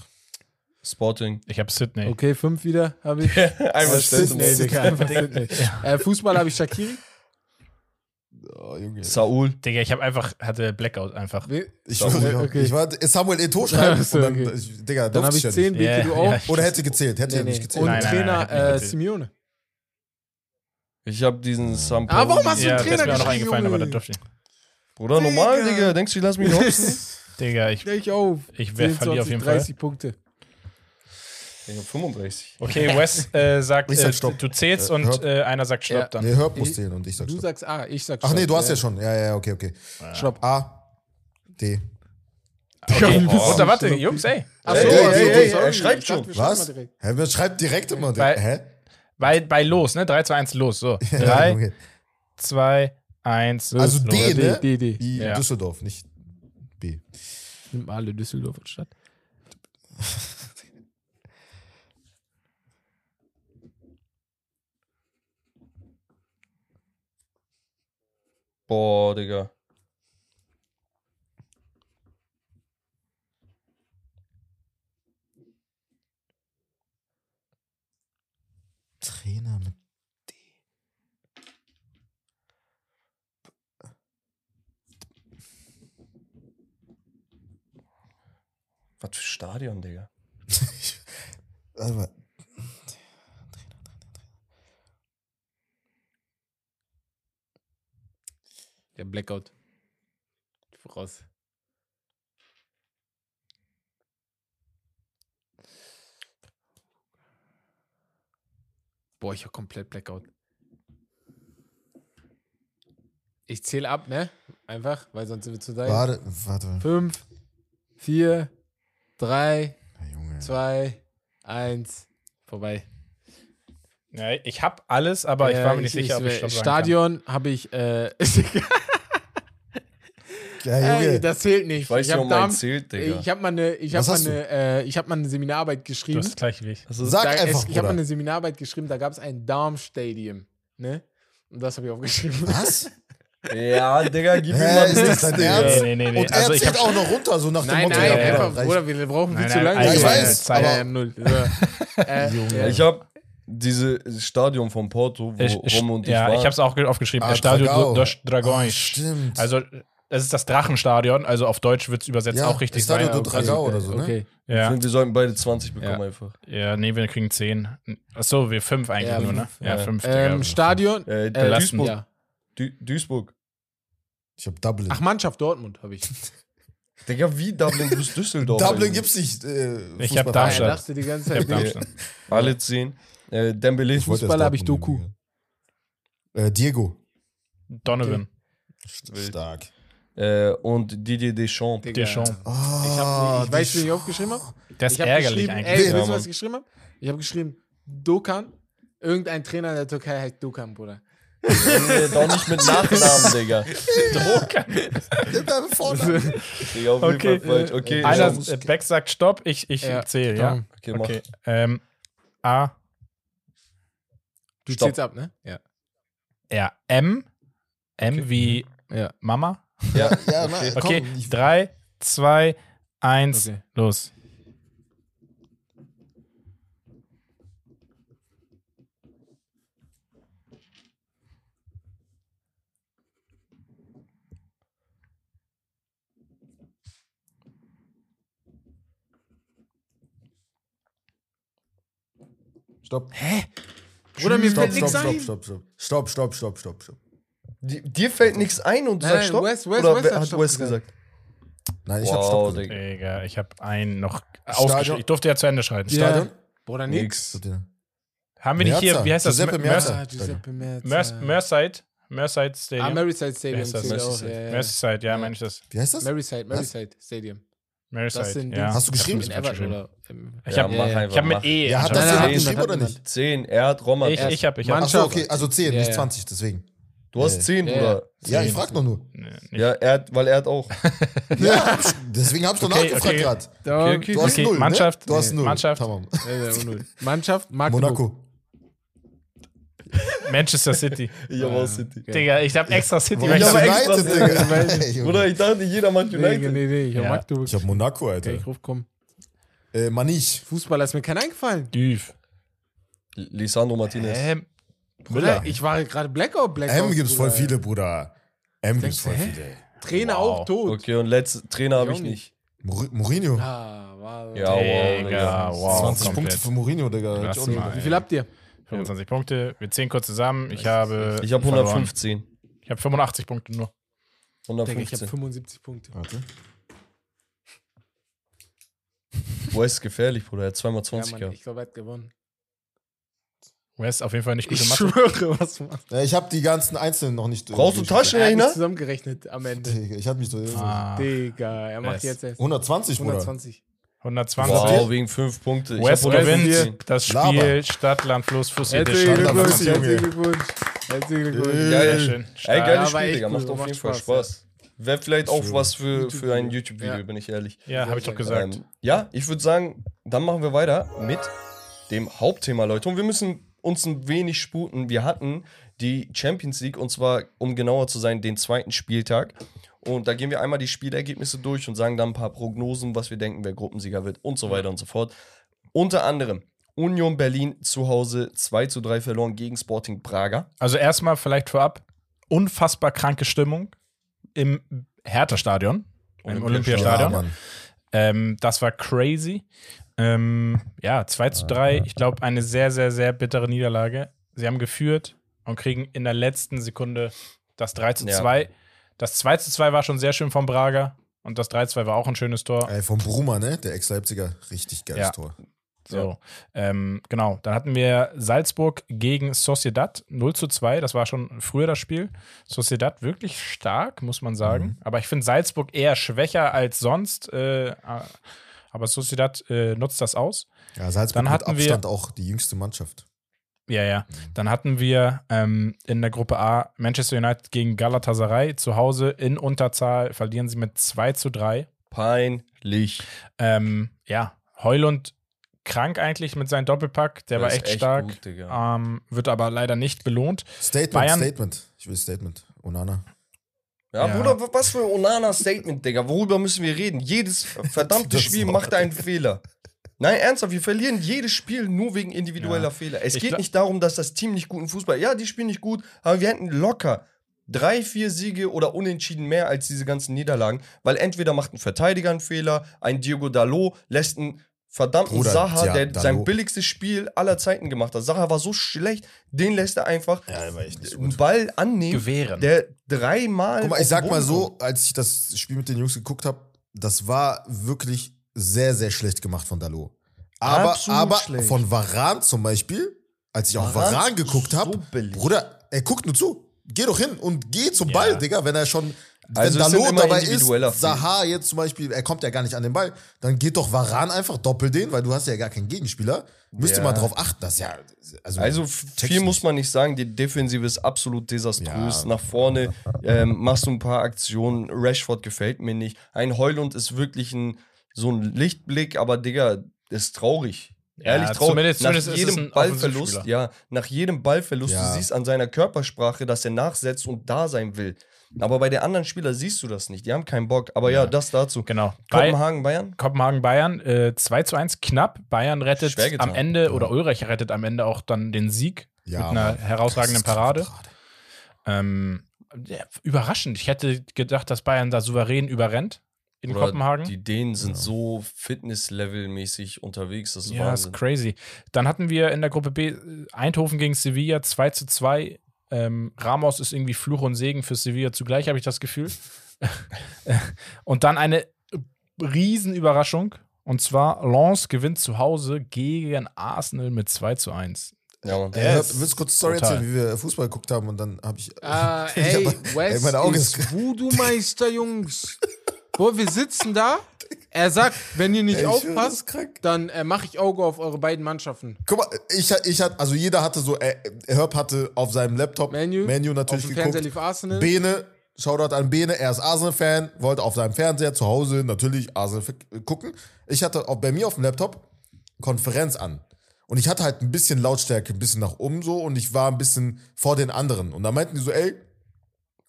Sporting. Ich hab Sydney. Okay, fünf wieder habe ich. Einmal Äh, Sydney, Digga, einfach Sydney. Äh, Fußball habe ich Shakiri. Oh, Junge. Saul. Digga, ich hab einfach, hatte Blackout einfach. Ich, Samuel, schwöre, okay. ich war Samuel Eto'o schreiben dann, okay. ich, Digga, Dann habe ich ja zehn, nicht. Beke, Ja, du ja, auch. ich- Oder hätte gezählt, hätte Nee, ja nee. nicht gezählt. Und Nein, nein, nein, Trainer nicht äh. Simeone. Ich habe diesen Sam Ah, warum hast du Ja, einen das ist Trainer mir auch noch geschrieben, eingefallen, aber das durfte ich. Bruder, normal, Digga. Digga. Denkst du, ich lass mich hopsen? Digga, ich, Leg auf. ich 10, verliere auf 20, jeden Fall. 30 Punkte. Ich hab 35. Okay, Wes äh, sagt, Ich sag äh, Stopp. du zählst Äh, und hört. äh, einer sagt Stopp Ja. dann. Nee, Herb muss zählen und ich sag Du Stopp. sagst A, ich sag Ach nee, du hast ja schon. Ja, ja, okay, okay. Stopp. A, D. Okay, Digga, oh, warte, bist- Jungs, ey. Achso, Ey, ey, ey, ey, er schreibt schon. wir schreiben Was? mal direkt. Hä, wer schreibt direkt immer? Weil- Hä? Bei, bei los, ne? 3, 2, 1, los. So. Ja, 3, okay. 2, 1, los. Also D, D, ne? D, D. Wie Ja. Düsseldorf, nicht B. Nimm alle Düsseldorf und Stadt. Boah, Digga. Trainer mit Was für Stadion, Digga. Warte mal. Der Blackout. Voraus. Boah, ich hab komplett Blackout. Ich zähle ab, ne? Einfach, weil sonst sind wir zu da. Warte, warte. Fünf, vier, drei, Junge. zwei, eins, vorbei. Ja, ich hab alles, aber ich war mir Äh, nicht sicher, ob ich Stopp sagen Stadion habe ich, äh, Ja, Ey, das zählt nicht. Ich weiß ich nicht, habe ob mein zählt, Digga. ich habe mal eine, ich habe Was mal eine, äh, ich habe mal eine Seminararbeit. Du geschrieben. hast das gleiche wie ich. Ist Sag Da- einfach, es, ich habe mal eine Seminararbeit geschrieben, da gab es ein Darmstadium, ne? Und das habe ich aufgeschrieben. Was? Ja, Digga, gib mir mal ist das dein. Ernst? Nee, nee, nee, nee. Und er Also hab- auch noch runter, so nach dem Nein, Motto. nein, ja, einfach, reicht. Bruder, wir brauchen viel Nein, zu lange. also ich weiß, Zeit- aber- null. So. äh, ja. Ich habe dieses Stadion von Porto, wo Ich, ich, Rom und ich ja, waren. ich hab's auch aufgeschrieben. Ah, Stadio Dragao. dos Ah, stimmt. Also, das ist das Drachenstadion. Also auf Deutsch wird es übersetzt Ja, auch richtig sein. do Dragao oder so, ne? Okay. Ich Ja. finde, wir sollten beide 20 bekommen Ja. einfach. ja, nee, wir kriegen 10. Achso, wir 5 eigentlich Ja, nur, ne? Ja, Ja. 5. Ähm, Stadion. Äh, Äh. Duisburg. ja. Du Duisburg. Ich hab Dublin. Ach, Mannschaft Dortmund habe ich. Digga, wie Dublin? Du bist Düsseldorf. Dublin gibt's nicht. Äh, Ich hab Darmstadt. dachte die ganze Ich Zeit. hab Ding. Darmstadt. Alle zehn. Äh, Dembele. Ich Fußball erst hab ich Doku. Äh, Diego. Donovan. Stark. Äh, und Didier Deschamps. Digga. Deschamps. Ich, hab, ich weiß, wie ich aufgeschrieben habe. Das Ich ist hab ärgerlich eigentlich. Ey, Ja, weißt du, was ich geschrieben habe? Ich habe geschrieben, Dokan. Irgendein Trainer in der Türkei heißt Dokan, Bruder. Äh, Doch nicht mit Nachnamen, Digga. Der vorne. Digga, auf jeden Okay. Fall falsch. Okay, Einer, äh, Beck sagt Stopp, ich, ich Ja, zähle, ja? Okay, mach. Okay. Ähm, A, Du Stopp. zählst ab, ne? Ja. R, M. M wie Ja. Mama. Ja, Ja, na, komm, Okay, ich- 3, 2, 1, Okay. los. Stopp. Bruder, mir Stopp, fällt stopp, nichts stopp, ein. stopp, stopp. Stopp, stopp, stopp, stopp, stopp. Dir fällt nichts ein und du Nein, sagst Stopp? Wes- Wes- Oder Wes hat Wes gesagt. gesagt? Nein, ich hab Wow, Stopp gesagt. Digga. Ich habe einen noch Stadion? ausgeschrieben. Ich durfte ja zu Ende schreiben. Stadion? Bruder, nix. Nix. Haben wir nicht hier, wie heißt das? Giuseppe Mer- Meazza. Ah, Giuseppe Meazza. Mers Merside? Merside Ah, Stadium? Maryside Stadium. Merseyside. ja, ja. Merseyside, meine ich das. Wie heißt das? Maryside, Maryside Stadium. Merside, Das sind ja. Hast du geschrieben? Ich Ich Ja, habe mach ja, ich hab mit. E. Ja, hat das jemand geschrieben oder nicht? 10, er hat Roman. Ich, ich habe, ich habe. Achso, okay, also 10, Ja, nicht ja. 20, deswegen. Du hast Ja. 10, Ja, Bruder. Ja, ich frag doch nur. Nee. Ja, er hat, weil er hat auch. Ja, deswegen hab ich doch Okay, nachgefragt okay. gerade. Da- okay. Du hast Okay, null, Mannschaft. ne? Du hast Nee. null. Mannschaft. Tamam. Mannschaft, Magdeburg. Monaco. Manchester City. Ich habe auch City. Digga, ich habe extra City. Weil ich hab- aber United, extra- Digga. Bruder, ich dachte, jeder macht Nee, United. nee, nee, ich hab Ja. Magdeburg. Ich hab Monaco, Alter. Okay, ich ruf, komm. Äh, Manich. Fußball ist mir kein eingefallen. Lisandro Martinez. Ähm, Bruder, Müller. ich war gerade Blackout, Blackout. M gibt's voll Bruder. viele, Bruder. M gibt's voll hä? viele. Trainer Wow. auch tot. Okay, und letzte Trainer habe Ich nicht. Mourinho- Mourinho. Ah, war Ja, wow, Digga, Digga. wow. 20 komplett. Punkte für Mourinho, Digga. Hätte ich nicht gedacht. Wie viel habt ihr? 25 Punkte. Wir zählen kurz zusammen. Ich habe. Ich habe verloren. 115. Ich habe 85 Punkte nur. Digga, ich habe 115. 75 Punkte. Warte. Wo ist gefährlich, Bruder? Er hat zweimal Ja, 20 Mann, gehabt. ich glaube, er hat gewonnen. West auf jeden Fall nicht gute Ich Mathe. schwöre, was man. Ja, ich habe die ganzen Einzelnen noch nicht. äh, Brauchst du Er Taschenrechner? nicht zusammengerechnet am Ende. Digga, Ich hatte mich so. Ah, Digga, er macht Yes. jetzt erst 120, Bruder. 120. 120. Wow, wegen 5 Punkte. Ich West West gewinnt 115. das Spiel. Stadt, Land, Fluss, Fuß, Herzlichen Glückwunsch, herzlichen Glückwunsch. Herzlichen Glückwunsch. Sehr Geil. schön. Ey, geiles Ja, Spiel, Digga. Macht auf jeden Fall Spaß, Spaß. Wäre vielleicht auch was für, für ein YouTube-Video. YouTube-Video, Ja. bin ich ehrlich. Ja, habe ich doch gesagt. Ähm, ja, ich würde sagen, dann machen wir weiter mit dem Hauptthema, Leute. Und wir müssen uns ein wenig sputen. Wir hatten die Champions League und zwar, um genauer zu sein, den zweiten Spieltag. Und da gehen wir einmal die Spielergebnisse durch und sagen dann ein paar Prognosen, was wir denken, wer Gruppensieger wird und so weiter und so fort. Unter anderem Union Berlin zu Hause 2 zu 3 verloren gegen Sporting Braga. Also erstmal vielleicht vorab, unfassbar kranke Stimmung im Hertha-Stadion, im Olympiastadion. Ja. Ähm, das war crazy. Ähm, ja, 2 zu 3, ich glaube, eine sehr, sehr, sehr bittere Niederlage. Sie haben geführt und kriegen in der letzten Sekunde das 3 zu Ja. 2. Das 2 zu 2 war schon sehr schön von Braga und das 3 zu 2 war auch ein schönes Tor. Ey, vom Bruma, ne? Der Ex-Leipziger. Richtig geiles Ja. Tor. So, ähm, genau. Dann hatten wir Salzburg gegen Sociedad 0 zu 2. Das war schon früher das Spiel. Sociedad wirklich stark, muss man sagen. Mhm. Aber ich finde Salzburg eher schwächer als sonst. Äh, aber Sociedad äh, nutzt das aus. Ja, Salzburg Dann mit hatten wir- Abstand auch die jüngste Mannschaft. Ja, ja. Mhm. Dann hatten wir ähm, in der Gruppe A Manchester United gegen Galatasaray zu Hause in Unterzahl. Verlieren sie mit 2 zu 3. Peinlich. Ähm, ja, Heulund krank eigentlich mit seinem Doppelpack. Der war Das echt, ist stark. gut, ähm, wird aber leider nicht belohnt. Statement, Bayern- Statement. Ich will Statement. Onana. Ja, Ja. Bruder, was für ein Onana-Statement, Digga. Worüber müssen wir reden? Jedes verdammte Spiel macht einen Fehler. Nein, ernsthaft, wir verlieren jedes Spiel nur wegen individueller Ja. Fehler. Es Ich geht nicht darum, dass das Team nicht guten Fußball. Ja, die spielen nicht gut, aber wir hätten locker drei, vier Siege oder Unentschieden mehr als diese ganzen Niederlagen, weil entweder macht ein Verteidiger einen Fehler, ein Diego Dalot lässt einen verdammten Bruder, Saha, ja, der sein billigstes Spiel aller Zeiten gemacht hat. Saha war so schlecht, den lässt er einfach Ja, der war echt nicht so einen gut. Ball annehmen, Gewähren. der dreimal. Guck mal, ich sag mal so, als ich das Spiel mit den Jungs geguckt habe, das war wirklich sehr, sehr schlecht gemacht von Dalot. Aber, Absolut aber schlecht. von Varan zum Beispiel, als ich auf Varane Varan ist geguckt so habe. Bruder, er guckt nur zu. Geh doch hin und geh zum Ja. Ball, Digga, wenn er schon. Also wenn Dalot immer dabei ist, individueller Fehler. Saha jetzt zum Beispiel, er kommt ja gar nicht an den Ball, dann geht doch Varan einfach doppelt den, weil du hast ja gar keinen Gegenspieler. Müsst ihr Ja. mal drauf achten, das ist ja. Also, Also viel muss man nicht sagen. Die Defensive ist absolut desaströs. Ja. Nach vorne ähm, machst du ein paar Aktionen. Rashford gefällt mir nicht. Ein Heulund ist wirklich ein, so ein Lichtblick, aber Digga, ist traurig. Ja, Ehrlich traurig. zumindest- nach zumindest ist es jedem ein Ballverlust, ja, nach jedem Ballverlust, Ja. du siehst an seiner Körpersprache, dass er nachsetzt und da sein will. Aber bei den anderen Spielern siehst du das nicht. Die haben keinen Bock. Aber ja, das dazu. Genau. Kopenhagen, Bayern? Kopenhagen, Bayern, äh, 2 zu 1 knapp. Bayern rettet am Ende, oder Ulreich rettet am Ende auch dann den Sieg Ja, mit einer herausragenden Geisteskranke Parade. Ähm, ja, überraschend. Ich hätte gedacht, dass Bayern da souverän überrennt in Oder Kopenhagen. Die Dänen sind so Fitness-Level-mäßig unterwegs. Das ist ja, Wahnsinn. ist crazy. Dann hatten wir in der Gruppe B äh, Eindhoven gegen Sevilla 2 zu 2. Ähm, Ramos ist irgendwie Fluch und Segen für Sevilla zugleich, habe ich das Gefühl. und dann eine Riesenüberraschung. Und zwar Lens gewinnt zu Hause gegen Arsenal mit 2 zu 1. Ja, Mann. Ey, willst du kurz Story Total. erzählen, wie wir Fußball geguckt haben und dann habe ich. Ah, Ich ey, hab- Wes ey, meine Augen ist ist- Voodoo-Meister, Jungs. Boah, wir sitzen da. Er sagt, wenn ihr nicht Ey, aufpasst, krank. dann äh, mache ich Auge auf eure beiden Mannschaften. Guck mal, ich, ich hatte, also jeder hatte so, äh, Herb hatte auf seinem Laptop Menu, Menu auf natürlich dem geguckt. Lief Arsenal. Bene, Shoutout an Bene, er ist Arsenal-Fan, wollte auf seinem Fernseher zu Hause natürlich Arsenal f- gucken. Ich hatte auch bei mir auf dem Laptop Konferenz an. Und ich hatte halt ein bisschen Lautstärke, ein bisschen nach oben so und ich war ein bisschen vor den anderen. Und da meinten die so, ey,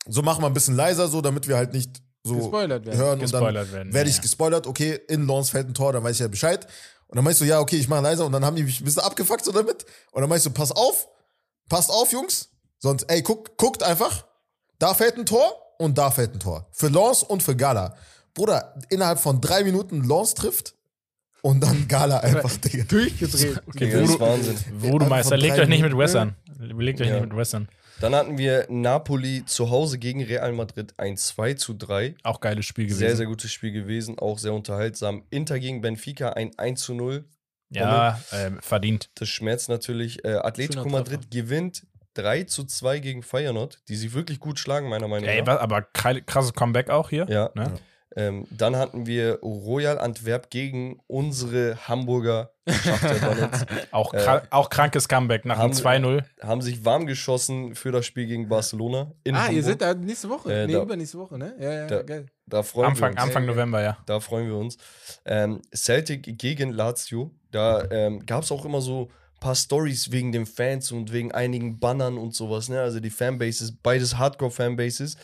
so machen wir ein bisschen leiser so, damit wir halt nicht so Gespoilert werden. hören Gespoilert und dann werden, werde ja, ich gespoilert, okay, in Lawrence fällt ein Tor, dann weiß ich ja Bescheid. Und dann meinst du, ja, okay, ich mache leiser und dann haben die mich ein bisschen abgefuckt so damit. Und dann meinst du, pass auf, passt auf, Jungs, sonst, ey, guck, guckt einfach, da fällt ein Tor und da fällt ein Tor. Für Lance und für Gala. Bruder, innerhalb von drei Minuten Lance trifft und dann Gala einfach, Digga. Durchgedreht. Okay, Digga, das ist Voodoo, Wahnsinn. Voodoo-Meister, Von legt euch nicht mit. Wes an. Legt euch Ja. nicht mit Wes an. Dann hatten wir Napoli zu Hause gegen Real Madrid ein 2 zu 3. Auch geiles Spiel gewesen. Sehr, sehr gutes Spiel gewesen, auch sehr unterhaltsam. Inter gegen Benfica ein 1 zu 0. ja, ähm, verdient. Das schmerzt natürlich. Äh, Atletico Madrid gewinnt 3 zu 2 gegen Feyenoord, die sich wirklich gut schlagen, meiner Meinung Ey, nach. was, aber krasses Comeback auch hier. Ja. Ne? Ähm, dann hatten wir Royal Antwerp gegen unsere Hamburger. Auch, kra auch krankes Comeback nach dem haben- 2-0. haben sich warm geschossen für das Spiel gegen Barcelona. In Ah, Hamburg. ihr seid da nächste Woche. Äh, nee, da- übernächste Woche, ne? Ja, ja, Da- geil. Da freuen Anfang, wir uns. Anfang. November, ja. Da freuen wir uns. Ähm, Celtic gegen Lazio. Da ähm, gab es auch immer so ein paar Stories wegen den Fans und wegen einigen Bannern und sowas. Ne? Also die Fanbases, beides Hardcore-Fanbases.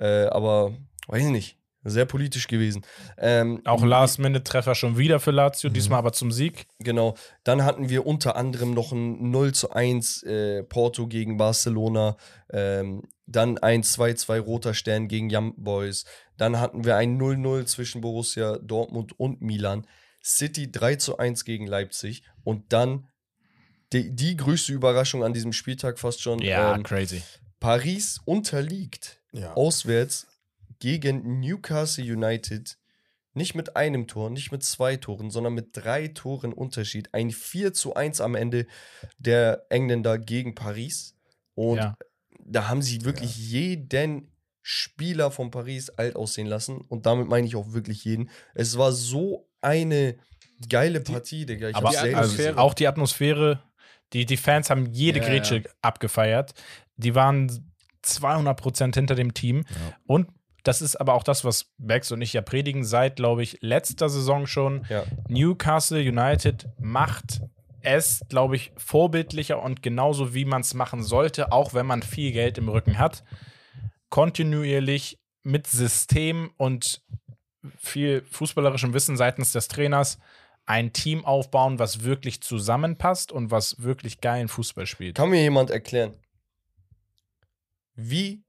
Äh, aber weiß ich nicht. Sehr politisch gewesen. Ähm, Auch Last-Minute-Treffer schon wieder für Lazio, diesmal aber zum Sieg. Genau. Dann hatten wir unter anderem noch ein 0 zu 1 äh, Porto gegen Barcelona. Ähm, dann ein 2-2 Roter Stern gegen Young Boys. Dann hatten wir ein 0-0 zwischen Borussia Dortmund und Milan. City 3 zu 1 gegen Leipzig. Und dann die, die größte Überraschung an diesem Spieltag fast schon. Ja, ähm, crazy. Paris unterliegt Ja. auswärts gegen Newcastle United. Nicht mit einem Tor, nicht mit zwei Toren, sondern mit drei Toren Unterschied. Ein 4 zu 1 am Ende der Engländer gegen Paris. Und Ja. da haben sie wirklich jeden Spieler von Paris alt aussehen lassen. Und damit meine ich auch wirklich jeden. Es war so eine geile Partie, Digga. Ich Aber selten also, auch die Atmosphäre, die, die Fans haben jede Ja, Grätsche ja. abgefeiert. Die waren 200% hinter dem Team. Und das ist aber auch das, was Bex und ich ja predigen seit, glaube ich, letzter Saison schon. Ja. Newcastle United macht es, glaube ich, vorbildlicher und genauso wie man es machen sollte, auch wenn man viel Geld im Rücken hat. Kontinuierlich mit System und viel fußballerischem Wissen seitens des Trainers ein Team aufbauen, was wirklich zusammenpasst und was wirklich geilen Fußball spielt. Kann mir jemand erklären, wie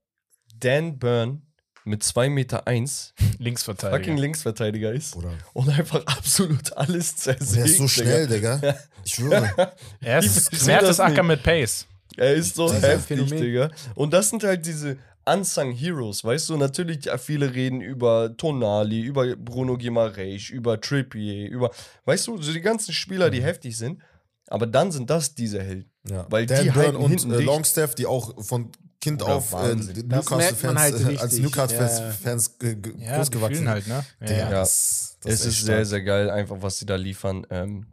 Dan Byrne mit 2,1 Meter eins Linksverteidiger. fucking Linksverteidiger ist Bruder. und einfach absolut alles zersägt. Der ist so schnell, Digga. Ich schwöre. er ist Mertesacker mit Pace. Er ist so Das heftig. Digga. Und das sind halt diese Unsung Heroes, weißt du, natürlich ja, viele reden über Tonali, über Bruno Guimaraes, über Trippier, über, weißt du, so die ganzen Spieler, die heftig sind, aber dann sind das diese Helden. Ja. Weil Dan die Burn halten und hinten äh. Longstaff, die auch von Kind Bruder, auf äh, Newcastle-Fans halt äh, als. Newcastle-Fans Ja. Ja, großgewachsen halt, ne? Ja. das, das es ist sehr, sehr geil, einfach was sie da liefern. Ähm,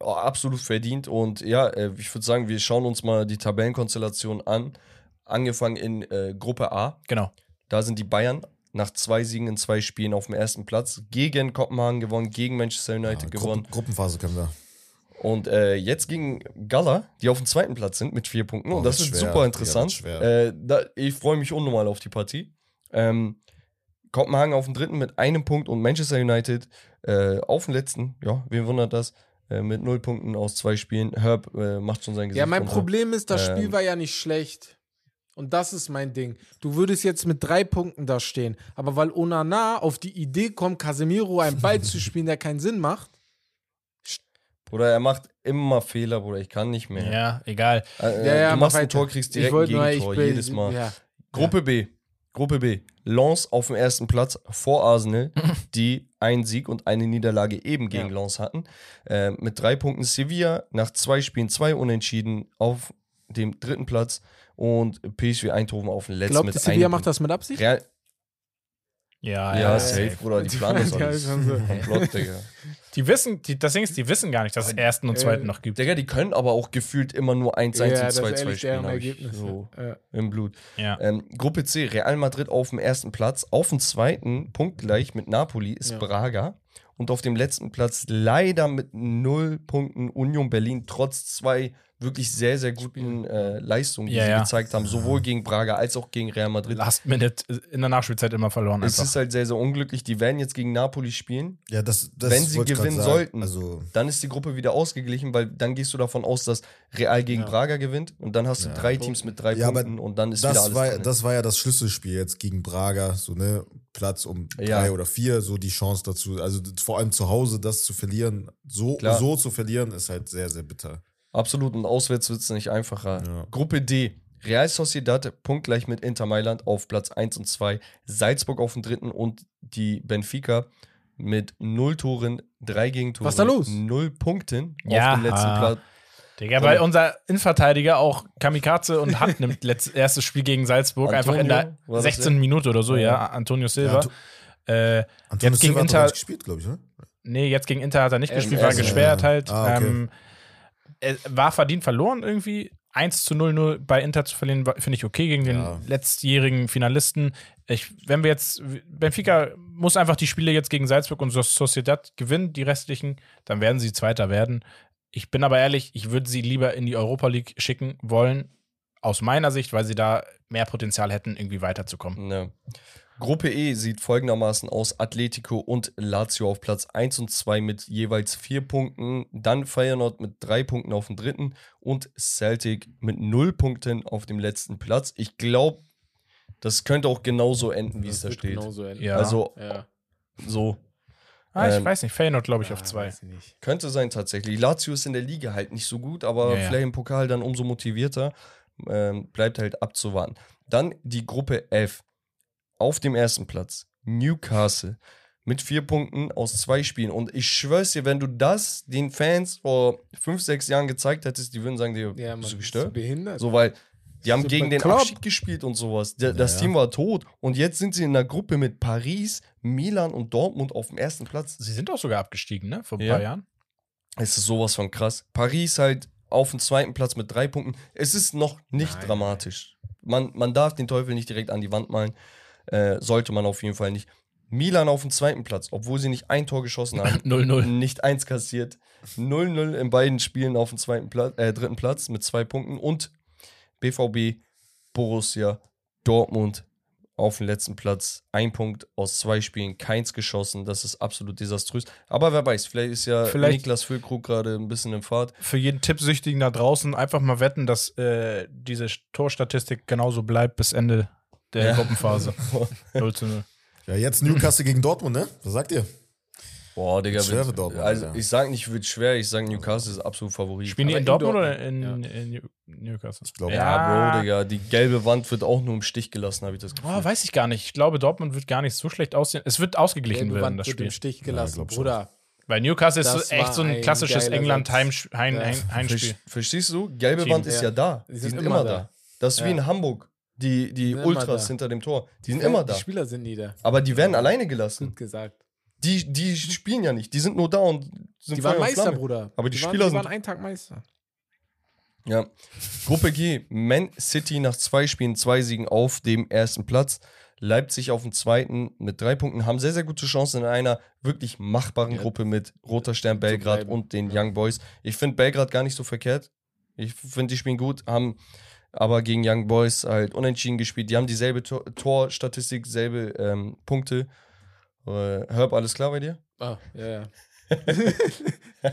absolut verdient. Und ja, äh, ich würde sagen, wir schauen uns mal die Tabellenkonstellation an. Angefangen in äh, Gruppe A. Genau. Da sind die Bayern nach zwei Siegen in zwei Spielen auf dem ersten Platz. Gegen Kopenhagen gewonnen, gegen Manchester United Ja, gewonnen. Gruppen, Gruppenphase können wir. Und äh, jetzt gegen Gala, die auf dem zweiten Platz sind mit vier Punkten. Oh, und das wird wird schwer. super Ja, interessant. schwer. äh, da, ich freue mich unnormal auf die Partie. Ähm, Kopenhagen auf dem dritten mit einem Punkt und Manchester United äh, auf dem letzten. Ja, wen wundert das? Äh, mit null Punkten aus zwei Spielen. Herb äh, macht schon sein Gesicht. Ja, mein runter. Problem ist, das Spiel Ähm, war ja nicht schlecht. Und das ist mein Ding. Du würdest jetzt mit drei Punkten da stehen. Aber weil Onana auf die Idee kommt, Casemiro einen Ball zu spielen, der keinen Sinn macht. Bruder, er macht immer Fehler, Bruder. Ich kann nicht mehr. Ja, egal. Äh, Ja, ja, du mach machst ein. Tor, kriegst direkt ein nur, Gegentor, bin, jedes Mal. Ja. Gruppe B. Gruppe B. Lens auf dem ersten Platz vor Arsenal, die einen Sieg und eine Niederlage eben gegen Ja. Lens hatten. Äh, mit drei Punkten Sevilla nach zwei Spielen zwei Unentschieden auf dem dritten Platz und PSV Eindhoven auf dem letzten Glaubt mit Sevilla macht das mit Absicht? Real, Ja, ja, safe, Bruder, die planen das Ja, alles. Komplott, Digga. Die wissen, die, das Ding ist, die wissen gar nicht, dass es ersten und zweiten noch gibt. Digga, die können aber auch gefühlt immer nur 1-1 Ja, und das ist 2-2 ehrlich spielen. Ergebnis. So Ja. im Blut. Ja. Ähm, Gruppe C, Real Madrid auf dem ersten Platz. Auf dem zweiten, punktgleich mit Napoli, ist Ja. Braga. Und auf dem letzten Platz leider mit null Punkten Union Berlin, trotz zwei wirklich sehr, sehr guten äh, Leistungen, die Ja, sie ja. gezeigt haben, sowohl gegen Braga als auch gegen Real Madrid. Last Minute in der Nachspielzeit immer verloren. Es Einfach. ist halt sehr, sehr unglücklich. Die werden jetzt gegen Napoli spielen. Ja, das, das Wenn sie gewinnen sollten, Also, Dann ist die Gruppe wieder ausgeglichen, weil dann gehst du davon aus, dass Real gegen Ja. Braga gewinnt und dann hast du Ja. drei Teams mit drei Punkten und dann ist wieder das alles war, drin. das war ja das Schlüsselspiel jetzt gegen Braga, so ne, Platz um Ja. drei oder vier, so die Chance dazu. Also vor allem zu Hause das zu verlieren, so, Klar. so zu verlieren, ist halt sehr, sehr bitter. Absolut, und auswärts wird es nicht einfacher. Ja. Gruppe D. Real Sociedad punktgleich mit Inter Mailand auf Platz 1 und 2. Salzburg auf dem dritten und die Benfica mit null Toren, drei Gegentoren. Was ist da los? Null Punkten Ja. auf dem letzten. Platz. Digga, weil unser Innenverteidiger auch Kamikaze und Hand nimmt erstes Spiel gegen Salzburg einfach in Antonio, der war das 16. der? Minute oder so, ja, Ja. Antonio Silva. Anto- äh, Antonio Jetzt gegen Silva hat doch Inter- gespielt, glaube ich, ne? nee, jetzt gegen Inter hat er nicht Ähm, gespielt, war erst- gesperrt ja. halt. Ah, okay. ähm, war verdient verloren irgendwie. 1 zu 0 nur bei Inter zu verlieren, finde ich okay gegen den Ja. letztjährigen Finalisten. Ich, wenn wir jetzt, Benfica muss einfach die Spiele jetzt gegen Salzburg und Sociedad gewinnen, die restlichen, dann werden sie Zweiter werden. Ich bin aber ehrlich, ich würde sie lieber in die Europa League schicken wollen, aus meiner Sicht, weil sie da mehr Potenzial hätten, irgendwie weiterzukommen. Ja. Gruppe E sieht folgendermaßen aus: Atletico und Lazio auf Platz 1 und 2 mit jeweils vier Punkten. Dann Feyenoord mit drei Punkten auf dem dritten und Celtic mit null Punkten auf dem letzten Platz. Ich glaube, das könnte auch genauso enden, wie es da steht. genauso enden. Ja. Also Ja. so. Ah, ich Ähm, weiß nicht, Feyenoord glaube ich auf Ah, zwei. ich nicht. Könnte sein tatsächlich. Lazio ist in der Liga halt nicht so gut, aber Ja, ja. vielleicht im Pokal dann umso motivierter. Ähm, bleibt halt abzuwarten. Dann die Gruppe F. Auf dem ersten Platz Newcastle mit vier Punkten aus zwei Spielen. Und ich schwör's dir, wenn du das den Fans vor fünf, sechs Jahren gezeigt hättest, die würden sagen, dir, Ja, bist du gestört? behindert. So, weil die haben gegen den bekloppt? Abschied gespielt und sowas. Das ja. Team war tot. Und jetzt sind sie in einer Gruppe mit Paris, Milan und Dortmund auf dem ersten Platz. Sie sind auch sogar abgestiegen, ne? Vor ein paar Jahren. Es ist sowas von krass. Paris halt auf dem zweiten Platz mit drei Punkten. Es ist noch nicht Nein, dramatisch. Man, man darf den Teufel nicht direkt an die Wand malen. Äh, sollte man auf jeden Fall nicht. Milan auf dem zweiten Platz, obwohl sie nicht ein Tor geschossen haben. 0-0. Nicht eins kassiert. 0-0 in beiden Spielen auf dem zweiten Platz, äh, dritten Platz mit zwei Punkten. Und BVB, Borussia, Dortmund auf dem letzten Platz. Ein Punkt aus zwei Spielen, keins geschossen. Das ist absolut desaströs. Aber wer weiß, vielleicht ist ja Vielleicht- Niklas Füllkrug gerade ein bisschen in Fahrt. Für jeden Tippsüchtigen da draußen einfach mal wetten, dass äh, diese Torstatistik genauso bleibt bis Ende der Ja. Gruppenphase. 0 zu 0. Ja, jetzt Newcastle gegen Dortmund, ne? Was sagt ihr? Boah, Digga. Schwere wird- Dortmund, also Alter. ich sag nicht, wird schwer, ich sag Newcastle ist absolut Favorit. Spielen die in in Dortmund, Dortmund, oder in, in New- Newcastle? Ich glaub, ja, Bro, Digga, die gelbe Wand wird auch nur im Stich gelassen, habe ich das Gefühl. Oh, weiß ich gar nicht. Ich glaube, Dortmund wird gar nicht so schlecht aussehen. Es wird ausgeglichen Gelbe werden, Wand das wird Spiel. im Stich gelassen. Bruder. Weil Newcastle ist Das so echt so ein ein klassisches geiler England Satz. Heimsch- Heim, Ja. Heim, Heimspiel. Verst- Verstehst du? Gelbe Team. Wand ist Ja. ja da. Die Die sind sind, immer immer da. da. Das ist wie Ja. in Hamburg. Die, die Ultras hinter dem Tor. Die sind immer da. Die Spieler sind nie da. Aber die werden alleine gelassen. Gut gesagt. Die, die spielen ja nicht. Die sind nur da und sind Die waren Meister, Flamme. Bruder. Aber die waren, Spieler die sind- waren einen Tag Meister. Ja. Gruppe G. Man City nach zwei Spielen, zwei Siegen auf dem ersten Platz. Leipzig auf dem zweiten mit drei Punkten. Haben sehr, sehr gute Chancen in einer wirklich machbaren Ja. Gruppe mit Roter Stern Belgrad und den Ja. Young Boys. Ich finde Belgrad gar nicht so verkehrt. Ich finde, die spielen gut, haben aber gegen Young Boys halt unentschieden gespielt. Die haben dieselbe Tor Torstatistik, selbe ähm, Punkte. Äh, Herb, alles klar bei dir? Ah, ja, ja.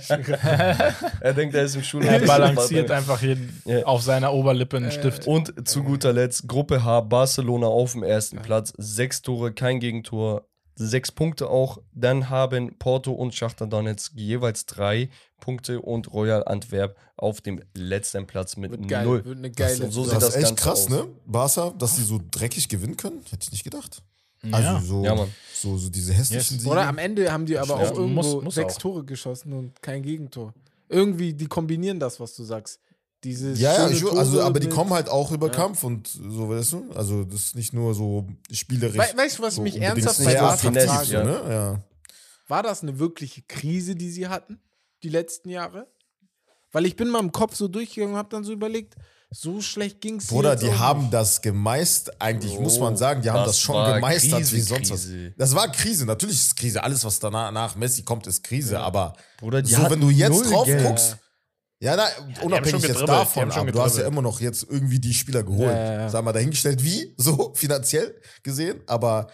Er denkt, er ist im Er Schulunterricht. balanciert einfach hier Ja. auf seiner Oberlippe einen Stift. Und zu guter Letzt Gruppe H, Barcelona auf dem ersten Platz. Sechs Tore, kein Gegentor, sechs Punkte auch. Dann haben Porto und Schachter Donetsk jeweils drei Punkte und Royal Antwerp auf dem letzten Platz mit Wird geil. null. Wird eine geile und so sieht Das ist das echt Ganze krass, aus. ne? Barca, dass die so dreckig gewinnen können, hätte ich nicht gedacht. Ja. Also so, Ja, Mann. so, so diese hässlichen Yes. Siege. Oder am Ende haben die aber Ja, auch irgendwo muss- muss sechs auch. Tore geschossen und kein Gegentor. Irgendwie, die kombinieren das, was du sagst. Dieses Ja, ja, ich, also, aber die kommen halt auch über Ja. Kampf und so, weißt du? Also, das ist nicht nur so spielerisch. We weißt du, was so mich ernsthaft bei Barca frage? ne? Ja. War das eine wirkliche Krise, die sie hatten, die letzten Jahre? Weil ich bin mal im Kopf so durchgegangen und habe dann so überlegt, so schlecht ging es Bruder, die haben das gemeistert, eigentlich muss man sagen, die haben das, das schon gemeistert Krise, wie sonst was. Krise. Das war Krise, natürlich ist Krise. Alles, was danach nach Messi kommt, ist Krise, aber Bruder, die so, wenn du jetzt drauf Geld. guckst, ja, na, schon unabhängig jetzt davon, aber du hast ja immer noch jetzt irgendwie die Spieler geholt. Ja, ja, ja. Sag mal, dahingestellt wie, so finanziell gesehen, aber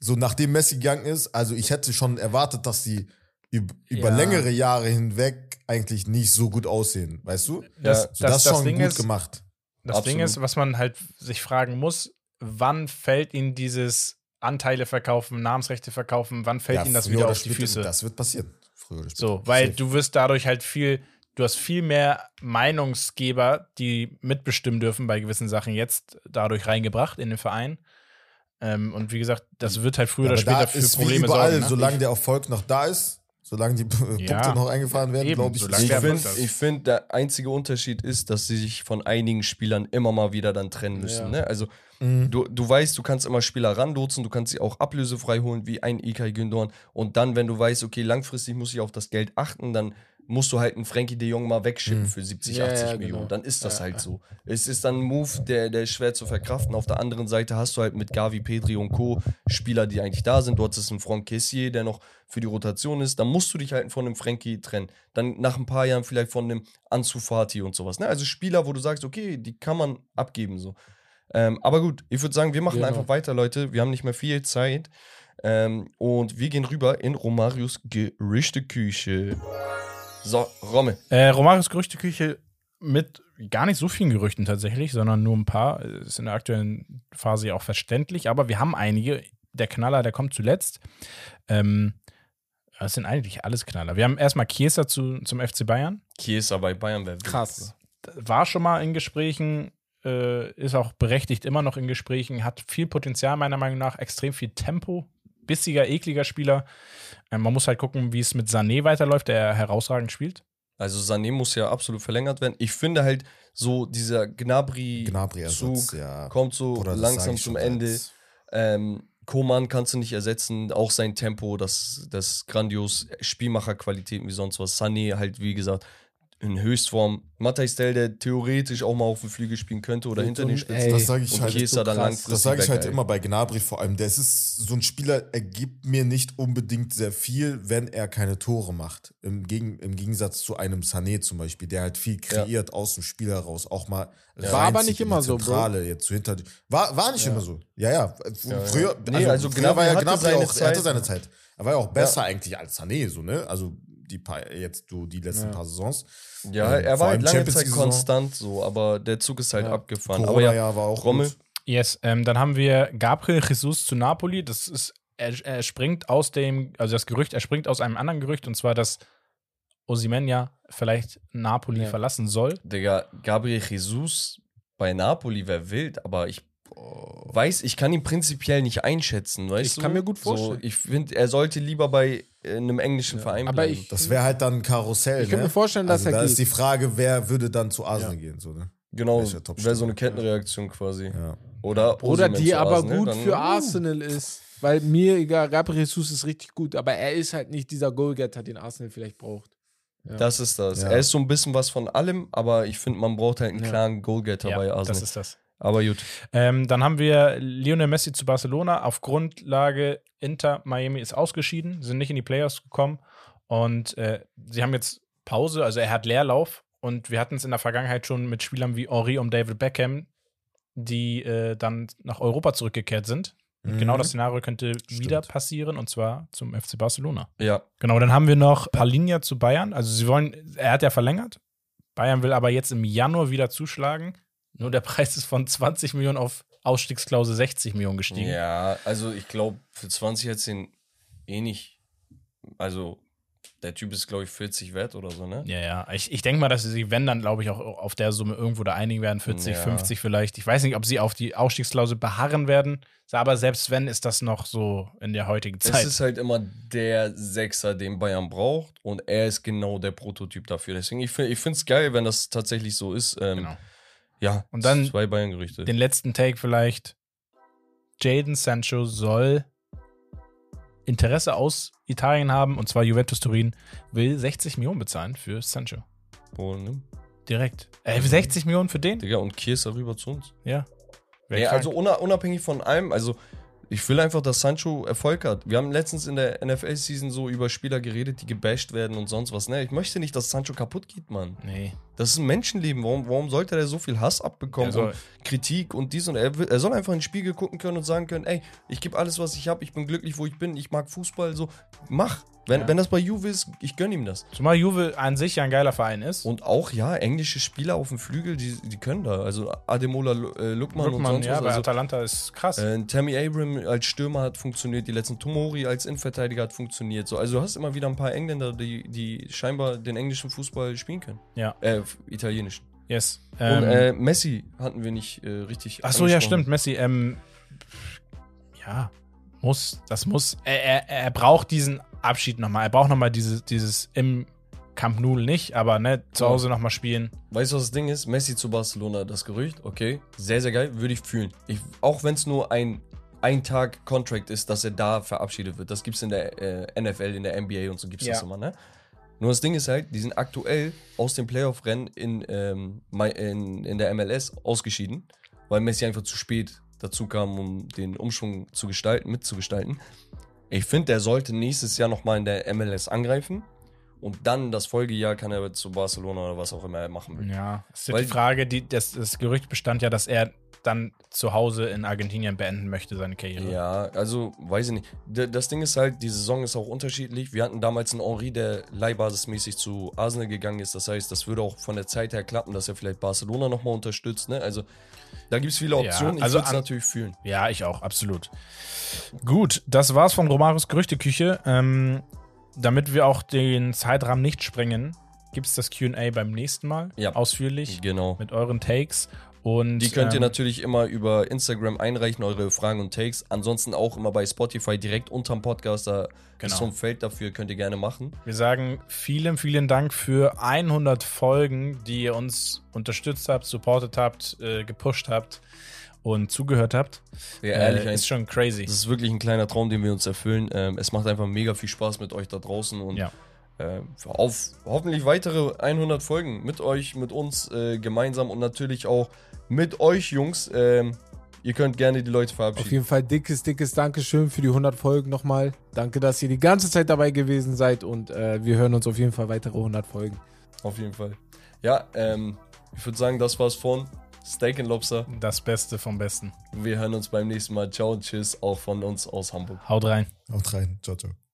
so nachdem Messi gegangen ist, also ich hätte schon erwartet, dass die über Ja. längere Jahre hinweg eigentlich nicht so gut aussehen, weißt du? Das, Ja, So, das, ist schon Ding gut ist, gemacht. Das Absolut. Ding ist, was man halt sich fragen muss, wann fällt ihnen dieses Anteile verkaufen, Namensrechte verkaufen, wann fällt ihnen das wieder auf die Füße? Das wird passieren. Früher oder später. So, weil Safe. du wirst dadurch halt viel, du hast viel mehr Meinungsgeber, die mitbestimmen dürfen bei gewissen Sachen jetzt dadurch reingebracht in den Verein. Ähm, und wie gesagt, das wird halt früher Ja, oder später für Probleme überall, sorgen. Ne? solange der Erfolg noch da ist, solange die P- Ja. Punkte noch eingefahren werden, glaube ich. solange Ich finde, find, der einzige Unterschied ist, dass sie sich von einigen Spielern immer mal wieder dann trennen müssen. Ja. Ne? Also Mhm. du, du weißt, du kannst immer Spieler ranlotsen, du kannst sie auch ablösefrei holen, wie ein Ilkay Gündoğan. Und dann, wenn du weißt, okay, langfristig muss ich auf das Geld achten, dann musst du halt einen Frankie de Jong mal wegschippen für 70, Ja, 80 ja, Millionen. genau. Dann ist das Ja, halt ja. so. Es ist dann ein Move, der, der ist schwer zu verkraften. Auf der anderen Seite hast du halt mit Gavi, Pedri und Co. Spieler, die eigentlich da sind. Du hattest einen Franck Kessier, der noch für die Rotation ist. Dann musst du dich halt von einem Frankie trennen. Dann nach ein paar Jahren vielleicht von einem Ansu Fati und sowas. Ne? Also Spieler, wo du sagst, okay, die kann man abgeben so. Ähm, aber gut, ich würde sagen, wir machen Genau. einfach weiter, Leute. Wir haben nicht mehr viel Zeit. Ähm, und wir gehen rüber in Romarius Gerüchteküche. So, Romme. Äh, Romarios Gerüchteküche mit gar nicht so vielen Gerüchten tatsächlich, sondern nur ein paar. Ist in der aktuellen Phase ja auch verständlich, aber wir haben einige. Der Knaller, der kommt zuletzt. Ähm, das sind eigentlich alles Knaller. Wir haben erstmal Chiesa zu, zum FC Bayern. Chiesa bei Bayern wäre Krass. War schon mal in Gesprächen, äh, ist auch berechtigt immer noch in Gesprächen, hat viel Potenzial meiner Meinung nach, extrem viel Tempo, bissiger, ekliger Spieler. Ähm, man muss halt gucken, wie es mit Sané weiterläuft, der herausragend spielt. Also Sané muss ja absolut verlängert werden. Ich finde halt so dieser Gnabry-Zug Gnabry-Ersatz, ja. kommt so sag langsam zum Ende. Ähm, Koman kannst du nicht ersetzen, auch sein Tempo, das, das grandios Spielmacherqualitäten wie sonst was. Sané halt, wie gesagt, in Höchstform. Matthijs Dell, der theoretisch auch mal auf dem Flügel spielen könnte oder So hinter ein- den Spitzen. ey, Das sage ich und halt. Chiesa dann langfristig Das sage ich weg, halt ey. immer bei Gnabry vor allem. Der ist so ein Spieler, er gibt mir nicht unbedingt sehr viel, wenn er keine Tore macht. Im, Gegen, im Gegensatz zu einem Sané zum Beispiel, der halt viel kreiert aus dem Spiel heraus, auch mal War aber nicht in die immer so, Bro. Jetzt so hinter War, war nicht immer so. Ja, ja. ja. Früher, Nee, also früher Gnabry war ja hatte Gnabry seine auch, er hatte Zeit. seine Zeit. Er war ja auch besser eigentlich als Sané, so, ne? Also die paar, jetzt so die letzten Ja. paar Saisons. Ja, Ähm, er war halt lange Champions Zeit konstant so, aber der Zug ist halt Ja. abgefahren. aber Corona ja, ja, war auch Rommel, gut. Yes, ähm, dann haben wir Gabriel Jesus zu Napoli. Das ist er, er springt aus dem, also das Gerücht, er springt aus einem anderen Gerücht und zwar, dass Osimhen vielleicht Napoli Ja. verlassen soll. Digga, Gabriel Jesus bei Napoli wäre wild, aber ich weiß, ich kann ihn prinzipiell nicht einschätzen, weißt Ich du? kann mir gut vorstellen. So, ich finde, er sollte lieber bei äh, einem englischen Verein aber bleiben. ich- Das wäre halt dann ein Karussell. Ich könnte ne? mir vorstellen, dass also er da geht. ist die Frage, wer würde dann zu Arsenal gehen. So, ne? genau, wäre so eine Kettenreaktion quasi. ja. Oder, Oder die aber Arsenal, gut dann- für Arsenal ist. Weil mir, egal, Gabriel Jesus ist richtig gut, aber er ist halt nicht dieser Goalgetter, den Arsenal vielleicht braucht. Das ist das. Ja. Er ist so ein bisschen was von allem, aber ich finde, man braucht halt einen Ja. klaren Goalgetter bei Arsenal. das ist das. aber gut. Ähm, dann haben wir Lionel Messi zu Barcelona. Auf Grundlage Inter Miami ist ausgeschieden, sind nicht in die Playoffs gekommen und äh, sie haben jetzt Pause, also er hat Leerlauf und wir hatten es in der Vergangenheit schon mit Spielern wie Henri und David Beckham, die äh, dann nach Europa zurückgekehrt sind. Und Mhm. Genau das Szenario könnte wieder passieren und zwar zum FC Barcelona. Ja, Genau, dann haben wir noch Palinja zu Bayern. Also sie wollen, er hat ja verlängert. Bayern will aber jetzt im Januar wieder zuschlagen. Nur der Preis ist von 20 Millionen auf Ausstiegsklausel 60 Millionen gestiegen. Ja, also ich glaube, für 20 jetzt den eh nicht. Also, der Typ ist, glaube ich, 40 wert oder so, ne? Ja, ja. Ich, ich denke mal, dass sie sich, wenn dann, glaube ich, auch auf der Summe irgendwo da einigen werden. 40, Ja. 50 vielleicht. Ich weiß nicht, ob sie auf die Ausstiegsklausel beharren werden. Aber selbst wenn, ist das noch so in der heutigen Es Zeit. ist halt immer der Sechser, den Bayern braucht und er ist genau der Prototyp dafür. Deswegen, ich finde es geil, wenn das tatsächlich so ist. Ähm, Genau. Ja, Und dann zwei Bayern-Gerüchte. Den letzten Take vielleicht. Jaden Sancho soll Interesse aus Italien haben, und zwar Juventus Turin will 60 Millionen bezahlen für Sancho. Oh, ne? Direkt. Äh, 60 Millionen für den? Digga, und Chiesa rüber zu uns. Ja. Krank. also una- unabhängig von allem, also ich will einfach, dass Sancho Erfolg hat. Wir haben letztens in der NFL-Season so über Spieler geredet, die gebasht werden und sonst was. Ne, ich möchte nicht, dass Sancho kaputt geht, Mann. nee. Das ist ein Menschenleben. Warum, warum sollte er so viel Hass abbekommen und Kritik und dies und er, will, er soll einfach in den Spiegel gucken können und sagen können, ey, ich gebe alles, was ich habe, ich bin glücklich, wo ich bin, ich mag Fußball, so, mach. Wenn, Ja. wenn das bei Juve ist, ich gönne ihm das. Zumal Juve an sich ja ein geiler Verein ist. Und auch, ja, englische Spieler auf dem Flügel, die, die können da. Also Ademola äh, Lukman und sonst ja, was. bei Also, Atalanta ist krass. äh, Tammy Abram als Stürmer hat funktioniert, die letzten Tomori als Innenverteidiger hat funktioniert. So, also du hast immer wieder ein paar Engländer, die, die scheinbar den englischen Fußball spielen können. ja, Äh, italienischen. yes. Und Ähm, äh, Messi hatten wir nicht äh, richtig. Ach so, ja, stimmt. Messi, ähm, ja, muss, das muss. Er, er, er braucht diesen Abschied nochmal. Er braucht nochmal dieses, dieses im Camp Nou nicht, aber ne, zu Ja. Hause nochmal spielen. Weißt du, was das Ding ist? Messi zu Barcelona, das Gerücht, okay, sehr, sehr geil, würde ich fühlen. Ich, auch wenn es nur ein ein Tag Contract ist, dass er da verabschiedet wird. Das gibt es in der äh, NFL, in der NBA und so gibt es das Ja. immer, ne? Nur das Ding ist halt, die sind aktuell aus dem Playoff-Rennen in, ähm, in, in der MLS ausgeschieden, weil Messi einfach zu spät dazu kam, um den Umschwung zu gestalten, mitzugestalten. Ich finde, der sollte nächstes Jahr nochmal in der MLS angreifen und dann das Folgejahr kann er zu Barcelona oder was auch immer er machen will. Ja, ist ja Weil- die Frage, die, das, das Gerücht bestand ja, dass er dann zu Hause in Argentinien beenden möchte, seine Karriere. Ja, also weiß ich nicht. Das Ding ist halt, die Saison ist auch unterschiedlich. Wir hatten damals einen Henri, der leihbasismäßig zu Arsenal gegangen ist. Das heißt, das würde auch von der Zeit her klappen, dass er vielleicht Barcelona nochmal unterstützt. Ne? Also da gibt es viele Optionen. Ja, also ich würde es natürlich fühlen. Ja, ich auch, absolut. Gut, das war's von Romaros Gerüchteküche. Ähm, damit wir auch den Zeitrahmen nicht sprengen, gibt es das QA beim nächsten Mal. Ja. Ausführlich Genau. mit euren Takes. Und, Die könnt ihr ähm, natürlich immer über Instagram einreichen, eure Fragen und Takes. Ansonsten auch immer bei Spotify direkt unterm Podcast. Da Genau. ist so ein Feld dafür, könnt ihr gerne machen. Wir sagen vielen, vielen Dank für 100 Folgen, die ihr uns unterstützt habt, supportet habt, äh, gepusht habt und zugehört habt. Ja, ehrlich, äh, ist schon crazy. Das ist wirklich ein kleiner Traum, den wir uns erfüllen. Ähm, es macht einfach mega viel Spaß mit euch da draußen und Ja. äh, auf hoffentlich weitere 100 Folgen mit euch, mit uns äh, gemeinsam und natürlich auch mit euch, Jungs. Ähm, ihr könnt gerne die Leute Auf verabschieden. jeden Fall dickes, dickes Dankeschön für die 100 Folgen nochmal. Danke, dass ihr die ganze Zeit dabei gewesen seid und äh, wir hören uns auf jeden Fall weitere 100 Folgen. Auf jeden Fall. Ja, ähm, ich würde sagen, das war's von Steak and Lobster. Das Beste vom Besten. Wir hören uns beim nächsten Mal. Ciao und tschüss, auch von uns aus Hamburg. Haut rein. Haut rein. Ciao, ciao.